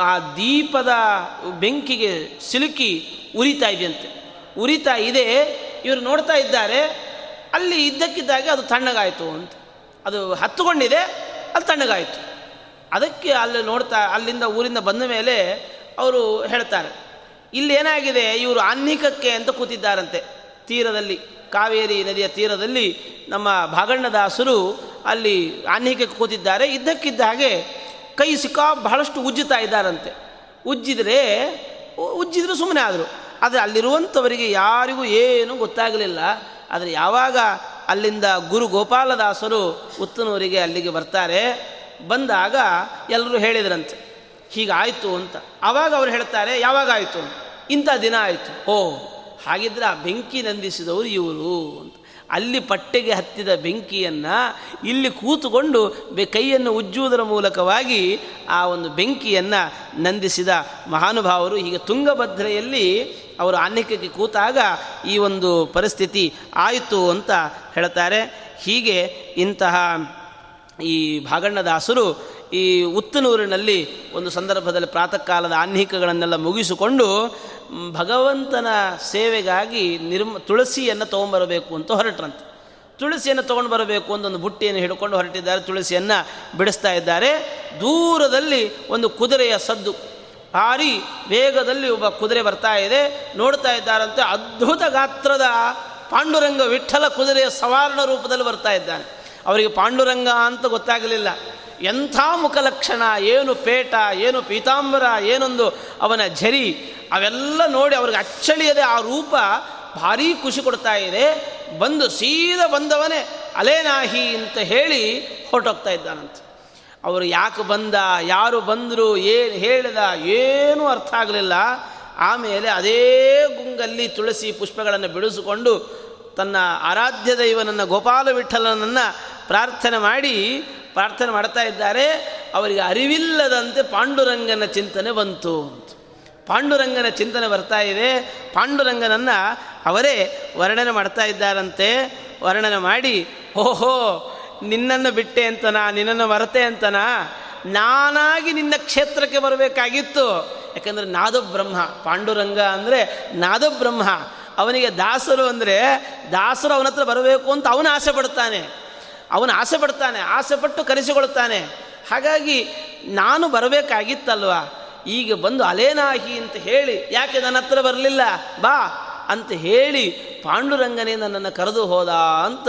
ಆ ದೀಪದ ಬೆಂಕಿಗೆ ಸಿಲುಕಿ ಉರಿತಾ ಇದೆಯಂತೆ. ಉರಿತಾ ಇದೆ, ಇವರು ನೋಡ್ತಾ ಇದ್ದಾರೆ, ಅಲ್ಲಿ ಇದ್ದಕ್ಕಿದ್ದಾಗೆ ಅದು ತಣ್ಣಗಾಯಿತು ಅಂತ. ಅದು ಹತ್ತುಕೊಂಡಿದೆ ಅಲ್ಲಿ ತಣ್ಣಗಾಯಿತು. ಅದಕ್ಕೆ ಅಲ್ಲಿ ನೋಡ್ತಾ, ಅಲ್ಲಿಂದ ಊರಿಂದ ಬಂದ ಮೇಲೆ ಅವರು ಹೇಳ್ತಾರೆ ಇಲ್ಲೇನಾಗಿದೆ ಇವರು ಆನ್ನಿಕಕ್ಕೆ ಅಂತ ಕೂತಿದ್ದಾರಂತೆ. ತೀರದಲ್ಲಿ, ಕಾವೇರಿ ನದಿಯ ತೀರದಲ್ಲಿ ನಮ್ಮ ಭಾಗಣ್ಣದಾಸರು ಅಲ್ಲಿ ಆನ್ನಿಕಕ್ಕೆ ಕೂತಿದ್ದಾರೆ. ಇದ್ದಕ್ಕಿದ್ದ ಹಾಗೆ ಕೈ ಸಿಕ್ಕಾ ಬಹಳಷ್ಟು ಉಜ್ಜುತ್ತಾ ಇದ್ದಾರಂತೆ. ಉಜ್ಜಿದರೆ ಉಜ್ಜಿದ್ರು ಸುಮ್ಮನೆ ಆದರು. ಆದರೆ ಅಲ್ಲಿರುವಂಥವರಿಗೆ ಯಾರಿಗೂ ಏನೂ ಗೊತ್ತಾಗಲಿಲ್ಲ. ಆದರೆ ಯಾವಾಗ ಅಲ್ಲಿಂದ ಗುರು ಗೋಪಾಲದಾಸರು ಉತ್ತನೂರಿಗೆ ಅಲ್ಲಿಗೆ ಬರ್ತಾರೆ. ಬಂದಾಗ ಎಲ್ಲರೂ ಹೇಳಿದ್ರಂತೆ, ಹೀಗಾಯಿತು ಅಂತ. ಆವಾಗ ಅವ್ರು ಹೇಳ್ತಾರೆ, ಯಾವಾಗ ಆಯಿತು? ಇಂಥ ದಿನ ಆಯಿತು. ಓ, ಹಾಗಿದ್ರೆ ಆ ಬೆಂಕಿ ನಂದಿಸಿದವರು ಇವರು ಅಂತ. ಅಲ್ಲಿ ಪಟ್ಟೆಗೆ ಹತ್ತಿದ ಬೆಂಕಿಯನ್ನು ಇಲ್ಲಿ ಕೂತುಕೊಂಡು ಕೈಯನ್ನು ಉಜ್ಜುವುದರ ಮೂಲಕವಾಗಿ ಆ ಒಂದು ಬೆಂಕಿಯನ್ನು ನಂದಿಸಿದ ಮಹಾನುಭಾವರು ಹೀಗೆ ತುಂಗಭದ್ರೆಯಲ್ಲಿ ಅವರು ಆನ್ಯಕ್ಕೆ ಕೂತಾಗ ಈ ಒಂದು ಪರಿಸ್ಥಿತಿ ಆಯಿತು ಅಂತ ಹೇಳ್ತಾರೆ. ಹೀಗೆ ಇಂತಹ ಈ ಭಾಗಣ್ಣದಾಸರು ಈ ಉತ್ತನೂರಿನಲ್ಲಿ ಒಂದು ಸಂದರ್ಭದಲ್ಲಿ ಪ್ರಾತಃ ಕಾಲದ ಆನ್ಹಿಕಗಳನ್ನೆಲ್ಲ ಮುಗಿಸಿಕೊಂಡು ಭಗವಂತನ ಸೇವೆಗಾಗಿ ನಿರ್ಮ ತುಳಸಿಯನ್ನು ತೊಗೊಂಬರಬೇಕು ಅಂತ ಹೊರಟ್ರಂತೆ. ತುಳಸಿಯನ್ನು ತೊಗೊಂಡು ಬರಬೇಕು ಒಂದು ಬುಟ್ಟಿಯನ್ನು ಹಿಡ್ಕೊಂಡು ಹೊರಟಿದ್ದಾರೆ. ತುಳಸಿಯನ್ನು ಬಿಡಿಸ್ತಾ ಇದ್ದಾರೆ. ದೂರದಲ್ಲಿ ಒಂದು ಕುದುರೆಯ ಸದ್ದು. ಭಾರಿ ವೇಗದಲ್ಲಿ ಒಬ್ಬ ಕುದುರೆ ಬರ್ತಾ ಇದೆ. ನೋಡ್ತಾ ಇದ್ದಾರಂತೆ ಅದ್ಭುತ ಗಾತ್ರದ ಪಾಂಡುರಂಗ ವಿಠಲ ಕುದುರೆಯ ಸವಾರಣ ರೂಪದಲ್ಲಿ ಬರ್ತಾ ಇದ್ದಾನೆ. ಅವರಿಗೆ ಪಾಂಡುರಂಗ ಅಂತ ಗೊತ್ತಾಗಲಿಲ್ಲ. ಎಂಥ ಮುಖಲಕ್ಷಣ, ಏನು ಪೇಟ, ಏನು ಪೀತಾಂಬರ, ಏನೊಂದು ಅವನ ಝರಿ, ಅವೆಲ್ಲ ನೋಡಿ ಅವ್ರಿಗೆ ಅಚ್ಚಳಿಯದೆ ಆ ರೂಪ ಭಾರೀ ಖುಷಿ ಕೊಡ್ತಾ ಇದೆ. ಬಂದು ಸೀದ ಬಂದವನೇ ಅಲೇನಾಹಿ ಅಂತ ಹೇಳಿ ಹೊರಟೋಗ್ತಾ ಇದ್ದಾನಂತೆ. ಅವರು ಯಾಕೆ ಬಂದ, ಯಾರು ಬಂದರು, ಏನು ಹೇಳಿದ, ಏನೂ ಅರ್ಥ ಆಗಲಿಲ್ಲ. ಆಮೇಲೆ ಅದೇ ಗುಂಗಲ್ಲಿ ತುಳಸಿ ಪುಷ್ಪಗಳನ್ನು ಬಿಡಿಸಿಕೊಂಡು ತನ್ನ ಆರಾಧ್ಯ ದೈವನನ್ನು, ಗೋಪಾಲ ವಿಠಲನನ್ನು ಪ್ರಾರ್ಥನೆ ಮಾಡಿ ಪ್ರಾರ್ಥನೆ ಮಾಡ್ತಾ ಇದ್ದಾರೆ. ಅವರಿಗೆ ಅರಿವಿಲ್ಲದಂತೆ ಪಾಂಡುರಂಗನ ಚಿಂತನೆ ಬಂತು ಪಾಂಡುರಂಗನ ಚಿಂತನೆ ಬರ್ತಾ ಇದೆ. ಪಾಂಡುರಂಗನನ್ನು ಅವರೇ ವರ್ಣನೆ ಮಾಡ್ತಾ ಇದ್ದಾರಂತೆ. ವರ್ಣನೆ ಮಾಡಿ, ಓಹೋ, ನಿನ್ನನ್ನು ಬಿಟ್ಟೆ ಅಂತನಾ? ನಿನ್ನನ್ನು ಮರತೆ ಅಂತನಾ? ನಾನಾಗಿ ನಿನ್ನ ಕ್ಷೇತ್ರಕ್ಕೆ ಬರಬೇಕಾಗಿತ್ತು. ಯಾಕಂದರೆ ನಾದಬ್ರಹ್ಮ, ಪಾಂಡುರಂಗ ಅಂದರೆ ನಾದಬ್ರಹ್ಮ. ಅವನಿಗೆ ದಾಸರು ಅಂದರೆ ದಾಸರು ಅವನ ಹತ್ರ ಬರಬೇಕು ಅಂತ ಅವನು ಆಸೆ ಪಡ್ತಾನೆ ಅವನು ಆಸೆ ಪಡ್ತಾನೆ, ಆಸೆ ಪಟ್ಟು ಹಾಗಾಗಿ ನಾನು ಬರಬೇಕಾಗಿತ್ತಲ್ವ? ಈಗ ಬಂದು ಅಲೇನಾಹಿ ಅಂತ ಹೇಳಿ, ಯಾಕೆ ನನ್ನ ಹತ್ರ ಬರಲಿಲ್ಲ? ಬಾ ಅಂತ ಹೇಳಿ ಪಾಂಡುರಂಗನೇ ನನ್ನನ್ನು ಕರೆದು ಹೋದ ಅಂತ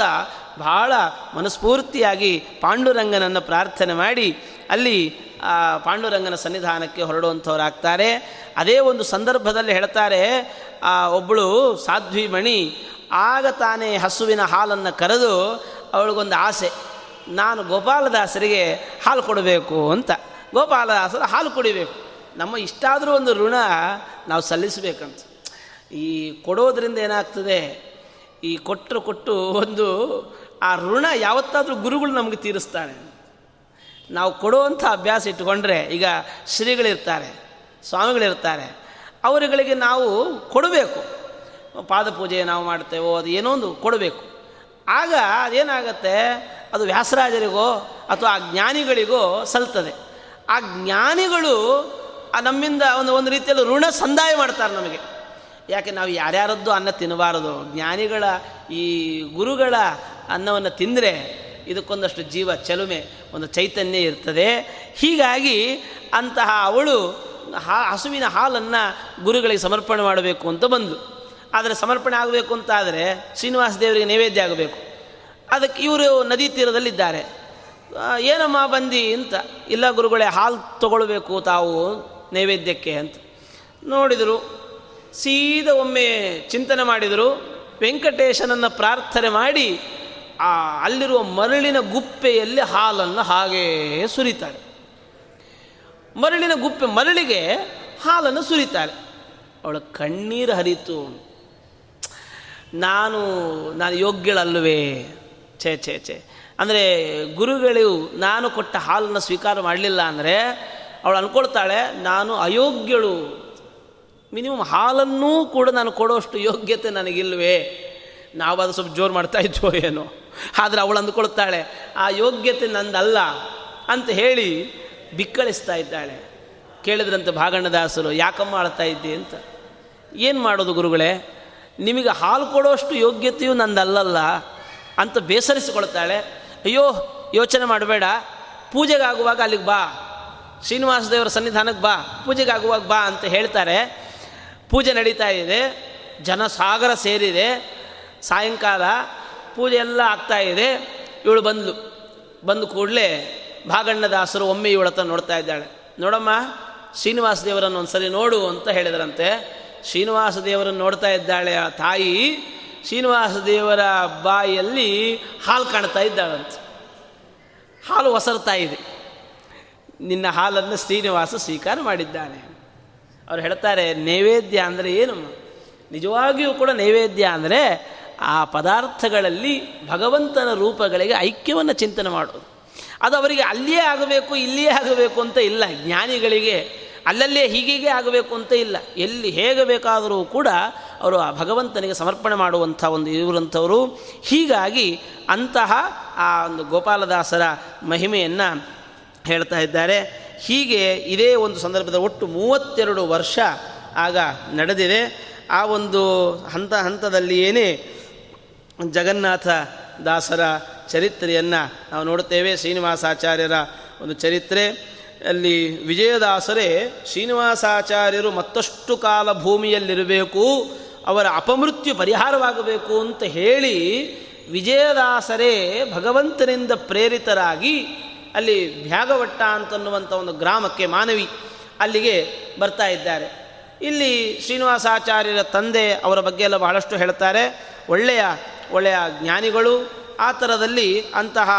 ಬಹಳ ಮನಸ್ಫೂರ್ತಿಯಾಗಿ ಪಾಂಡುರಂಗನನ್ನು ಪ್ರಾರ್ಥನೆ ಮಾಡಿ, ಅಲ್ಲಿ ಪಾಂಡುರಂಗನ ಸನ್ನಿಧಾನಕ್ಕೆ ಹೊರಡುವಂಥವರಾಗ್ತಾರೆ. ಅದೇ ಒಂದು ಸಂದರ್ಭದಲ್ಲಿ ಹೇಳ್ತಾರೆ ಒಬ್ಬಳು ಸಾಧ್ವಿ ಮಣಿ ಆಗ ತಾನೇ ಹಸುವಿನ ಹಾಲನ್ನು ಕರೆದು ಅವಳಿಗೊಂದು ಆಸೆ, ನಾನು ಗೋಪಾಲದಾಸರಿಗೆ ಹಾಲು ಕೊಡಬೇಕು ಅಂತ. ಗೋಪಾಲದಾಸರು ಹಾಲು ಕುಡಿಬೇಕು. ನಮ್ಮ ಇಷ್ಟಾದರೂ ಒಂದು ಋಣ ನಾವು ಸಲ್ಲಿಸಬೇಕಂತ. ಈ ಕೊಡೋದ್ರಿಂದ ಏನಾಗ್ತದೆ, ಈ ಕೊಟ್ಟರು ಕೊಟ್ಟು ಒಂದು, ಆ ಋಣ ಯಾವತ್ತಾದರೂ ಗುರುಗಳು ನಮಗೆ ತೀರಿಸ್ತಾನೆ ನಾವು ಕೊಡುವಂಥ ಅಭ್ಯಾಸ ಇಟ್ಟುಕೊಂಡ್ರೆ ಈಗ ಶ್ರೀಗಳಿರ್ತಾರೆ, ಸ್ವಾಮಿಗಳಿರ್ತಾರೆ, ಅವರುಗಳಿಗೆ ನಾವು ಕೊಡಬೇಕು. ಪಾದಪೂಜೆ ನಾವು ಮಾಡ್ತೇವೋ, ಅದು ಏನೋ ಒಂದು ಕೊಡಬೇಕು. ಆಗ ಅದೇನಾಗತ್ತೆ? ಅದು ವ್ಯಾಸರಾಜರಿಗೋ ಅಥವಾ ಆ ಜ್ಞಾನಿಗಳಿಗೋ ಸಲ್ತದೆ. ಆ ಜ್ಞಾನಿಗಳು ನಮ್ಮಿಂದ ಒಂದು ಒಂದು ರೀತಿಯಲ್ಲಿ ಋಣ ಸಂದಾಯ ಮಾಡ್ತಾರೆ ನಮಗೆ. ಯಾಕೆ ನಾವು ಯಾರ್ಯಾರದ್ದು ಅನ್ನ ತಿನ್ನಬಾರದು? ಜ್ಞಾನಿಗಳ ಈ ಗುರುಗಳ ಅನ್ನವನ್ನು ತಿಂದರೆ ಇದಕ್ಕೊಂದಷ್ಟು ಜೀವ ಚಲುಮೆ, ಒಂದು ಚೈತನ್ಯ ಇರ್ತದೆ. ಹೀಗಾಗಿ ಅಂತಹ ಅವಳು ಹಾ, ಹಸುವಿನ ಹಾಲನ್ನು ಗುರುಗಳಿಗೆ ಸಮರ್ಪಣೆ ಮಾಡಬೇಕು ಅಂತ ಬಂದು. ಆದರೆ ಸಮರ್ಪಣೆ ಆಗಬೇಕು ಅಂತ ಆದರೆ ಶ್ರೀನಿವಾಸ ದೇವರಿಗೆ ನೈವೇದ್ಯ ಆಗಬೇಕು. ಅದಕ್ಕೆ ಇವರು ನದಿ ತೀರದಲ್ಲಿದ್ದಾರೆ. ಏನಮ್ಮ ಬಂದಿ ಅಂತ, ಇಲ್ಲ ಗುರುಗಳೇ, ಹಾಲು ತಗೊಳ್ಬೇಕು ತಾವು ನೈವೇದ್ಯಕ್ಕೆ ಅಂತ. ನೋಡಿದರು, ಸೀದ ಒಮ್ಮೆ ಚಿಂತನೆ ಮಾಡಿದರು, ವೆಂಕಟೇಶನನ್ನು ಪ್ರಾರ್ಥನೆ ಮಾಡಿ, ಆ, ಅಲ್ಲಿರುವ ಮರಳಿನ ಗುಪ್ಪೆಯಲ್ಲಿ ಹಾಲನ್ನು ಹಾಗೇ ಸುರಿತಾರೆ. ಮರಳಿನ ಗುಪ್ಪೆ ಮರಳಿಗೆ ಹಾಲನ್ನು ಸುರಿತಾರೆ. ಅವಳ ಕಣ್ಣೀರು ಹರಿತು. ನಾನು ನಾನು ಯೋಗ್ಯಳಲ್ಲವೇ? ಛೇ ಛೇ ಛೇ. ಅಂದರೆ ಗುರುಗಳು ನಾನು ಕೊಟ್ಟ ಹಾಲನ್ನು ಸ್ವೀಕಾರ ಮಾಡಲಿಲ್ಲ ಅಂದರೆ ಅವಳು ಅಂದ್ಕೊಳ್ತಾಳೆ ನಾನು ಅಯೋಗ್ಯಳು. ಮಿನಿಮಮ್ ಹಾಲನ್ನೂ ಕೂಡ ನಾನು ಕೊಡೋಷ್ಟು ಯೋಗ್ಯತೆ ನನಗಿಲ್ವೇ? ನಾವು ಅದು ಸ್ವಲ್ಪ ಜೋರು ಮಾಡ್ತಾ ಇದ್ವೋ ಏನೋ? ಆದರೆ ಅವಳು ಅಂದ್ಕೊಳ್ತಾಳೆ, ಆ ಯೋಗ್ಯತೆ ನಂದಲ್ಲ ಅಂತ ಹೇಳಿ ಬಿಕ್ಕಳಿಸ್ತಾ ಇದ್ದಾಳೆ. ಕೇಳಿದ್ರಂತೆ ಭಾಗಣ್ಣದಾಸರು, ಯಾಕಮ್ಮ ಆಳ್ತಾ ಇದ್ದೆ ಅಂತ. ಏನು ಮಾಡೋದು ಗುರುಗಳೇ? ನಿಮಗೆ ಹಾಲು ಕೊಡೋಷ್ಟು ಯೋಗ್ಯತೆಯು ನಂದಲ್ಲಲ್ಲ ಅಂತ ಬೇಸರಿಸಿಕೊಳ್ತಾಳೆ. ಅಯ್ಯೋ, ಯೋಚನೆ ಮಾಡಬೇಡ. ಪೂಜೆಗಾಗುವಾಗ ಅಲ್ಲಿಗೆ ಬಾ. ಶ್ರೀನಿವಾಸ ದೇವರ ಸನ್ನಿಧಾನಕ್ಕೆ ಬಾ. ಪೂಜೆಗಾಗುವಾಗ ಬಾ ಅಂತ ಹೇಳ್ತಾರೆ. ಪೂಜೆ ನಡೀತಾ ಇದೆ. ಜನಸಾಗರ ಸೇರಿದೆ. ಸಾಯಂಕಾಲ ಪೂಜೆ ಎಲ್ಲ ಆಗ್ತಾ ಇದೆ. ಇವಳು ಬಂದ್ಲು. ಬಂದು ಕೂಡಲೇ ಭಾಗಣ್ಣದಾಸರು ಒಮ್ಮೆ ಇವಳತ್ತ ನೋಡ್ತಾ ಇದ್ದಾಳೆ. ನೋಡಮ್ಮ ಶ್ರೀನಿವಾಸ ದೇವರನ್ನು ಒಂದ್ಸರಿ ನೋಡು ಅಂತ ಹೇಳಿದ್ರಂತೆ. ಶ್ರೀನಿವಾಸ ದೇವರನ್ನು ನೋಡ್ತಾ ಇದ್ದಾಳೆ ಆ ತಾಯಿ, ಶ್ರೀನಿವಾಸ ದೇವರ ಬಾಯಲ್ಲಿ ಹಾಲು ಕಾಣ್ತಾ ಇದ್ದಾಳಂತೆ. ಹಾಲು ಒಸರ್ತಾ ಇದೆ. ನಿನ್ನ ಹಾಲನ್ನು ಶ್ರೀನಿವಾಸ ಸ್ವೀಕಾರ ಮಾಡಿದ್ದಾನೆ. ಅವ್ರು ಹೇಳ್ತಾರೆ, ನೈವೇದ್ಯ ಅಂದರೆ ಏನು? ನಿಜವಾಗಿಯೂ ಕೂಡ ನೈವೇದ್ಯ ಅಂದರೆ ಆ ಪದಾರ್ಥಗಳಲ್ಲಿ ಭಗವಂತನ ರೂಪಗಳಿಗೆ ಐಕ್ಯವನ್ನು ಚಿಂತನೆ ಮಾಡೋದು. ಅದು ಅವರಿಗೆ ಅಲ್ಲಿಯೇ ಆಗಬೇಕು, ಇಲ್ಲಿಯೇ ಆಗಬೇಕು ಅಂತ ಇಲ್ಲ. ಜ್ಞಾನಿಗಳಿಗೆ ಅಲ್ಲಲ್ಲೇ ಹೀಗೀಗೆ ಆಗಬೇಕು ಅಂತ ಇಲ್ಲ. ಎಲ್ಲಿ ಹೇಗೆ ಬೇಕಾದರೂ ಕೂಡ ಅವರು ಆ ಭಗವಂತನಿಗೆ ಸಮರ್ಪಣೆ ಮಾಡುವಂಥ ಒಂದು ಇವರಂಥವರು. ಹೀಗಾಗಿ ಅಂತಹ ಆ ಒಂದು ಗೋಪಾಲದಾಸರ ಮಹಿಮೆಯನ್ನು ಹೇಳ್ತಾ ಇದ್ದಾರೆ. ಹೀಗೆ ಇದೇ ಒಂದು ಸಂದರ್ಭದ ಒಟ್ಟು ಮೂವತ್ತೆರಡು ವರ್ಷ ಆಗ ನಡೆದಿದೆ. ಆ ಒಂದು ಹಂತ ಹಂತದಲ್ಲಿಯೇನೇ ಜಗನ್ನಾಥ ದಾಸರ ಚರಿತ್ರೆಯನ್ನು ನಾವು ನೋಡುತ್ತೇವೆ. ಶ್ರೀನಿವಾಸಾಚಾರ್ಯರ ಒಂದು ಚರಿತ್ರೆ. ಅಲ್ಲಿ ವಿಜಯದಾಸರೇ ಶ್ರೀನಿವಾಸಾಚಾರ್ಯರು ಮತ್ತಷ್ಟು ಕಾಲ ಭೂಮಿಯಲ್ಲಿರಬೇಕು, ಅವರ ಅಪಮೃತ್ಯು ಪರಿಹಾರವಾಗಬೇಕು ಅಂತ ಹೇಳಿ ವಿಜಯದಾಸರೇ ಭಗವಂತನಿಂದ ಪ್ರೇರಿತರಾಗಿ ಅಲ್ಲಿ ಭ್ಯಾಗವಟ್ಟ ಅಂತನ್ನುವಂಥ ಒಂದು ಗ್ರಾಮಕ್ಕೆ ಮಾನವಿ ಅಲ್ಲಿಗೆ ಬರ್ತಾ ಇದ್ದಾರೆ. ಇಲ್ಲಿ ಶ್ರೀನಿವಾಸಾಚಾರ್ಯರ ತಂದೆ ಅವರ ಬಗ್ಗೆ ಎಲ್ಲ ಬಹಳಷ್ಟು ಹೇಳ್ತಾರೆ. ಒಳ್ಳೆಯ ಒಳ್ಳೆಯ ಜ್ಞಾನಿಗಳು, ಆ ಥರದಲ್ಲಿ ಅಂತಹ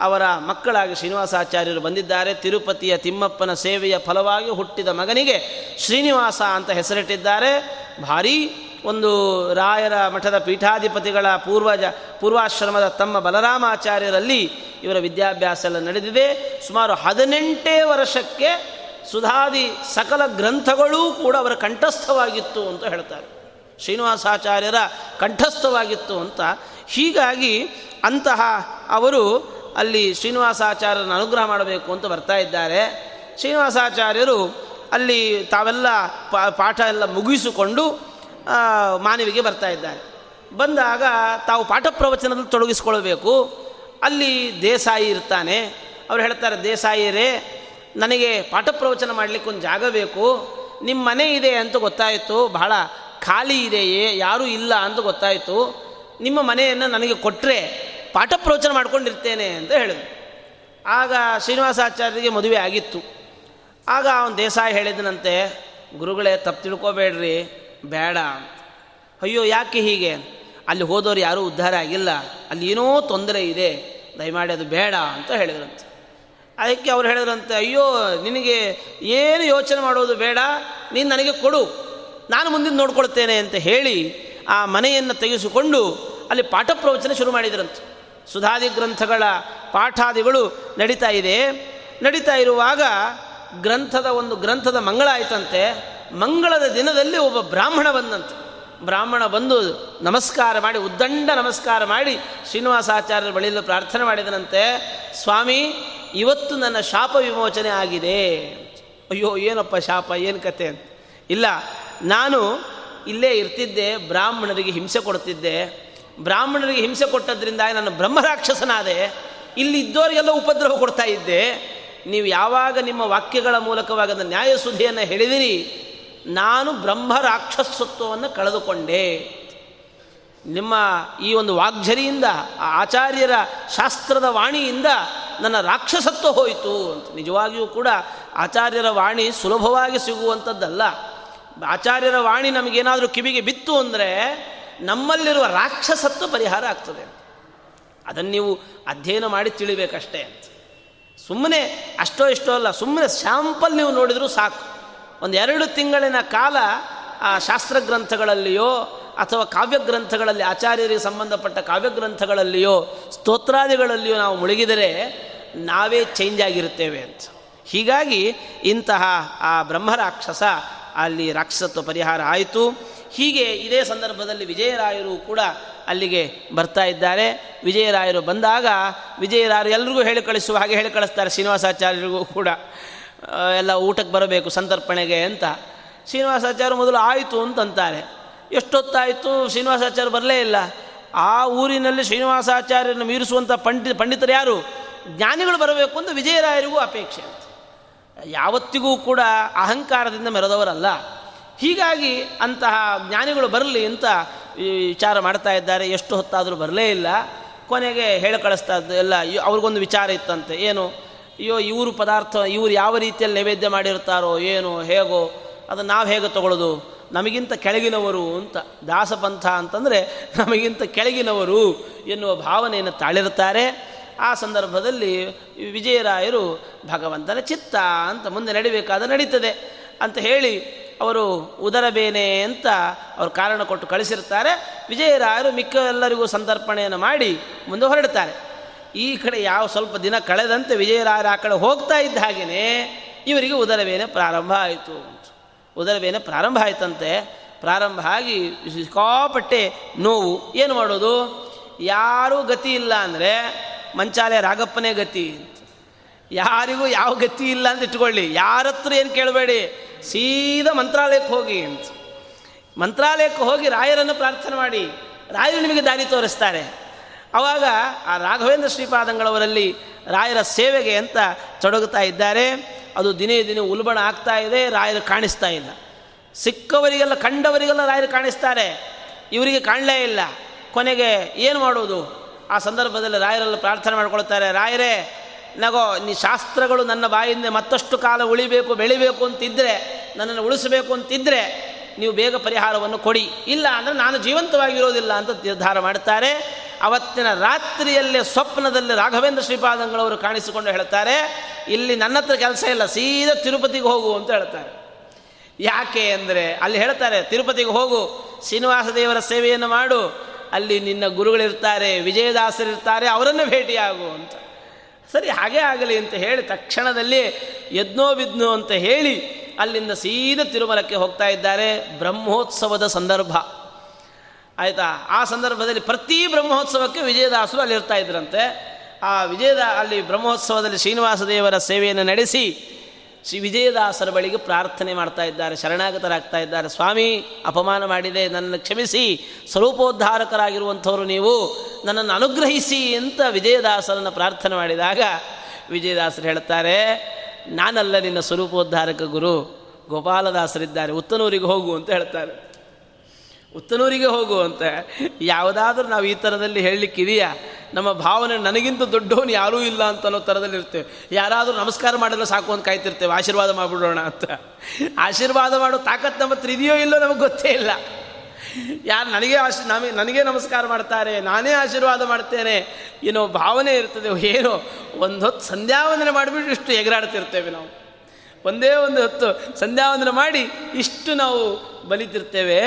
ಅವರ ಮಕ್ಕಳಾಗಿ ಶ್ರೀನಿವಾಸಾಚಾರ್ಯರು ಬಂದಿದ್ದಾರೆ. ತಿರುಪತಿಯ ತಿಮ್ಮಪ್ಪನ ಸೇವೆಯ ಫಲವಾಗಿ ಹುಟ್ಟಿದ ಮಗನಿಗೆ ಶ್ರೀನಿವಾಸ ಅಂತ ಹೆಸರಿಟ್ಟಿದ್ದಾರೆ. ಭಾರೀ ಒಂದು ರಾಯರ ಮಠದ ಪೀಠಾಧಿಪತಿಗಳ ಪೂರ್ವಜ, ಪೂರ್ವಾಶ್ರಮದ ತಮ್ಮ ಬಲರಾಮಾಚಾರ್ಯರಲ್ಲಿ ಇವರ ವಿದ್ಯಾಭ್ಯಾಸ ಎಲ್ಲ ನಡೆದಿದೆ. ಸುಮಾರು ಹದಿನೆಂಟೇ ವರ್ಷಕ್ಕೆ ಸುಧಾದಿ ಸಕಲ ಗ್ರಂಥಗಳೂ ಕೂಡ ಅವರ ಕಂಠಸ್ಥವಾಗಿತ್ತು ಅಂತ ಹೇಳ್ತಾರೆ. ಶ್ರೀನಿವಾಸಾಚಾರ್ಯರ ಕಂಠಸ್ಥವಾಗಿತ್ತು ಅಂತ ಹೀಗಾಗಿ ಅಂತಹ ಅವರು ಅಲ್ಲಿ ಶ್ರೀನಿವಾಸಾಚಾರ್ಯರನ್ನು ಅನುಗ್ರಹ ಮಾಡಬೇಕು ಅಂತ ಬರ್ತಾ ಇದ್ದಾರೆ. ಶ್ರೀನಿವಾಸಾಚಾರ್ಯರು ಅಲ್ಲಿ ತಾವೆಲ್ಲ ಪಾಠ ಎಲ್ಲ ಮುಗಿಸಿಕೊಂಡು ಮಾನವಿಗೆ ಬರ್ತಾ ಇದ್ದಾರೆ. ಬಂದಾಗ ತಾವು ಪಾಠ ಪ್ರವಚನದಲ್ಲಿ ತೊಡಗಿಸ್ಕೊಳ್ಬೇಕು ಅಲ್ಲಿ ದೇಸಾಯಿ ಇರ್ತಾನೆ. ಅವ್ರು ಹೇಳ್ತಾರೆ ದೇಸಾಯಿರೇ ನನಗೆ ಪಾಠ ಪ್ರವಚನ ಮಾಡಲಿಕ್ಕೆ ಒಂದು ಜಾಗ ಬೇಕು. ನಿಮ್ಮ ಮನೆ ಇದೆ ಅಂತ ಗೊತ್ತಾಯಿತು. ಬಹಳ ಖಾಲಿ ಇದೆಯೇ, ಯಾರೂ ಇಲ್ಲ ಅಂತ ಗೊತ್ತಾಯಿತು. ನಿಮ್ಮ ಮನೆಯನ್ನು ನನಗೆ ಕೊಟ್ಟರೆ ಪಾಠ ಪ್ರವಚನ ಮಾಡ್ಕೊಂಡಿರ್ತೇನೆ ಅಂತ ಹೇಳಿದ್ರು. ಆಗ ಶ್ರೀನಿವಾಸಾಚಾರ್ಯರಿಗೆ ಮದುವೆ ಆಗಿತ್ತು. ಆಗ ಅವನು ದೇಸಾಯಿ ಹೇಳಿದನಂತೆ, ಗುರುಗಳೇ, ತಪ್ಪು ತಿಳ್ಕೊಬೇಡ್ರಿ, ಬೇಡ ಅಯ್ಯೋ, ಯಾಕೆ ಹೀಗೆ? ಅಲ್ಲಿ ಹೋದವರು ಯಾರೂ ಉದ್ಧಾರ ಆಗಿಲ್ಲ. ಅಲ್ಲಿ ಏನೋ ತೊಂದರೆ ಇದೆ. ದಯಮಾಡಿ ಅದು ಬೇಡ ಅಂತ ಹೇಳಿದ್ರಂತೆ. ಅದಕ್ಕೆ ಅವ್ರು ಹೇಳಿದ್ರಂತೆ, ಅಯ್ಯೋ, ನಿನಗೆ ಏನು ಯೋಚನೆ ಮಾಡೋದು ಬೇಡ. ನೀನು ನನಗೆ ಕೊಡು. ನಾನು ಮುಂದಿನ ನೋಡ್ಕೊಳ್ತೇನೆ ಅಂತ ಹೇಳಿ ಆ ಮನೆಯನ್ನು ತೆಗೆಸಿಕೊಂಡು ಅಲ್ಲಿ ಪಾಠ ಪ್ರವಚನ ಶುರು ಮಾಡಿದ್ರಂತೆ. ಸುಧಾದಿ ಗ್ರಂಥಗಳ ಪಾಠಾದಿಗಳು ನಡೀತಾ ಇದೆ. ನಡೀತಾ ಇರುವಾಗ ಗ್ರಂಥದ ಒಂದು ಗ್ರಂಥದ ಮಂಗಳ ಆಯ್ತಂತೆ. ಮಂಗಳದ ದಿನದಲ್ಲಿ ಒಬ್ಬ ಬ್ರಾಹ್ಮಣ ಬಂದಂತೆ. ಬ್ರಾಹ್ಮಣ ಬಂದು ನಮಸ್ಕಾರ ಮಾಡಿ, ಉದ್ದಂಡ ನಮಸ್ಕಾರ ಮಾಡಿ ಶ್ರೀನಿವಾಸಾಚಾರ್ಯರ ಬಳಿಯಲ್ಲಿ ಪ್ರಾರ್ಥನೆ ಮಾಡಿದನಂತೆ, ಸ್ವಾಮಿ, ಇವತ್ತು ನನ್ನ ಶಾಪ ವಿಮೋಚನೆ ಆಗಿದೆ. ಅಯ್ಯೋ, ಏನಪ್ಪ ಶಾಪ, ಏನು ಕತೆ ಅಂತ. ಇಲ್ಲ, ನಾನು ಇಲ್ಲೇ ಇರ್ತಿದ್ದೆ, ಬ್ರಾಹ್ಮಣರಿಗೆ ಹಿಂಸೆ ಕೊಡ್ತಿದ್ದೆ. ಬ್ರಾಹ್ಮಣರಿಗೆ ಹಿಂಸೆ ಕೊಟ್ಟದ್ರಿಂದ ನಾನು ಬ್ರಹ್ಮರಾಕ್ಷಸನಾದೆ, ಇಲ್ಲಿ ಇದ್ದವರಿಗೆಲ್ಲ ಉಪದ್ರವ ಕೊಡ್ತಾ ಇದ್ದೆ. ನೀವು ಯಾವಾಗ ನಿಮ್ಮ ವಾಕ್ಯಗಳ ಮೂಲಕವಾಗಿ ಅದನ್ನು ನ್ಯಾಯಸುಧಿಯನ್ನು ಹೇಳಿದಿರಿ, ನಾನು ಬ್ರಹ್ಮ ರಾಕ್ಷಸತ್ವವನ್ನು ಕಳೆದುಕೊಂಡೆ. ನಿಮ್ಮ ಈ ಒಂದು ವಾಗ್ಝರಿಯಿಂದ ಆಚಾರ್ಯರ ಶಾಸ್ತ್ರದ ವಾಣಿಯಿಂದ ನನ್ನ ರಾಕ್ಷಸತ್ವ ಹೋಯಿತು ಅಂತ. ನಿಜವಾಗಿಯೂ ಕೂಡ ಆಚಾರ್ಯರ ವಾಣಿ ಸುಲಭವಾಗಿ ಸಿಗುವಂಥದ್ದಲ್ಲ. ಆಚಾರ್ಯರ ವಾಣಿ ನಮಗೇನಾದರೂ ಕಿವಿಗೆ ಬಿತ್ತು ಅಂದರೆ ನಮ್ಮಲ್ಲಿರುವ ರಾಕ್ಷಸತ್ವ ಪರಿಹಾರ ಆಗ್ತದೆ ಅದನ್ನು ನೀವು ಅಧ್ಯಯನ ಮಾಡಿ ತಿಳಿಬೇಕಷ್ಟೇ ಅಂತ. ಸುಮ್ಮನೆ ಅಷ್ಟೋ ಇಷ್ಟೋ ಅಲ್ಲ, ಸುಮ್ಮನೆ ಸ್ಯಾಂಪಲ್ ನೀವು ನೋಡಿದರೂ ಸಾಕು. ಒಂದು ಎರಡು ತಿಂಗಳಿನ ಕಾಲ ಆ ಶಾಸ್ತ್ರಗ್ರಂಥಗಳಲ್ಲಿಯೋ ಅಥವಾ ಕಾವ್ಯಗ್ರಂಥಗಳಲ್ಲಿ, ಆಚಾರ್ಯರಿಗೆ ಸಂಬಂಧಪಟ್ಟ ಕಾವ್ಯಗ್ರಂಥಗಳಲ್ಲಿಯೋ, ಸ್ತೋತ್ರಾದಿಗಳಲ್ಲಿಯೋ ನಾವು ಮುಳುಗಿದರೆ ನಾವೇ ಚೇಂಜ್ ಆಗಿರುತ್ತೇವೆ ಅಂತ. ಹೀಗಾಗಿ ಇಂತಹ ಆ ಬ್ರಹ್ಮರಾಕ್ಷಸ ಅಲ್ಲಿ ರಾಕ್ಷಸತ್ವ ಪರಿಹಾರ ಆಯಿತು. ಹೀಗೆ ಇದೇ ಸಂದರ್ಭದಲ್ಲಿ ವಿಜಯರಾಯರು ಕೂಡ ಅಲ್ಲಿಗೆ ಬರ್ತಾ ಇದ್ದಾರೆ. ವಿಜಯರಾಯರು ಬಂದಾಗ ವಿಜಯರಾಯರು ಎಲ್ರಿಗೂ ಹೇಳಿ ಕಳಿಸುವ ಹಾಗೆ ಹೇಳಿ ಕಳಿಸ್ತಾರೆ ಶ್ರೀನಿವಾಸಾಚಾರ್ಯರಿಗೂ ಕೂಡ. ಎಲ್ಲ ಊಟಕ್ಕೆ ಬರಬೇಕು ಸಂತರ್ಪಣೆಗೆ ಅಂತ. ಶ್ರೀನಿವಾಸಾಚಾರ್ಯ ಮೊದಲು ಆಯಿತು ಅಂತಂತಾರೆ. ಎಷ್ಟೊತ್ತಾಯಿತು? ಶ್ರೀನಿವಾಸಾಚಾರ್ಯ ಬರಲೇ ಇಲ್ಲ. ಆ ಊರಿನಲ್ಲಿ ಶ್ರೀನಿವಾಸಾಚಾರ್ಯರನ್ನು ಮೀರಿಸುವಂಥ ಪಂಡಿತ, ಪಂಡಿತರು ಯಾರು? ಜ್ಞಾನಿಗಳು ಬರಬೇಕು ಅಂತ ವಿಜಯರಾಯರಿಗೂ ಅಪೇಕ್ಷೆ ಯಾವತ್ತಿಗೂ ಕೂಡ ಅಹಂಕಾರದಿಂದ ಮೆರೆದವರಲ್ಲ. ಹೀಗಾಗಿ ಅಂತಹ ಜ್ಞಾನಿಗಳು ಬರಲಿ ಅಂತ ವಿಚಾರ ಮಾಡ್ತಾ ಇದ್ದಾರೆ. ಎಷ್ಟು ಹೊತ್ತಾದರೂ ಬರಲೇ ಇಲ್ಲ. ಕೊನೆಗೆ ಹೇಳಿ ಕಳಿಸ್ತಾ ಇದ್ದು ಎಲ್ಲ ಅವ್ರಿಗೊಂದು ವಿಚಾರ ಇತ್ತಂತೆ. ಏನು, ಅಯ್ಯೋ ಇವರು ಪದಾರ್ಥ ಇವರು ಯಾವ ರೀತಿಯಲ್ಲಿ ನೈವೇದ್ಯ ಮಾಡಿರ್ತಾರೋ, ಏನು, ಹೇಗೋ, ಅದನ್ನು ನಾವು ಹೇಗೆ ತಗೊಳ್ಳೋದು ನಮಗಿಂತ ಕೆಳಗಿನವರು ಅಂತ, ದಾಸಪಂಥ ಅಂತಂದರೆ ನಮಗಿಂತ ಕೆಳಗಿನವರು ಎನ್ನುವ ಭಾವನೆಯನ್ನು ತಾಳಿರ್ತಾರೆ ಆ ಸಂದರ್ಭದಲ್ಲಿ ವಿಜಯರಾಯರು ಭಗವಂತನ ಚಿತ್ತ ಅಂತ ಮುಂದೆ ನಡಿಬೇಕಾದ ನಡೀತದೆ. ಅಂತ ಹೇಳಿ ಅವರು ಉದರಬೇನೆ ಅಂತ ಅವರು ಕಾರಣ ಕೊಟ್ಟು ಕಳಿಸಿರ್ತಾರೆ ವಿಜಯರಾಯರು ಮಿಕ್ಕ ಎಲ್ಲರಿಗೂ ಸಂತರ್ಪಣೆಯನ್ನು ಮಾಡಿ ಮುಂದೆ ಹೊರಡ್ತಾರೆ ಈ ಕಡೆ ಯಾವ ಸ್ವಲ್ಪ ದಿನ ಕಳೆದಂತೆ ವಿಜಯರಾಯರು ಆ ಕಡೆ ಹೋಗ್ತಾ ಇದ್ದ ಹಾಗೆಯೇ ಇವರಿಗೆ ಉದರಬೇನೆ ಪ್ರಾರಂಭ ಆಯಿತು. ಉದರವೇನೆ ಪ್ರಾರಂಭ ಆಯಿತಂತೆ. ಪ್ರಾರಂಭ ಆಗಿ ಸಿಕ್ಕಾಪಟ್ಟೆ ನೋವು. ಏನು ಮಾಡೋದು? ಯಾರೂ ಗತಿ ಇಲ್ಲ ಅಂದರೆ ಮಂಚಾಲೆ ರಾಗಪ್ಪನೇ ಗತಿ. ಅಂತ ಯಾರಿಗೂ ಯಾವ ಗತಿ ಇಲ್ಲ ಅಂತ ಇಟ್ಕೊಳ್ಳಿ. ಯಾರ ಹತ್ರ ಏನು ಕೇಳಬೇಡಿ. ಸೀದಾ ಮಂತ್ರಾಲಯಕ್ಕೆ ಹೋಗಿ ಅಂತ. ಮಂತ್ರಾಲಯಕ್ಕೆ ಹೋಗಿ ರಾಯರನ್ನು ಪ್ರಾರ್ಥನೆ ಮಾಡಿ. ರಾಯರು ನಿಮಗೆ ದಾರಿ ತೋರಿಸ್ತಾರೆ. ಆವಾಗ ಆ ರಾಘವೇಂದ್ರ ಶ್ರೀಪಾದಂಗಳವರಲ್ಲಿ ರಾಯರ ಸೇವೆಗೆ ಅಂತ ತೊಡಗುತ್ತಾ ಇದ್ದಾರೆ. ಅದು ದಿನೇ ದಿನೇ ಉಲ್ಬಣ ಆಗ್ತಾ ಇದೆ, ರಾಯರು ಕಾಣಿಸ್ತಾ ಇಲ್ಲ. ಸಿಕ್ಕವರಿಗೆಲ್ಲ, ಕಂಡವರಿಗೆಲ್ಲ ರಾಯರು ಕಾಣಿಸ್ತಾರೆ. ಇವರಿಗೆ ಕಾಣಲೇ ಇಲ್ಲ. ಕೊನೆಗೆ ಏನು ಮಾಡೋದು ಆ ಸಂದರ್ಭದಲ್ಲಿ ರಾಯರಲ್ಲಿ ಪ್ರಾರ್ಥನೆ ಮಾಡ್ಕೊಳ್ತಾರೆ, ರಾಯರೇ ನಗೋ, ನೀ ಶಾಸ್ತ್ರಗಳು ನನ್ನ ಬಾಯಿಂದ ಮತ್ತಷ್ಟು ಕಾಲ ಉಳಿಬೇಕು, ಬೆಳಿಬೇಕು ಅಂತಿದ್ದರೆ ನನ್ನನ್ನು ಉಳಿಸಬೇಕು ಅಂತಿದ್ದರೆ ನೀವು ಬೇಗ ಪರಿಹಾರವನ್ನು ಕೊಡಿ. ಇಲ್ಲ ಅಂದರೆ ನಾನು ಜೀವಂತವಾಗಿರೋದಿಲ್ಲ ಅಂತ ನಿರ್ಧಾರ ಮಾಡ್ತಾರೆ. ಅವತ್ತಿನ ರಾತ್ರಿಯಲ್ಲೇ ಸ್ವಪ್ನದಲ್ಲಿ ರಾಘವೇಂದ್ರ ಶ್ರೀಪಾದಂಗಳವರು ಕಾಣಿಸಿಕೊಂಡು ಹೇಳ್ತಾರೆ, ಇಲ್ಲಿ ನನ್ನ ಹತ್ರ ಕೆಲಸ ಇಲ್ಲ, ಸೀದಾ ತಿರುಪತಿಗೆ ಹೋಗು ಅಂತ ಹೇಳ್ತಾರೆ. ಯಾಕೆ ಅಂದರೆ, ಅಲ್ಲಿ ಹೇಳ್ತಾರೆ, ತಿರುಪತಿಗೆ ಹೋಗು, ಶ್ರೀನಿವಾಸ ದೇವರ ಸೇವೆಯನ್ನು ಮಾಡು, ಅಲ್ಲಿ ನಿನ್ನ ಗುರುಗಳಿರ್ತಾರೆ, ವಿಜಯದಾಸರಿರ್ತಾರೆ, ಅವರನ್ನು ಭೇಟಿಯಾಗು ಅಂತ. ಸರಿ, ಹಾಗೇ ಆಗಲಿ ಅಂತ ಹೇಳಿ ತಕ್ಷಣದಲ್ಲಿ ಯಜ್ಞೋ ವಿದ್ನೋ ಅಂತ ಹೇಳಿ ಅಲ್ಲಿಂದ ಸೀದ ತಿರುಮಲಕ್ಕೆ ಹೋಗ್ತಾ ಇದ್ದಾರೆ. ಬ್ರಹ್ಮೋತ್ಸವದ ಸಂದರ್ಭ. ಆಯಿತಾ? ಆ ಸಂದರ್ಭದಲ್ಲಿ ಪ್ರತಿ ಬ್ರಹ್ಮೋತ್ಸವಕ್ಕೆ ವಿಜಯದಾಸರು ಅಲ್ಲಿರ್ತಾ ಇದ್ರಂತೆ. ಆ ವಿಜಯದ, ಅಲ್ಲಿ ಬ್ರಹ್ಮೋತ್ಸವದಲ್ಲಿ ಶ್ರೀನಿವಾಸ ದೇವರ ಸೇವೆಯನ್ನು ನಡೆಸಿ ಶ್ರೀ ವಿಜಯದಾಸರ ಬಳಿಗೆ ಪ್ರಾರ್ಥನೆ ಮಾಡ್ತಾ ಇದ್ದಾರೆ, ಶರಣಾಗತರಾಗ್ತಾ ಇದ್ದಾರೆ. ಸ್ವಾಮಿ, ಅಪಮಾನ ಮಾಡಿದೆ, ನನ್ನನ್ನು ಕ್ಷಮಿಸಿ. ಸ್ವರೂಪೋದ್ಧಾರಕರಾಗಿರುವಂಥವರು ನೀವು, ನನ್ನನ್ನು ಅನುಗ್ರಹಿಸಿ ಅಂತ ವಿಜಯದಾಸರನ್ನು ಪ್ರಾರ್ಥನೆ ಮಾಡಿದಾಗ ವಿಜಯದಾಸರು ಹೇಳ್ತಾರೆ ನಾನಲ್ಲ ನಿನ್ನ ಸ್ವರೂಪೋದ್ಧಾರಕ ಗುರು, ಗೋಪಾಲದಾಸರಿದ್ದಾರೆ, ಉತ್ತನೂರಿಗೆ ಹೋಗು ಅಂತ ಹೇಳ್ತಾರೆ. ಉತ್ತನೂರಿಗೆ ಹೋಗು ಅಂತ ಯಾವುದಾದ್ರೂ ನಾವು ಈ ಥರದಲ್ಲಿ ಹೇಳಲಿಕ್ಕಿದೆಯಾ? ನಮ್ಮ ಭಾವನೆ ನನಗಿಂತ ದೊಡ್ಡವನು ಯಾರೂ ಇಲ್ಲ ಅಂತ ಅನ್ನೋ ಥರದಲ್ಲಿ ಇರ್ತೇವೆ. ಯಾರಾದರೂ ನಮಸ್ಕಾರ ಮಾಡಲು ಸಾಕು ಅಂತ ಕಾಯ್ತಿರ್ತೇವೆ. ಆಶೀರ್ವಾದ ಮಾಡಿಬಿಡೋಣ ಅಂತ. ಆಶೀರ್ವಾದ ಮಾಡೋ ತಾಕತ್ತು ನಮ್ಮ ಹತ್ರ ಇಲ್ಲೋ ನಮಗೆ ಗೊತ್ತೇ ಇಲ್ಲ. ಯಾರು ನನಗೆ ಆಶ್ ನಮಗೆ ನನಗೆ ನಮಸ್ಕಾರ ಮಾಡ್ತಾರೆ, ನಾನೇ ಆಶೀರ್ವಾದ ಮಾಡ್ತೇನೆ ಏನೋ ಭಾವನೆ ಇರ್ತದೆ. ಏನೋ ಒಂದು ಹೊತ್ತು ಸಂಧ್ಯಾವಂದನೆ ಮಾಡಿಬಿಟ್ಟು ಇಷ್ಟು ಎಗರಾಡ್ತಿರ್ತೇವೆ ನಾವು. ಒಂದೇ ಒಂದು ಹೊತ್ತು ಸಂಧ್ಯಾವಂದನ ಮಾಡಿ ಇಷ್ಟು ನಾವು ಬಲಿತಿರ್ತೇವೆ.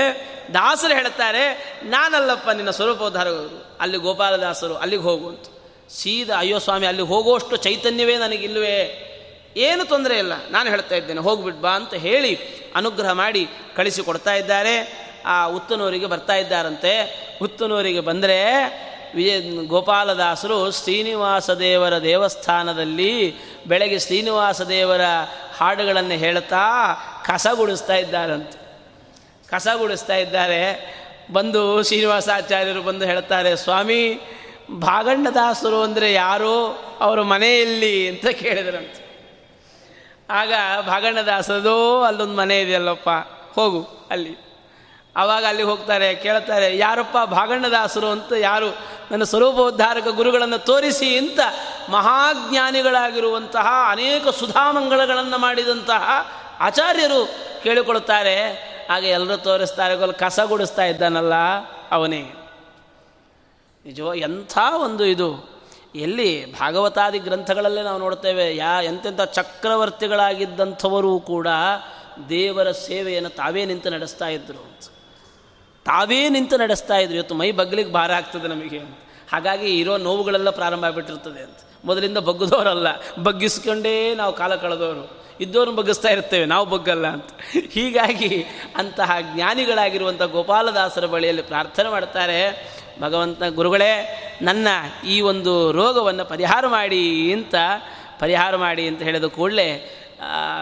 ದಾಸರು ಹೇಳ್ತಾರೆ, ನಾನಲ್ಲಪ್ಪ ನಿನ್ನ ಸ್ವರೂಪೋದ್ಧಾರಕರು. ಅಲ್ಲಿ ಗೋಪಾಲದಾಸರು ಅಲ್ಲಿಗೆ ಹೋಗುವಂತ. ಸೀದಾ ಅಯ್ಯೋ ಸ್ವಾಮಿ ಅಲ್ಲಿ ಹೋಗುವಷ್ಟು ಚೈತನ್ಯವೇ ನನಗಿಲ್ವೇ ಏನು ತೊಂದರೆ ಇಲ್ಲ, ನಾನು ಹೇಳ್ತಾ ಇದ್ದೇನೆ, ಹೋಗ್ಬಿಟ್ ಬಾ ಅಂತ ಹೇಳಿ ಅನುಗ್ರಹ ಮಾಡಿ ಕಳಿಸಿ ಕೊಡ್ತಾ ಇದ್ದಾರೆ. ಆ ಉತ್ತನೂರಿಗೆ ಬರ್ತಾ ಇದ್ದಾರಂತೆ. ಉತ್ತನೂರಿಗೆ ಬಂದರೆ ವಿಜಯ ಗೋಪಾಲದಾಸರು ಶ್ರೀನಿವಾಸ ದೇವರ ದೇವಸ್ಥಾನದಲ್ಲಿ ಬೆಳಗ್ಗೆ ಶ್ರೀನಿವಾಸ ದೇವರ ಹಾಡುಗಳನ್ನು ಹೇಳ್ತಾ ಕಸ ಗುಡಿಸ್ತಾ ಇದ್ದಾರಂತೆ. ಕಸ ಗುಡಿಸ್ತಾ ಇದ್ದಾರೆ. ಬಂದು ಶ್ರೀನಿವಾಸಾಚಾರ್ಯರು ಬಂದು ಹೇಳ್ತಾರೆ, ಸ್ವಾಮಿ, ಭಾಗಣ್ಣದಾಸರು ಅಂದರೆ ಯಾರು? ಅವರ ಮನೆಯಲ್ಲಿ ಅಂತ ಕೇಳಿದ್ರಂತೆ. ಆಗ ಭಾಗಣ್ಣದಾಸರದು, ಅಲ್ಲೊಂದು ಮನೆ ಇದೆಯಲ್ಲಪ್ಪ, ಹೋಗು ಅಲ್ಲಿ. ಆವಾಗ ಅಲ್ಲಿ ಹೋಗ್ತಾರೆ, ಕೇಳ್ತಾರೆ, ಯಾರಪ್ಪ ಭಾಗಣ್ಣದಾಸರು? ಅಂತ ಯಾರು ನನ್ನ ಸ್ವರೂಪೋದ್ಧಾರಕ ಗುರುಗಳನ್ನು ತೋರಿಸಿ ಅಂತ ಮಹಾಜ್ಞಾನಿಗಳಾಗಿರುವಂತಹ ಅನೇಕ ಸುಧಾಮಂಗಳಗಳನ್ನು ಮಾಡಿದಂತಹ ಆಚಾರ್ಯರು ಕೇಳಿಕೊಳ್ಳುತ್ತಾರೆ ಹಾಗೆ ಎಲ್ಲರೂ ತೋರಿಸ್ತಾರೆ ಕಸ ಗುಡಿಸ್ತಾ ಇದ್ದಾನಲ್ಲ ಅವನೇ. ನಿಜವ ಎಂಥ ಒಂದು ಇದು. ಎಲ್ಲಿ ಭಾಗವತಾದಿ ಗ್ರಂಥಗಳಲ್ಲೇ ನಾವು ನೋಡ್ತೇವೆ, ಯಾ ಎಂತೆಂಥ ಚಕ್ರವರ್ತಿಗಳಾಗಿದ್ದಂಥವರೂ ಕೂಡ ದೇವರ ಸೇವೆಯನ್ನು ತಾವೇ ನಿಂತು ನಡೆಸ್ತಾ ಇದ್ದರು ತಾವೇ ನಿಂತು ನಡೆಸ್ತಾ ಇದ್ರು. ಇವತ್ತು ಮೈ ಬಗ್ಲಿಗೆ ಭಾರ ಆಗ್ತದೆ ನಮಗೆ ಹಾಗಾಗಿ ಇರೋ ನೋವುಗಳೆಲ್ಲ ಪ್ರಾರಂಭ ಆಗಿಬಿಟ್ಟಿರ್ತದೆ ಅಂತ. ಮೊದಲಿಂದ ಬಗ್ಗದವರಲ್ಲ. ಬಗ್ಗಿಸ್ಕೊಂಡೇ ನಾವು ಕಾಲ ಕಳೆದವರು. ಇದ್ದವ್ರನ್ನ ಬಗ್ಗಿಸ್ತಾ ಇರ್ತೇವೆ, ನಾವು ಬಗ್ಗಲ್ಲ ಅಂತ. ಹೀಗಾಗಿ ಅಂತಹ ಜ್ಞಾನಿಗಳಾಗಿರುವಂಥ ಗೋಪಾಲದಾಸರ ಬಳಿಯಲ್ಲಿ ಪ್ರಾರ್ಥನೆ ಮಾಡ್ತಾರೆ, ಭಗವಂತ ಗುರುಗಳೇ, ನನ್ನ ಈ ಒಂದು ರೋಗವನ್ನು ಪರಿಹಾರ ಮಾಡಿ ಅಂತ, ಪರಿಹಾರ ಮಾಡಿ ಅಂತ ಹೇಳಿದ ಕೂಡಲೇ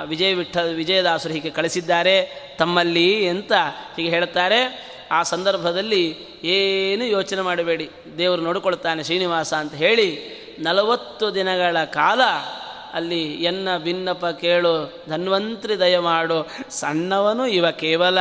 ವಿಜಯ ವಿಠ ವಿಜಯದಾಸರು ಹೀಗೆ ಕಳಿಸಿದ್ದಾರೆ, ತಮ್ಮಲ್ಲಿ ಅಂತ ಹೀಗೆ ಹೇಳ್ತಾರೆ. ಆ ಸಂದರ್ಭದಲ್ಲಿ ಏನು ಯೋಚನೆ ಮಾಡಬೇಡಿ. ದೇವರು ನೋಡಿಕೊಳ್ತಾನೆ ಶ್ರೀನಿವಾಸ ಅಂತ ಹೇಳಿ ನಲವತ್ತು ದಿನಗಳ ಕಾಲ ಅಲ್ಲಿ ಎನ್ನ ಭಿನ್ನಪ ಕೇಳು, ಧನ್ವಂತ್ರಿ ದಯಮಾಡು ಸಣ್ಣವನು ಇವ ಕೇವಲ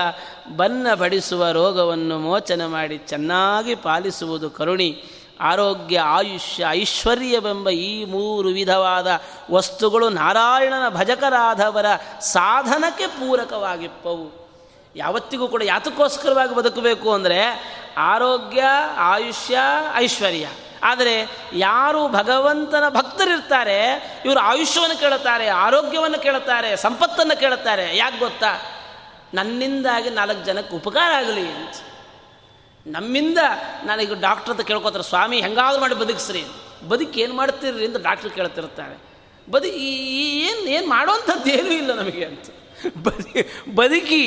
ಬನ್ನ ಬಡಿಸುವ ರೋಗವನ್ನು ಮೋಚನೆ ಮಾಡಿ ಚೆನ್ನಾಗಿ ಪಾಲಿಸುವುದು ಕರುಣಿ. ಆರೋಗ್ಯ, ಆಯುಷ್ಯ, ಐಶ್ವರ್ಯವೆಂಬ ಈ ಮೂರು ವಿಧವಾದ ವಸ್ತುಗಳು ನಾರಾಯಣನ ಭಜಕರಾದವರ ಸಾಧನಕ್ಕೆ ಪೂರಕವಾಗಿಪ್ಪವು. ಯಾವತ್ತಿಗೂ ಕೂಡ ಯಾತಕ್ಕೋಸ್ಕರವಾಗಿ ಬದುಕಬೇಕು ಅಂದರೆ ಆರೋಗ್ಯ, ಆಯುಷ್ಯ, ಐಶ್ವರ್ಯ. ಆದರೆ ಯಾರು ಭಗವಂತನ ಭಕ್ತರಿರ್ತಾರೆ, ಇವರು ಆಯುಷ್ಯವನ್ನು ಕೇಳುತ್ತಾರೆ, ಆರೋಗ್ಯವನ್ನು ಕೇಳುತ್ತಾರೆ, ಸಂಪತ್ತನ್ನು ಕೇಳುತ್ತಾರೆ, ಯಾಕೆ ಗೊತ್ತಾ? ನನ್ನಿಂದಾಗಿ ನಾಲ್ಕು ಜನಕ್ಕೆ ಉಪಕಾರ ಆಗಲಿ ಅಂತ. ನಮ್ಮಿಂದ ನನಗೆ ಡಾಕ್ಟ್ರ್ ಅಂತ ಕೇಳ್ಕೊತಾರೆ, ಸ್ವಾಮಿ, ಹೆಂಗಾದ್ರೂ ಮಾಡಿ ಬದುಕಿಸ್ರಿ. ಬದುಕಿ ಏನು ಮಾಡ್ತೀರಿ ಅಂತ ಡಾಕ್ಟ್ರ್ ಕೇಳ್ತಿರ್ತಾರೆ. ಬದುಕಿ ಏನು ಏನು ಮಾಡುವಂಥದ್ದು ಏನೂ ಇಲ್ಲ ನಮಗೆ ಅಂತ. ಬದಿ, ಬದುಕಿ,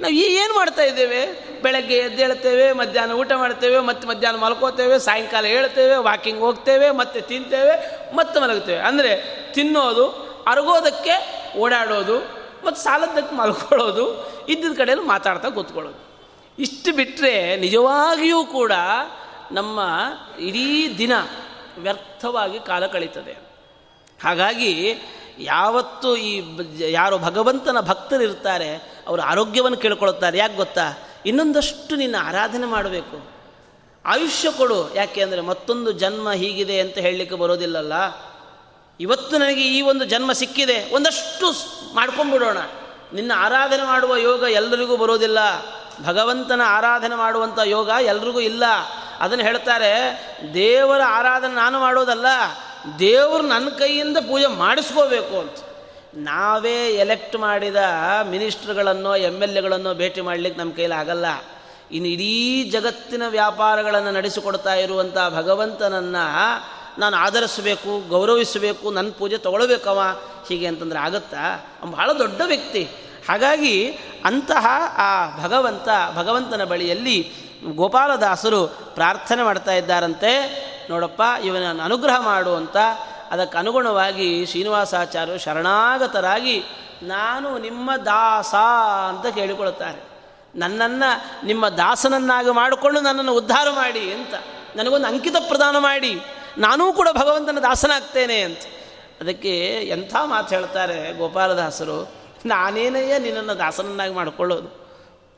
ನಾವು ಈ ಏನು ಮಾಡ್ತಾ ಇದ್ದೇವೆ? ಬೆಳಗ್ಗೆ ಎದ್ದೇಳ್ತೇವೆ ಮಧ್ಯಾಹ್ನ ಊಟ ಮಾಡ್ತೇವೆ, ಮತ್ತು ಮಧ್ಯಾಹ್ನ ಮಲ್ಕೋತೇವೆ, ಸಾಯಂಕಾಲ ಹೇಳ್ತೇವೆ ವಾಕಿಂಗ್ ಹೋಗ್ತೇವೆ, ಮತ್ತೆ ತಿಂತೇವೆ, ಮತ್ತೆ ಮಲಗ್ತೇವೆ. ಅಂದರೆ ತಿನ್ನೋದು, ಅರಗೋದಕ್ಕೆ ಓಡಾಡೋದು, ಮತ್ತು ಸಾಲದಕ್ಕೆ ಮಲ್ಕೊಳ್ಳೋದು ಇದ್ದಿದ್ದ ಕಡೆಯಲ್ಲಿ ಮಾತಾಡ್ತಾ ಕೂತ್ಕೊಳ್ಳೋದು. ಇಷ್ಟು ಬಿಟ್ಟರೆ ನಿಜವಾಗಿಯೂ ಕೂಡ ನಮ್ಮ ಇಡೀ ದಿನ ವ್ಯರ್ಥವಾಗಿ ಕಾಲ ಕಳೀತದೆ. ಹಾಗಾಗಿ ಯಾವತ್ತು ಈ ಯಾರು ಭಗವಂತನ ಭಕ್ತರಿರ್ತಾರೆ, ಅವರು ಆರೋಗ್ಯವನ್ನು ಕೇಳ್ಕೊಳ್ತಾರೆ. ಯಾಕೆ ಗೊತ್ತಾ? ಇನ್ನೊಂದಷ್ಟು ನಿನ್ನ ಆರಾಧನೆ ಮಾಡಬೇಕು. ಆಯುಷ್ಯ ಕೊಡು. ಯಾಕೆ ಅಂದರೆ ಮತ್ತೊಂದು ಜನ್ಮ ಹೀಗಿದೆ ಅಂತ ಹೇಳಲಿಕ್ಕೆ ಬರೋದಿಲ್ಲಲ್ಲ. ಇವತ್ತು ನನಗೆ ಈ ಒಂದು ಜನ್ಮ ಸಿಕ್ಕಿದೆ. ಒಂದಷ್ಟು ಮಾಡ್ಕೊಂಡ್ಬಿಡೋಣ. ನಿನ್ನ ಆರಾಧನೆ ಮಾಡುವ ಯೋಗ ಎಲ್ಲರಿಗೂ ಬರೋದಿಲ್ಲ. ಭಗವಂತನ ಆರಾಧನೆ ಮಾಡುವಂಥ ಯೋಗ ಎಲ್ರಿಗೂ ಇಲ್ಲ. ಅದನ್ನು ಹೇಳ್ತಾರೆ, ದೇವರ ಆರಾಧನೆ ನಾನು ಮಾಡೋದಲ್ಲ. ದೇವರು ನನ್ನ ಕೈಯಿಂದ ಪೂಜೆ ಮಾಡಿಸ್ಕೋಬೇಕು ಅಂತ. ನಾವೇ ಎಲೆಕ್ಟ್ ಮಾಡಿದ ಮಿನಿಸ್ಟ್ರುಗಳನ್ನೋ ಎಂ ಎಲ್ ಎಗಳನ್ನೋ ಭೇಟಿ ಮಾಡಲಿಕ್ಕೆ ನಮ್ಮ ಕೈಲಿ ಆಗಲ್ಲ. ಇನ್ನು ಇಡೀ ಜಗತ್ತಿನ ವ್ಯಾಪಾರಗಳನ್ನು ನಡೆಸಿಕೊಡ್ತಾ ಇರುವಂಥ ಭಗವಂತನನ್ನು ನಾನು ಆಧರಿಸಬೇಕು, ಗೌರವಿಸಬೇಕು, ನನ್ನ ಪೂಜೆ ತೊಗೊಳ್ಬೇಕವ ಹೀಗೆ ಅಂತಂದ್ರೆ ಆಗುತ್ತಾ? ಭಾಳ ದೊಡ್ಡ ವ್ಯಕ್ತಿ. ಹಾಗಾಗಿ ಅಂತಹ ಆ ಭಗವಂತ, ಭಗವಂತನ ಬಳಿಯಲ್ಲಿ ಗೋಪಾಲದಾಸರು ಪ್ರಾರ್ಥನೆ ಮಾಡ್ತಾ ಇದ್ದಾರಂತೆ. ನೋಡಪ್ಪ, ಇವನನ್ನು ಅನುಗ್ರಹ ಮಾಡು ಅಂತ ಅದಕ್ಕೆ ಅನುಗುಣವಾಗಿ ಶ್ರೀನಿವಾಸಾಚಾರ್ಯರು ಶರಣಾಗತರಾಗಿ ನಾನು ನಿಮ್ಮ ದಾಸ ಅಂತ ಕೇಳಿಕೊಳ್ಳುತ್ತಾರೆ. ನನ್ನನ್ನು, ನಿಮ್ಮ ದಾಸನನ್ನಾಗಿ ಮಾಡಿಕೊಂಡು ನನ್ನನ್ನು ಉದ್ಧಾರ ಮಾಡಿ ಅಂತ. ನನಗೊಂದು ಅಂಕಿತ ಪ್ರದಾನ ಮಾಡಿ, ನಾನೂ ಕೂಡ ಭಗವಂತನ ದಾಸನಾಗ್ತೇನೆ ಅಂತ. ಅದಕ್ಕೆ ಎಂಥ ಮಾತು ಹೇಳ್ತಾರೆ ಗೋಪಾಲದಾಸರು, ನಾನೇನಯ್ಯ ನಿನ್ನನ್ನು ದಾಸನನ್ನಾಗಿ ಮಾಡಿಕೊಳ್ಳೋದು?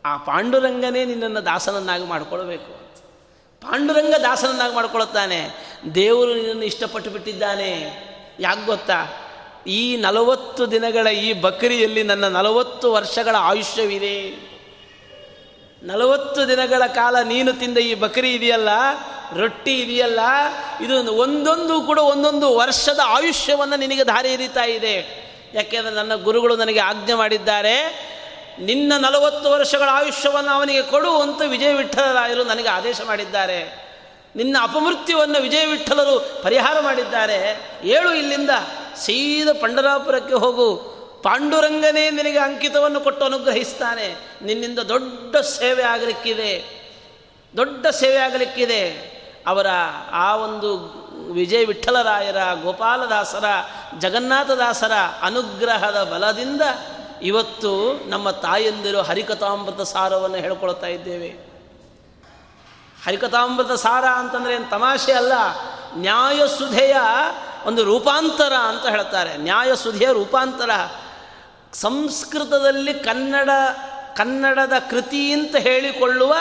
ಆ ಪಾಂಡುರಂಗನೇ ನಿನ್ನನ್ನು ದಾಸನನ್ನಾಗಿ ಮಾಡಿಕೊಳ್ಬೇಕು ಪಾಂಡುರಂಗ ದಾಸನನ್ನಾಗಿ ಮಾಡ್ಕೊಳ್ಳುತ್ತಾನೆ ದೇವರು ನಿನ್ನನ್ನು ಇಷ್ಟಪಟ್ಟು ಬಿಟ್ಟಿದ್ದಾನೆ. ಯಾಕೆ ಗೊತ್ತಾ? ಈ ನಲವತ್ತು ದಿನಗಳ ಈ ಬಕರಿಯಲ್ಲಿ ನನ್ನ ನಲವತ್ತು ವರ್ಷಗಳ ಆಯುಷ್ಯವಿದೆ. ನಲವತ್ತು ದಿನಗಳ ಕಾಲ ನೀನು ತಿಂದ ಈ ಬಕರಿ ಇದೆಯಲ್ಲ? ರೊಟ್ಟಿ ಇದೆಯಲ್ಲ? ಇದು ಒಂದೊಂದು ಕೂಡ ಒಂದೊಂದು ವರ್ಷದ ಆಯುಷ್ಯವನ್ನು ನಿನಗೆ ದಾರಿ ಎರಿತಾ ಇದೆ. ಯಾಕೆಂದರೆ ನನ್ನ ಗುರುಗಳು ನನಗೆ ಆಜ್ಞೆ ಮಾಡಿದ್ದಾರೆ ನಿನ್ನ ನಲವತ್ತು ವರ್ಷಗಳ ಆಯುಷ್ಯವನ್ನು ಅವನಿಗೆ ಕೊಡು ಅಂತ ವಿಜಯ ವಿಠಲರಾಯರು ನನಗೆ ಆದೇಶ ಮಾಡಿದ್ದಾರೆ. ನಿನ್ನ ಅಪಮೃತ್ಯುವನ್ನು ವಿಜಯ ವಿಠಲರು ಪರಿಹಾರ ಮಾಡಿದ್ದಾರೆ. ಏಳು ಇಲ್ಲಿಂದ ಸೀದ ಪಂಡರಾಪುರಕ್ಕೆ ಹೋಗು. ಪಾಂಡುರಂಗನೇ ನಿನಗೆ ಅಂಕಿತವನ್ನು ಕೊಟ್ಟು ಅನುಗ್ರಹಿಸ್ತಾನೆ. ನಿನ್ನಿಂದ ದೊಡ್ಡ ಸೇವೆ ಆಗಲಿಕ್ಕಿದೆ. ದೊಡ್ಡ ಸೇವೆ ಆಗಲಿಕ್ಕಿದೆ. ಅವರ ಆ ಒಂದು ವಿಜಯ ವಿಠಲರಾಯರ ಗೋಪಾಲದಾಸರ ಜಗನ್ನಾಥದಾಸರ ಅನುಗ್ರಹದ ಬಲದಿಂದ ಇವತ್ತು ನಮ್ಮ ತಾಯಂದಿರು ಹರಿಕಥಾಮೃತ ಸಾರವನ್ನು ಹೇಳ್ಕೊಳ್ತಾ ಇದ್ದೇವೆ. ಹರಿಕಥಾಮೃತ ಸಾರ ಅಂತಂದರೆ ಏನು ತಮಾಷೆ ಅಲ್ಲ, ನ್ಯಾಯಸುಧೆಯ ಒಂದು ರೂಪಾಂತರ ಅಂತ ಹೇಳ್ತಾರೆ. ನ್ಯಾಯಸುಧೆಯ ರೂಪಾಂತರ. ಸಂಸ್ಕೃತದಲ್ಲಿ ಕನ್ನಡ, ಕನ್ನಡದ ಕೃತಿ ಅಂತ ಹೇಳಿಕೊಳ್ಳುವ,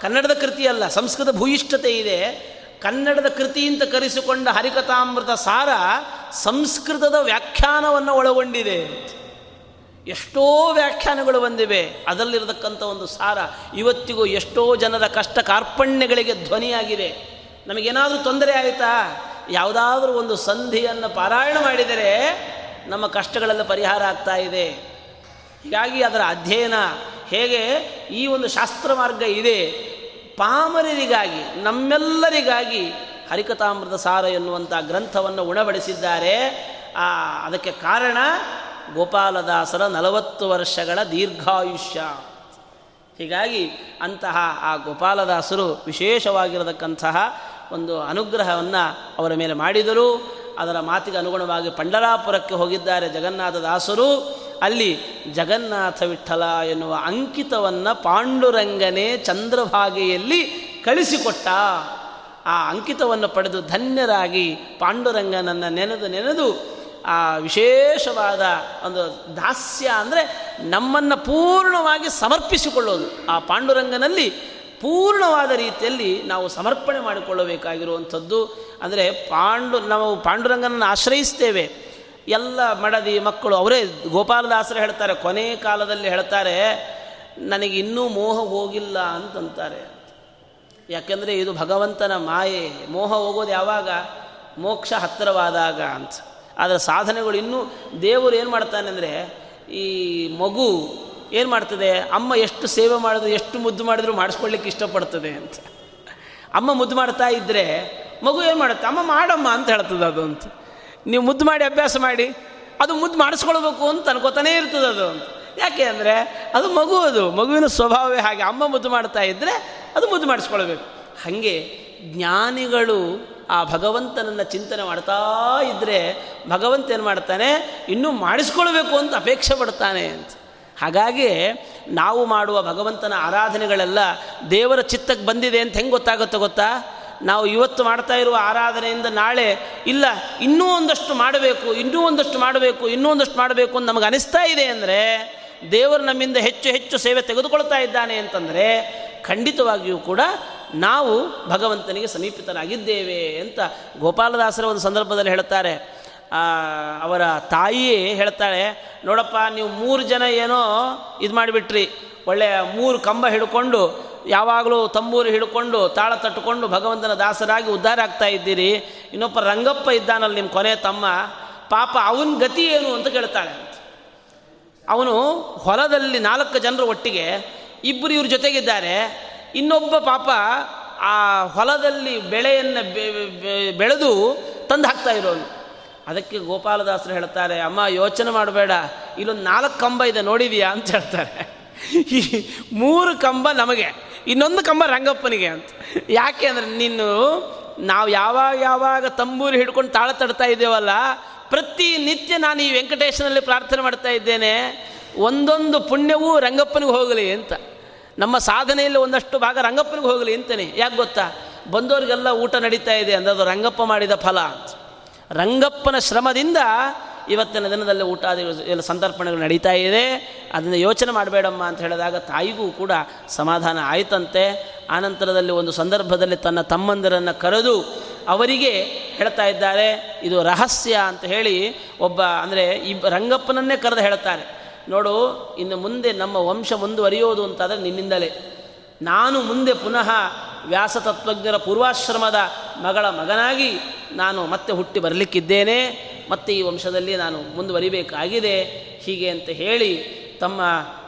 ಕನ್ನಡದ ಕೃತಿ ಅಲ್ಲ, ಸಂಸ್ಕೃತ ಭೂಯಿಷ್ಠತೆ ಇದೆ. ಕನ್ನಡದ ಕೃತಿ ಅಂತ ಕರೆಸಿಕೊಂಡ ಹರಿಕಥಾಮೃತ ಸಾರ ಸಂಸ್ಕೃತದ ವ್ಯಾಖ್ಯಾನವನ್ನು ಒಳಗೊಂಡಿದೆ ಎಷ್ಟೋ ವ್ಯಾಖ್ಯಾನಗಳು ಬಂದಿವೆ. ಅದರಲ್ಲಿರತಕ್ಕಂಥ ಒಂದು ಸಾರ ಇವತ್ತಿಗೂ ಎಷ್ಟೋ ಜನರ ಕಷ್ಟ ಕಾರ್ಪಣ್ಯಗಳಿಗೆ ಧ್ವನಿಯಾಗಿದೆ ನಮಗೇನಾದರೂ ತೊಂದರೆ ಆಯಿತಾ? ಯಾವುದಾದ್ರೂ ಒಂದು ಸಂಧಿಯನ್ನು ಪಾರಾಯಣ ಮಾಡಿದರೆ ನಮ್ಮ ಕಷ್ಟಗಳೆಲ್ಲ ಪರಿಹಾರ ಆಗ್ತಾ ಇದೆ. ಹೀಗಾಗಿ ಅದರ ಅಧ್ಯಯನ ಹೇಗೆ ಈ ಒಂದು ಶಾಸ್ತ್ರ ಮಾರ್ಗ ಇದೆ. ಪಾಮರರಿಗಾಗಿ, ನಮ್ಮೆಲ್ಲರಿಗಾಗಿ ಹರಿಕಥಾಮೃತ ಸಾರ ಎನ್ನುವಂಥ ಗ್ರಂಥವನ್ನು ಉಣಬಡಿಸಿದ್ದಾರೆ. ಅದಕ್ಕೆ ಕಾರಣ ಗೋಪಾಲದಾಸರ ನಲವತ್ತು ವರ್ಷಗಳ ದೀರ್ಘಾಯುಷ್ಯ. ಹೀಗಾಗಿ ಅಂತಹ ಆ ಗೋಪಾಲದಾಸರು ವಿಶೇಷವಾಗಿರತಕ್ಕಂತಹ ಒಂದು ಅನುಗ್ರಹವನ್ನು ಅವರ ಮೇಲೆ ಮಾಡಿದರು. ಅದರ ಮಾತಿಗೆ ಅನುಗುಣವಾಗಿ ಪಂಡರಾಪುರಕ್ಕೆ ಹೋಗಿದ್ದಾರೆ ಜಗನ್ನಾಥದಾಸರು. ಅಲ್ಲಿ ಜಗನ್ನಾಥ ವಿಠಲ ಎನ್ನುವ ಅಂಕಿತವನ್ನು ಪಾಂಡುರಂಗನೇ ಚಂದ್ರಭಾಗೆಯಲ್ಲಿ ಕಳಿಸಿಕೊಟ್ಟ. ಆ ಅಂಕಿತವನ್ನು ಪಡೆದು ಧನ್ಯರಾಗಿ ಪಾಂಡುರಂಗನನ್ನು ನೆನೆದು ನೆನೆದು ಆ ವಿಶೇಷವಾದ ಒಂದು ದಾಸ್ಯ ಅಂದರೆ ನಮ್ಮನ್ನು ಪೂರ್ಣವಾಗಿ ಸಮರ್ಪಿಸಿಕೊಳ್ಳೋದು. ಆ ಪಾಂಡುರಂಗನಲ್ಲಿ ಪೂರ್ಣವಾದ ರೀತಿಯಲ್ಲಿ ನಾವು ಸಮರ್ಪಣೆ ಮಾಡಿಕೊಳ್ಳಬೇಕಾಗಿರುವಂಥದ್ದು. ಅಂದರೆ ಪಾಂಡು, ನಾವು ಪಾಂಡುರಂಗನನ್ನು ಆಶ್ರಯಿಸ್ತೇವೆ. ಎಲ್ಲ ಮಡದಿ ಮಕ್ಕಳು, ಅವರೇ ಗೋಪಾಲದಾಸರು ಹೇಳ್ತಾರೆ, ಕೊನೆ ಕಾಲದಲ್ಲಿ ಹೇಳ್ತಾರೆ, ನನಗೆ ಇನ್ನೂ ಮೋಹ ಹೋಗಿಲ್ಲ ಅಂತಂತಾರೆ. ಯಾಕೆಂದರೆ ಇದು ಭಗವಂತನ ಮಾಯೆ. ಮೋಹ ಹೋಗೋದು ಯಾವಾಗ? ಮೋಕ್ಷ ಹತ್ತಿರವಾದಾಗ ಅಂತ. ಆದರೆ ಸಾಧನೆಗಳು ಇನ್ನೂ ದೇವರು ಏನು ಮಾಡ್ತಾನೆ ಅಂದರೆ ಈ ಮಗು ಏನು ಮಾಡ್ತದೆ? ಅಮ್ಮ ಎಷ್ಟು ಸೇವೆ ಮಾಡಿದ್ರು, ಎಷ್ಟು ಮುದ್ದು ಮಾಡಿದ್ರು ಮಾಡಿಸ್ಕೊಳ್ಳಿಕ್ಕೆ ಇಷ್ಟಪಡ್ತದೆ ಅಂತ. ಅಮ್ಮ ಮುದ್ದು ಮಾಡ್ತಾ ಇದ್ದರೆ ಮಗು ಏನು ಮಾಡುತ್ತೆ? ಅಮ್ಮ ಮಾಡಮ್ಮ ಅಂತ ಹೇಳ್ತದೆ ಅದು ಅಂತ. ನೀವು ಮುದ್ದು ಮಾಡಿ, ಅಭ್ಯಾಸ ಮಾಡಿ, ಅದು ಮುದ್ದು ಮಾಡಿಸ್ಕೊಳ್ಬೇಕು ಅಂತ ಅನ್ಕೋತಾನೇ ಇರ್ತದೆ ಅದು ಅಂತ. ಯಾಕೆ ಅಂದರೆ ಅದು ಮಗು ಅದು, ಮಗುವಿನ ಸ್ವಭಾವವೇ ಹಾಗೆ. ಅಮ್ಮ ಮುದ್ದು ಮಾಡ್ತಾ ಇದ್ದರೆ ಅದು ಮುದ್ದು ಮಾಡಿಸ್ಕೊಳ್ಬೇಕು. ಹಾಗೆ ಜ್ಞಾನಿಗಳು ಆ ಭಗವಂತನನ್ನು ಚಿಂತನೆ ಮಾಡ್ತಾ ಇದ್ದರೆ ಭಗವಂತ ಏನು ಮಾಡ್ತಾನೆ? ಇನ್ನೂ ಮಾಡಿಸ್ಕೊಳ್ಬೇಕು ಅಂತ ಅಪೇಕ್ಷೆ ಪಡ್ತಾನೆ ಅಂತ. ಹಾಗಾಗಿ ನಾವು ಮಾಡುವ ಭಗವಂತನ ಆರಾಧನೆಗಳೆಲ್ಲ ದೇವರ ಚಿತ್ತಕ್ಕೆ ಬಂದಿದೆ ಅಂತ ಹೆಂಗೆ ಗೊತ್ತಾಗುತ್ತೆ ಗೊತ್ತಾ? ನಾವು ಇವತ್ತು ಮಾಡ್ತಾ ಇರುವ ಆರಾಧನೆಯಿಂದ ನಾಳೆ ಇಲ್ಲ, ಇನ್ನೂ ಒಂದಷ್ಟು ಮಾಡಬೇಕು, ಇನ್ನೂ ಒಂದಷ್ಟು ಮಾಡಬೇಕು, ಇನ್ನೂ ಒಂದಷ್ಟು ಮಾಡಬೇಕು ಅಂತ ನಮಗೆ ಅನಿಸ್ತಾ ಇದೆ ಅಂದರೆ ದೇವರು ನಮ್ಮಿಂದ ಹೆಚ್ಚು ಹೆಚ್ಚು ಸೇವೆ ತೆಗೆದುಕೊಳ್ತಾ ಇದ್ದಾನೆ ಅಂತಂದರೆ ಖಂಡಿತವಾಗಿಯೂ ಕೂಡ ನಾವು ಭಗವಂತನಿಗೆ ಸಮೀಪಿತರಾಗಿದ್ದೇವೆ ಅಂತ ಗೋಪಾಲದಾಸರ ಒಂದು ಸಂದರ್ಭದಲ್ಲಿ ಹೇಳ್ತಾರೆ ಅವರ ತಾಯಿಯೇ ಹೇಳ್ತಾಳೆ ನೋಡಪ್ಪ, ನೀವು ಮೂರು ಜನ ಏನೋ ಇದು ಮಾಡಿಬಿಟ್ರಿ. ಒಳ್ಳೆಯ ಮೂರು ಕಂಬ ಹಿಡ್ಕೊಂಡು, ಯಾವಾಗಲೂ ತಂಬೂರು ಹಿಡ್ಕೊಂಡು, ತಾಳ ತಟ್ಟುಕೊಂಡು ಭಗವಂತನ ದಾಸರಾಗಿ ಉದ್ಧಾರ ಆಗ್ತಾ ಇದ್ದೀರಿ. ಇನ್ನೊಬ್ಬ ರಂಗಪ್ಪ ಇದ್ದಾನಲ್ಲಿ ನಿಮ್ಮ ಕೊನೆ ತಮ್ಮ. ಪಾಪ ಅವನ ಗತಿ ಏನು ಅಂತ ಕೇಳ್ತಾಳೆ ಅವನು ಹೊಲದಲ್ಲಿ ನಾಲ್ಕು ಜನರು ಒಟ್ಟಿಗೆ, ಇಬ್ಬರು ಇವ್ರ ಜೊತೆಗಿದ್ದಾರೆ. ಇನ್ನೊಬ್ಬ ಪಾಪ ಆ ಹೊಲದಲ್ಲಿ ಬೆಳೆಯನ್ನು ಬೆಳೆದು ತಂದು ಹಾಕ್ತಾ ಇರೋನು. ಅದಕ್ಕೆ ಗೋಪಾಲದಾಸರು ಹೇಳ್ತಾರೆ, ಅಮ್ಮ, ಯೋಚನೆ ಮಾಡಬೇಡ. ಇಲ್ಲೊಂದು ನಾಲ್ಕು ಕಂಬ ಇದೆ ನೋಡಿದೀಯಾ? ಅಂತ ಹೇಳ್ತಾರೆ. ಈ ಮೂರು ಕಂಬ ನಮಗೆ, ಇನ್ನೊಂದು ಕಂಬ ರಂಗಪ್ಪನಿಗೆ ಅಂತ. ಯಾಕೆ ಅಂದರೆ ನೀನು, ನಾವು ಯಾವಾಗ ಯಾವಾಗ ತಂಬೂರಿ ಹಿಡ್ಕೊಂಡು ತಾಳ ತಡ್ತಾ ಇದ್ದೇವಲ್ಲ, ಪ್ರತಿ ನಿತ್ಯ ನಾನು ಈ ವೆಂಕಟೇಶನಲ್ಲಿ ಪ್ರಾರ್ಥನೆ ಮಾಡ್ತಾ ಇದ್ದೇನೆ, ಒಂದೊಂದು ಪುಣ್ಯವೂ ರಂಗಪ್ಪನಿಗೆ ಹೋಗಲಿ ಅಂತ. ನಮ್ಮ ಸಾಧನೆಯಲ್ಲಿ ಒಂದಷ್ಟು ಭಾಗ ರಂಗಪ್ಪನಿಗೆ ಹೋಗಲಿ ಅಂತೇನೆ. ಯಾಕೆ ಗೊತ್ತಾ? ಬಂದವರಿಗೆಲ್ಲ ಊಟ ನಡೀತಾ ಇದೆ ಅಂದರೆ ಅದು ರಂಗಪ್ಪ ಮಾಡಿದ ಫಲ ಅಂತ. ರಂಗಪ್ಪನ ಶ್ರಮದಿಂದ ಇವತ್ತಿನ ದಿನದಲ್ಲಿ ಊಟ ಎಲ್ಲ ಸಂದರ್ಪಣೆಗಳು ನಡೀತಾ ಇದೆ. ಅದನ್ನು ಯೋಚನೆ ಮಾಡಬೇಡಮ್ಮ ಅಂತ ಹೇಳಿದಾಗ ತಾಯಿಗೂ ಕೂಡ ಸಮಾಧಾನ ಆಯಿತಂತೆ. ಆನಂತರದಲ್ಲಿ ಒಂದು ಸಂದರ್ಭದಲ್ಲಿ ತನ್ನ ತಮ್ಮಂದಿರನ್ನು ಕರೆದು ಅವರಿಗೆ ಹೇಳ್ತಾ ಇದ್ದಾರೆ, ಇದು ರಹಸ್ಯ ಅಂತ ಹೇಳಿ ಒಬ್ಬ ಅಂದರೆ ಇಬ್ಬ ರಂಗಪ್ಪನನ್ನೇ ಕರೆದು ಹೇಳ್ತಾರೆ. ನೋಡು, ಇನ್ನು ಮುಂದೆ ನಮ್ಮ ವಂಶ ಮುಂದುವರಿಯೋದು ಅಂತಾದರೆ ನಿನ್ನಿಂದಲೇ. ನಾನು ಮುಂದೆ ಪುನಃ ವ್ಯಾಸತತ್ವಜ್ಞರ ಪೂರ್ವಾಶ್ರಮದ ಮಗಳ ಮಗನಾಗಿ ನಾನು ಮತ್ತೆ ಹುಟ್ಟಿ ಬರಲಿಕ್ಕಿದ್ದೇನೆ, ಮತ್ತೆ ಈ ವಂಶದಲ್ಲಿ ನಾನು ಮುಂದುವರಿಬೇಕಾಗಿದೆ. ಹೀಗೆ ಅಂತ ಹೇಳಿ ತಮ್ಮ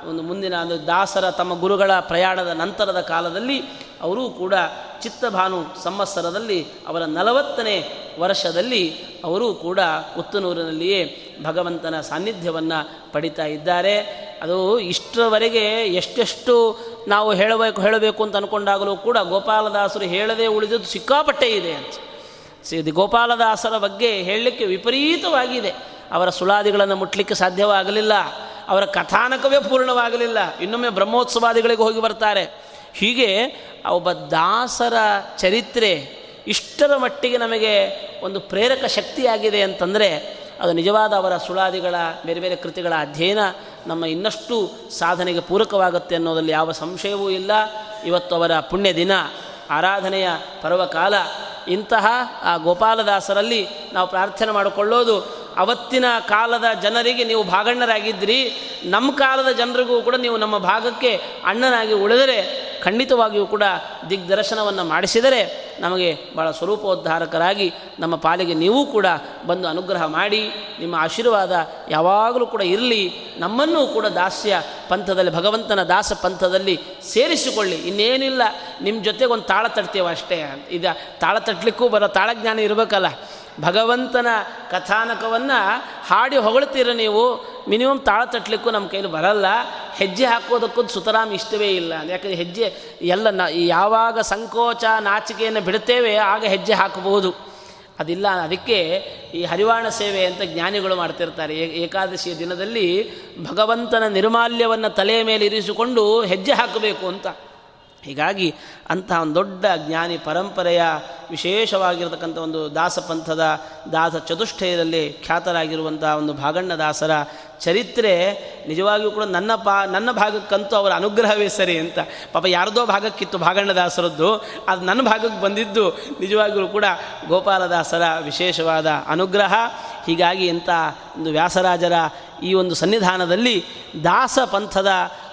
ಒಂದು ಮುಂದಿನ ಒಂದು ದಾಸರ, ತಮ್ಮ ಗುರುಗಳ ಪ್ರಯಾಣದ ನಂತರದ ಕಾಲದಲ್ಲಿ ಅವರೂ ಕೂಡ ಚಿತ್ತಭಾನು ಸಂವತ್ಸರದಲ್ಲಿ ಅವರ ನಲವತ್ತನೇ ವರ್ಷದಲ್ಲಿ ಅವರೂ ಕೂಡ ಉತ್ತನೂರಿನಲ್ಲಿಯೇ ಭಗವಂತನ ಸಾನ್ನಿಧ್ಯವನ್ನು ಪಡಿತಾ ಇದ್ದಾರೆ. ಅದು ಇಷ್ಟರವರೆಗೆ ಎಷ್ಟೆಷ್ಟು ನಾವು ಹೇಳಬೇಕು ಹೇಳಬೇಕು ಅಂತ ಅಂದ್ಕೊಂಡಾಗಲೂ ಕೂಡ ಗೋಪಾಲದಾಸರು ಹೇಳದೇ ಉಳಿದದ್ದು ಸಿಕ್ಕಾಪಟ್ಟೆ ಇದೆ ಅಂತ. ಸಿ ಗೋಪಾಲದಾಸರ ಬಗ್ಗೆ ಹೇಳಲಿಕ್ಕೆ ವಿಪರೀತವಾಗಿದೆ. ಅವರ ಸುಳಾದಿಗಳನ್ನು ಮುಟ್ಲಿಕ್ಕೆ ಸಾಧ್ಯವಾಗಲಿಲ್ಲ. ಅವರ ಕಥಾನಕವೇ ಪೂರ್ಣವಾಗಲಿಲ್ಲ. ಇನ್ನೊಮ್ಮೆ ಬ್ರಹ್ಮೋತ್ಸವಾದಿಗಳಿಗೆ ಹೋಗಿ ಬರ್ತಾರೆ. ಹೀಗೆ ಒಬ್ಬ ದಾಸರ ಚರಿತ್ರೆ ಇಷ್ಟರ ಮಟ್ಟಿಗೆ ನಮಗೆ ಒಂದು ಪ್ರೇರಕ ಶಕ್ತಿಯಾಗಿದೆ ಅಂತಂದರೆ ಅದು ನಿಜವಾದ ಅವರ ಸುಳಾದಿಗಳ, ಬೇರೆ ಬೇರೆ ಕೃತಿಗಳ ಅಧ್ಯಯನ ನಮ್ಮ ಇನ್ನಷ್ಟು ಸಾಧನೆಗೆ ಪೂರಕವಾಗುತ್ತೆ ಅನ್ನೋದಲ್ಲಿ ಯಾವ ಸಂಶಯವೂ ಇಲ್ಲ. ಇವತ್ತು ಅವರ ಪುಣ್ಯ ದಿನ ಆರಾಧನೆಯ ಪರ್ವಕಾಲ, ಇಂತಹ ಆ ಗೋಪಾಲದಾಸರಲ್ಲಿ ನಾವು ಪ್ರಾರ್ಥನೆ ಮಾಡಿಕೊಳ್ಳೋದು ಅವತ್ತಿನ ಕಾಲದ ಜನರಿಗೆ ನೀವು ಭಾಗಣ್ಣರಾಗಿದ್ದಿರಿ, ನಮ್ಮ ಕಾಲದ ಜನರಿಗೂ ಕೂಡ ನೀವು ನಮ್ಮ ಭಾಗಕ್ಕೆ ಅಣ್ಣನಾಗಿ ಉಳಿದರೆ ಖಂಡಿತವಾಗಿಯೂ ಕೂಡ ದಿಗ್ದರ್ಶನವನ್ನು ಮಾಡಿಸಿದರೆ ನಮಗೆ ಭಾಳ ಸ್ವರೂಪೋದ್ಧಾರಕರಾಗಿ ನಮ್ಮ ಪಾಲಿಗೆ ನೀವು ಕೂಡ ಬಂದು ಅನುಗ್ರಹ ಮಾಡಿ, ನಿಮ್ಮ ಆಶೀರ್ವಾದ ಯಾವಾಗಲೂ ಕೂಡ ಇರಲಿ, ನಮ್ಮನ್ನೂ ಕೂಡ ದಾಸ್ಯ ಪಂಥದಲ್ಲಿ, ಭಗವಂತನ ದಾಸ ಪಂಥದಲ್ಲಿ ಸೇರಿಸಿಕೊಳ್ಳಿ. ಇನ್ನೇನಿಲ್ಲ ನಿಮ್ಮ ಜೊತೆಗೆ ಒಂದು ತಾಳ ತಟ್ತೇವೆ ಅಷ್ಟೇ. ಇದು ತಾಳ ತಟ್ಟಲಿಕ್ಕೂ ಬರೋ ತಾಳಜ್ಞಾನ ಇರಬೇಕಲ್ಲ. ಭಗವಂತನ ಕಥಾನಕವನ್ನು ಹಾಡಿ ಹೊಗಳ್ತೀರ ನೀವು? ಮಿನಿಮಮ್ ತಾಳ ತಟ್ಟಲಿಕ್ಕೂ ನಮ್ಮ ಕೈಲಿ ಬರಲ್ಲ. ಹೆಜ್ಜೆ ಹಾಕೋದಕ್ಕೂ ಸುತರಾಮ್ ಇಷ್ಟವೇ ಇಲ್ಲ. ಯಾಕಂದರೆ ಹೆಜ್ಜೆ, ಎಲ್ಲ ನ, ಯಾವಾಗ ಸಂಕೋಚ ನಾಚಿಕೆಯನ್ನು ಬಿಡುತ್ತೇವೆ ಆಗ ಹೆಜ್ಜೆ ಹಾಕಬಹುದು. ಅದಿಲ್ಲ, ಅದಕ್ಕೆ ಈ ಹರಿವಾಣ ಸೇವೆ ಅಂತ ಜ್ಞಾನಿಗಳು ಮಾಡ್ತಿರ್ತಾರೆ. ಏಕಾದಶಿಯ ದಿನದಲ್ಲಿ ಭಗವಂತನ ನಿರ್ಮಾಲ್ಯವನ್ನು ತಲೆಯ ಮೇಲೆ ಇರಿಸಿಕೊಂಡು ಹೆಜ್ಜೆ ಹಾಕಬೇಕು ಅಂತ. ಹೀಗಾಗಿ ಅಂತಹ ಒಂದು ದೊಡ್ಡ ಜ್ಞಾನಿ ಪರಂಪರೆಯ ವಿಶೇಷವಾಗಿರತಕ್ಕಂಥ ಒಂದು ದಾಸಪಂಥದ ದಾಸ ಚತುಷ್ಟಯದಲ್ಲಿ ಖ್ಯಾತರಾಗಿರುವಂಥ ಒಂದು ಭಾಗಣ್ಣ ದಾಸರ ಚರಿತ್ರೆ ನಿಜವಾಗಿಯೂ ಕೂಡ ನನ್ನ ಪಾ, ನನ್ನ ಭಾಗಕ್ಕಂತೂ ಅವರ ಅನುಗ್ರಹವೇ ಸರಿ ಅಂತ. ಪಾಪ ಯಾರದೋ ಭಾಗಕ್ಕಿತ್ತು ಭಾಗಣ್ಣ ದಾಸರದ್ದು, ಅದು ನನ್ನ ಭಾಗಕ್ಕೆ ಬಂದಿದ್ದು ನಿಜವಾಗಿಯೂ ಕೂಡ ಗೋಪಾಲದಾಸರ ವಿಶೇಷವಾದ ಅನುಗ್ರಹ. ಹೀಗಾಗಿ ಇಂಥ ಒಂದು ವ್ಯಾಸರಾಜರ ಈ ಒಂದು ಸನ್ನಿಧಾನದಲ್ಲಿ ದಾಸ ಪಂಥದ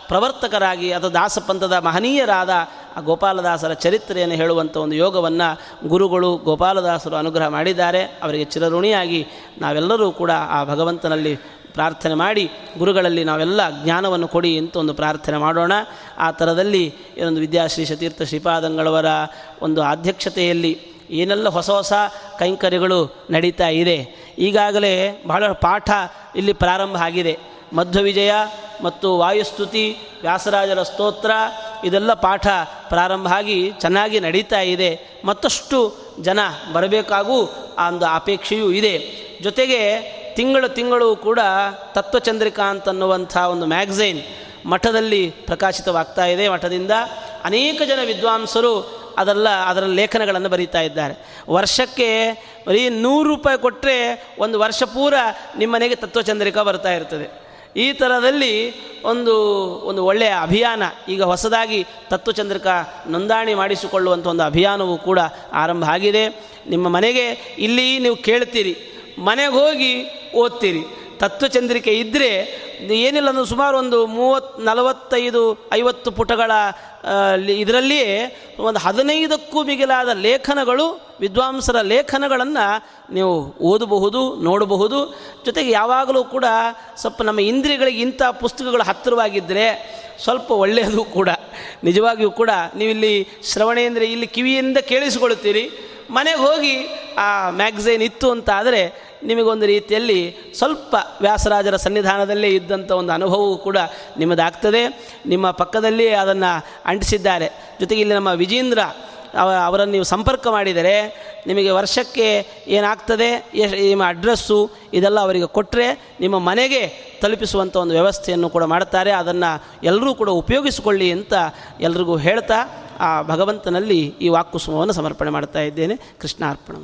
ಪ್ರವರ್ತಕರಾಗಿ ಅಥವಾ ದಾಸಪಂಥದ ಮಹನೀಯರಾದ ಆ ಗೋಪಾಲದಾಸರ ಚರಿತ್ರೆಯನ್ನು ಹೇಳುವಂಥ ಒಂದು ಯೋಗವನ್ನು ಗುರುಗಳು ಗೋಪಾಲದಾಸರು ಅನುಗ್ರಹ ಮಾಡಿದ್ದಾರೆ. ಅವರಿಗೆ ಚಿರಋಣಿಯಾಗಿ ನಾವೆಲ್ಲರೂ ಕೂಡ ಆ ಭಗವಂತನಲ್ಲಿ ಪ್ರಾರ್ಥನೆ ಮಾಡಿ, ಗುರುಗಳಲ್ಲಿ ನಾವೆಲ್ಲ ಜ್ಞಾನವನ್ನು ಕೊಡಿ ಅಂತ ಒಂದು ಪ್ರಾರ್ಥನೆ ಮಾಡೋಣ. ಆ ಥರದಲ್ಲಿ ಇನ್ನೊಂದು ವಿದ್ಯಾಶ್ರೀ ಸತೀರ್ಥ ಶ್ರೀಪಾದಂಗಳವರ ಒಂದು ಅಧ್ಯಕ್ಷತೆಯಲ್ಲಿ ಏನೆಲ್ಲ ಹೊಸ ಹೊಸ ಕೈಂಕರ್ಯಗಳು ನಡೀತಾ ಇದೆ. ಈಗಾಗಲೇ ಬಹಳ ಪಾಠ ಇಲ್ಲಿ ಪ್ರಾರಂಭ ಆಗಿದೆ. ಮಧ್ವವಿಜಯ ಮತ್ತು ವಾಯುಸ್ತುತಿ, ವ್ಯಾಸರಾಜರ ಸ್ತೋತ್ರ, ಇದೆಲ್ಲ ಪಾಠ ಪ್ರಾರಂಭ ಆಗಿ ಚೆನ್ನಾಗಿ ನಡೀತಾ ಇದೆ. ಮತ್ತಷ್ಟು ಜನ ಬರಬೇಕಾಗೂ ಆ ಒಂದು ಅಪೇಕ್ಷೆಯೂ ಇದೆ. ಜೊತೆಗೆ ತಿಂಗಳು ತಿಂಗಳು ಕೂಡ ತತ್ವಚಂದ್ರಿಕಾ ಅಂತನ್ನುವಂಥ ಒಂದು ಮ್ಯಾಗ್ಝೈನ್ ಮಠದಲ್ಲಿ ಪ್ರಕಾಶಿತವಾಗ್ತಾ ಇದೆ. ಮಠದಿಂದ ಅನೇಕ ಜನ ವಿದ್ವಾಂಸರು ಅದೆಲ್ಲ, ಅದರ ಲೇಖನಗಳನ್ನು ಬರೀತಾ ಇದ್ದಾರೆ. ವರ್ಷಕ್ಕೆ ಬರೀ ನೂರು ರೂಪಾಯಿ ಕೊಟ್ಟರೆ ಒಂದು ವರ್ಷ ಪೂರ ನಿಮ್ಮನೆಗೆ ತತ್ವಚಂದ್ರಿಕಾ ಬರ್ತಾ ಇರ್ತದೆ. ಈ ಥರದಲ್ಲಿ ಒಂದು ಒಂದು ಒಳ್ಳೆಯ ಅಭಿಯಾನ, ಈಗ ಹೊಸದಾಗಿ ತತ್ವಚಂದ್ರಕ ನೋಂದಣಿ ಮಾಡಿಸಿಕೊಳ್ಳುವಂಥ ಒಂದು ಅಭಿಯಾನವೂ ಕೂಡ ಆರಂಭ ಆಗಿದೆ. ನಿಮ್ಮ ಮನೆಗೆ ಇಲ್ಲಿ ನೀವು ಕೇಳ್ತೀರಿ, ಮನೆಗೆ ಹೋಗಿ ಓದ್ತೀರಿ. ತತ್ವಚಂದ್ರಿಕೆ ಇದ್ದರೆ ಏನಿಲ್ಲ ಅಂದ್ರೆ ಸುಮಾರು ಒಂದು ಮೂವತ್ತು ನಲವತ್ತೈದು, ಐವತ್ತು ಪುಟಗಳ ಇದರಲ್ಲಿಯೇ ಒಂದು ಹದಿನೈದಕ್ಕೂ ಮಿಗಿಲಾದ ಲೇಖನಗಳು, ವಿದ್ವಾಂಸರ ಲೇಖನಗಳನ್ನು ನೀವು ಓದಬಹುದು, ನೋಡಬಹುದು. ಜೊತೆಗೆ ಯಾವಾಗಲೂ ಕೂಡ ಸ್ವಲ್ಪ ನಮ್ಮ ಇಂದ್ರಿಯಗಳಿಗೆ ಇಂಥ ಪುಸ್ತಕಗಳು ಹತ್ತಿರವಾಗಿದ್ದರೆ ಸ್ವಲ್ಪ ಒಳ್ಳೆಯದು ಕೂಡ. ನಿಜವಾಗಿಯೂ ಕೂಡ ನೀವಿಲ್ಲಿ ಶ್ರವಣೇಂದ್ರ ಇಲ್ಲಿ ಕಿವಿಯಿಂದ ಕೇಳಿಸಿಕೊಳ್ಳುತ್ತೀರಿ. ಮನೆಗೆ ಹೋಗಿ ಆ ಮ್ಯಾಗ್ಝೈನ್ ಇತ್ತು ಅಂತ ಆದರೆ ನಿಮಗೊಂದು ರೀತಿಯಲ್ಲಿ ಸ್ವಲ್ಪ ವ್ಯಾಸರಾಜರ ಸನ್ನಿಧಾನದಲ್ಲೇ ಇದ್ದಂಥ ಒಂದು ಅನುಭವವೂ ಕೂಡ ನಿಮ್ಮದಾಗ್ತದೆ. ನಿಮ್ಮ ಪಕ್ಕದಲ್ಲಿ ಅದನ್ನು ಅಂಟಿಸಿದ್ದಾರೆ. ಜೊತೆಗೆ ಇಲ್ಲಿ ನಮ್ಮ ವಿಜೇಂದ್ರ ಅವ, ಅವರನ್ನು ನೀವು ಸಂಪರ್ಕ ಮಾಡಿದರೆ ನಿಮಗೆ ವರ್ಷಕ್ಕೆ ಏನಾಗ್ತದೆ? ಎಷ್ಟು ನಿಮ್ಮ ಅಡ್ರೆಸ್ಸು ಇದೆಲ್ಲ ಅವರಿಗೆ ಕೊಟ್ಟರೆ ನಿಮ್ಮ ಮನೆಗೆ ತಲುಪಿಸುವಂಥ ಒಂದು ವ್ಯವಸ್ಥೆಯನ್ನು ಕೂಡ ಮಾಡ್ತಾರೆ. ಅದನ್ನು ಎಲ್ಲರೂ ಕೂಡ ಉಪಯೋಗಿಸಿಕೊಳ್ಳಿ ಅಂತ ಎಲ್ರಿಗೂ ಹೇಳ್ತಾ ಆ ಭಗವಂತನಲ್ಲಿ ಈ ವಾಕ್ಕುಸುಮವನ್ನು ಸಮರ್ಪಣೆ ಮಾಡ್ತಾ ಇದ್ದೇನೆ. ಕೃಷ್ಣ ಅರ್ಪಣ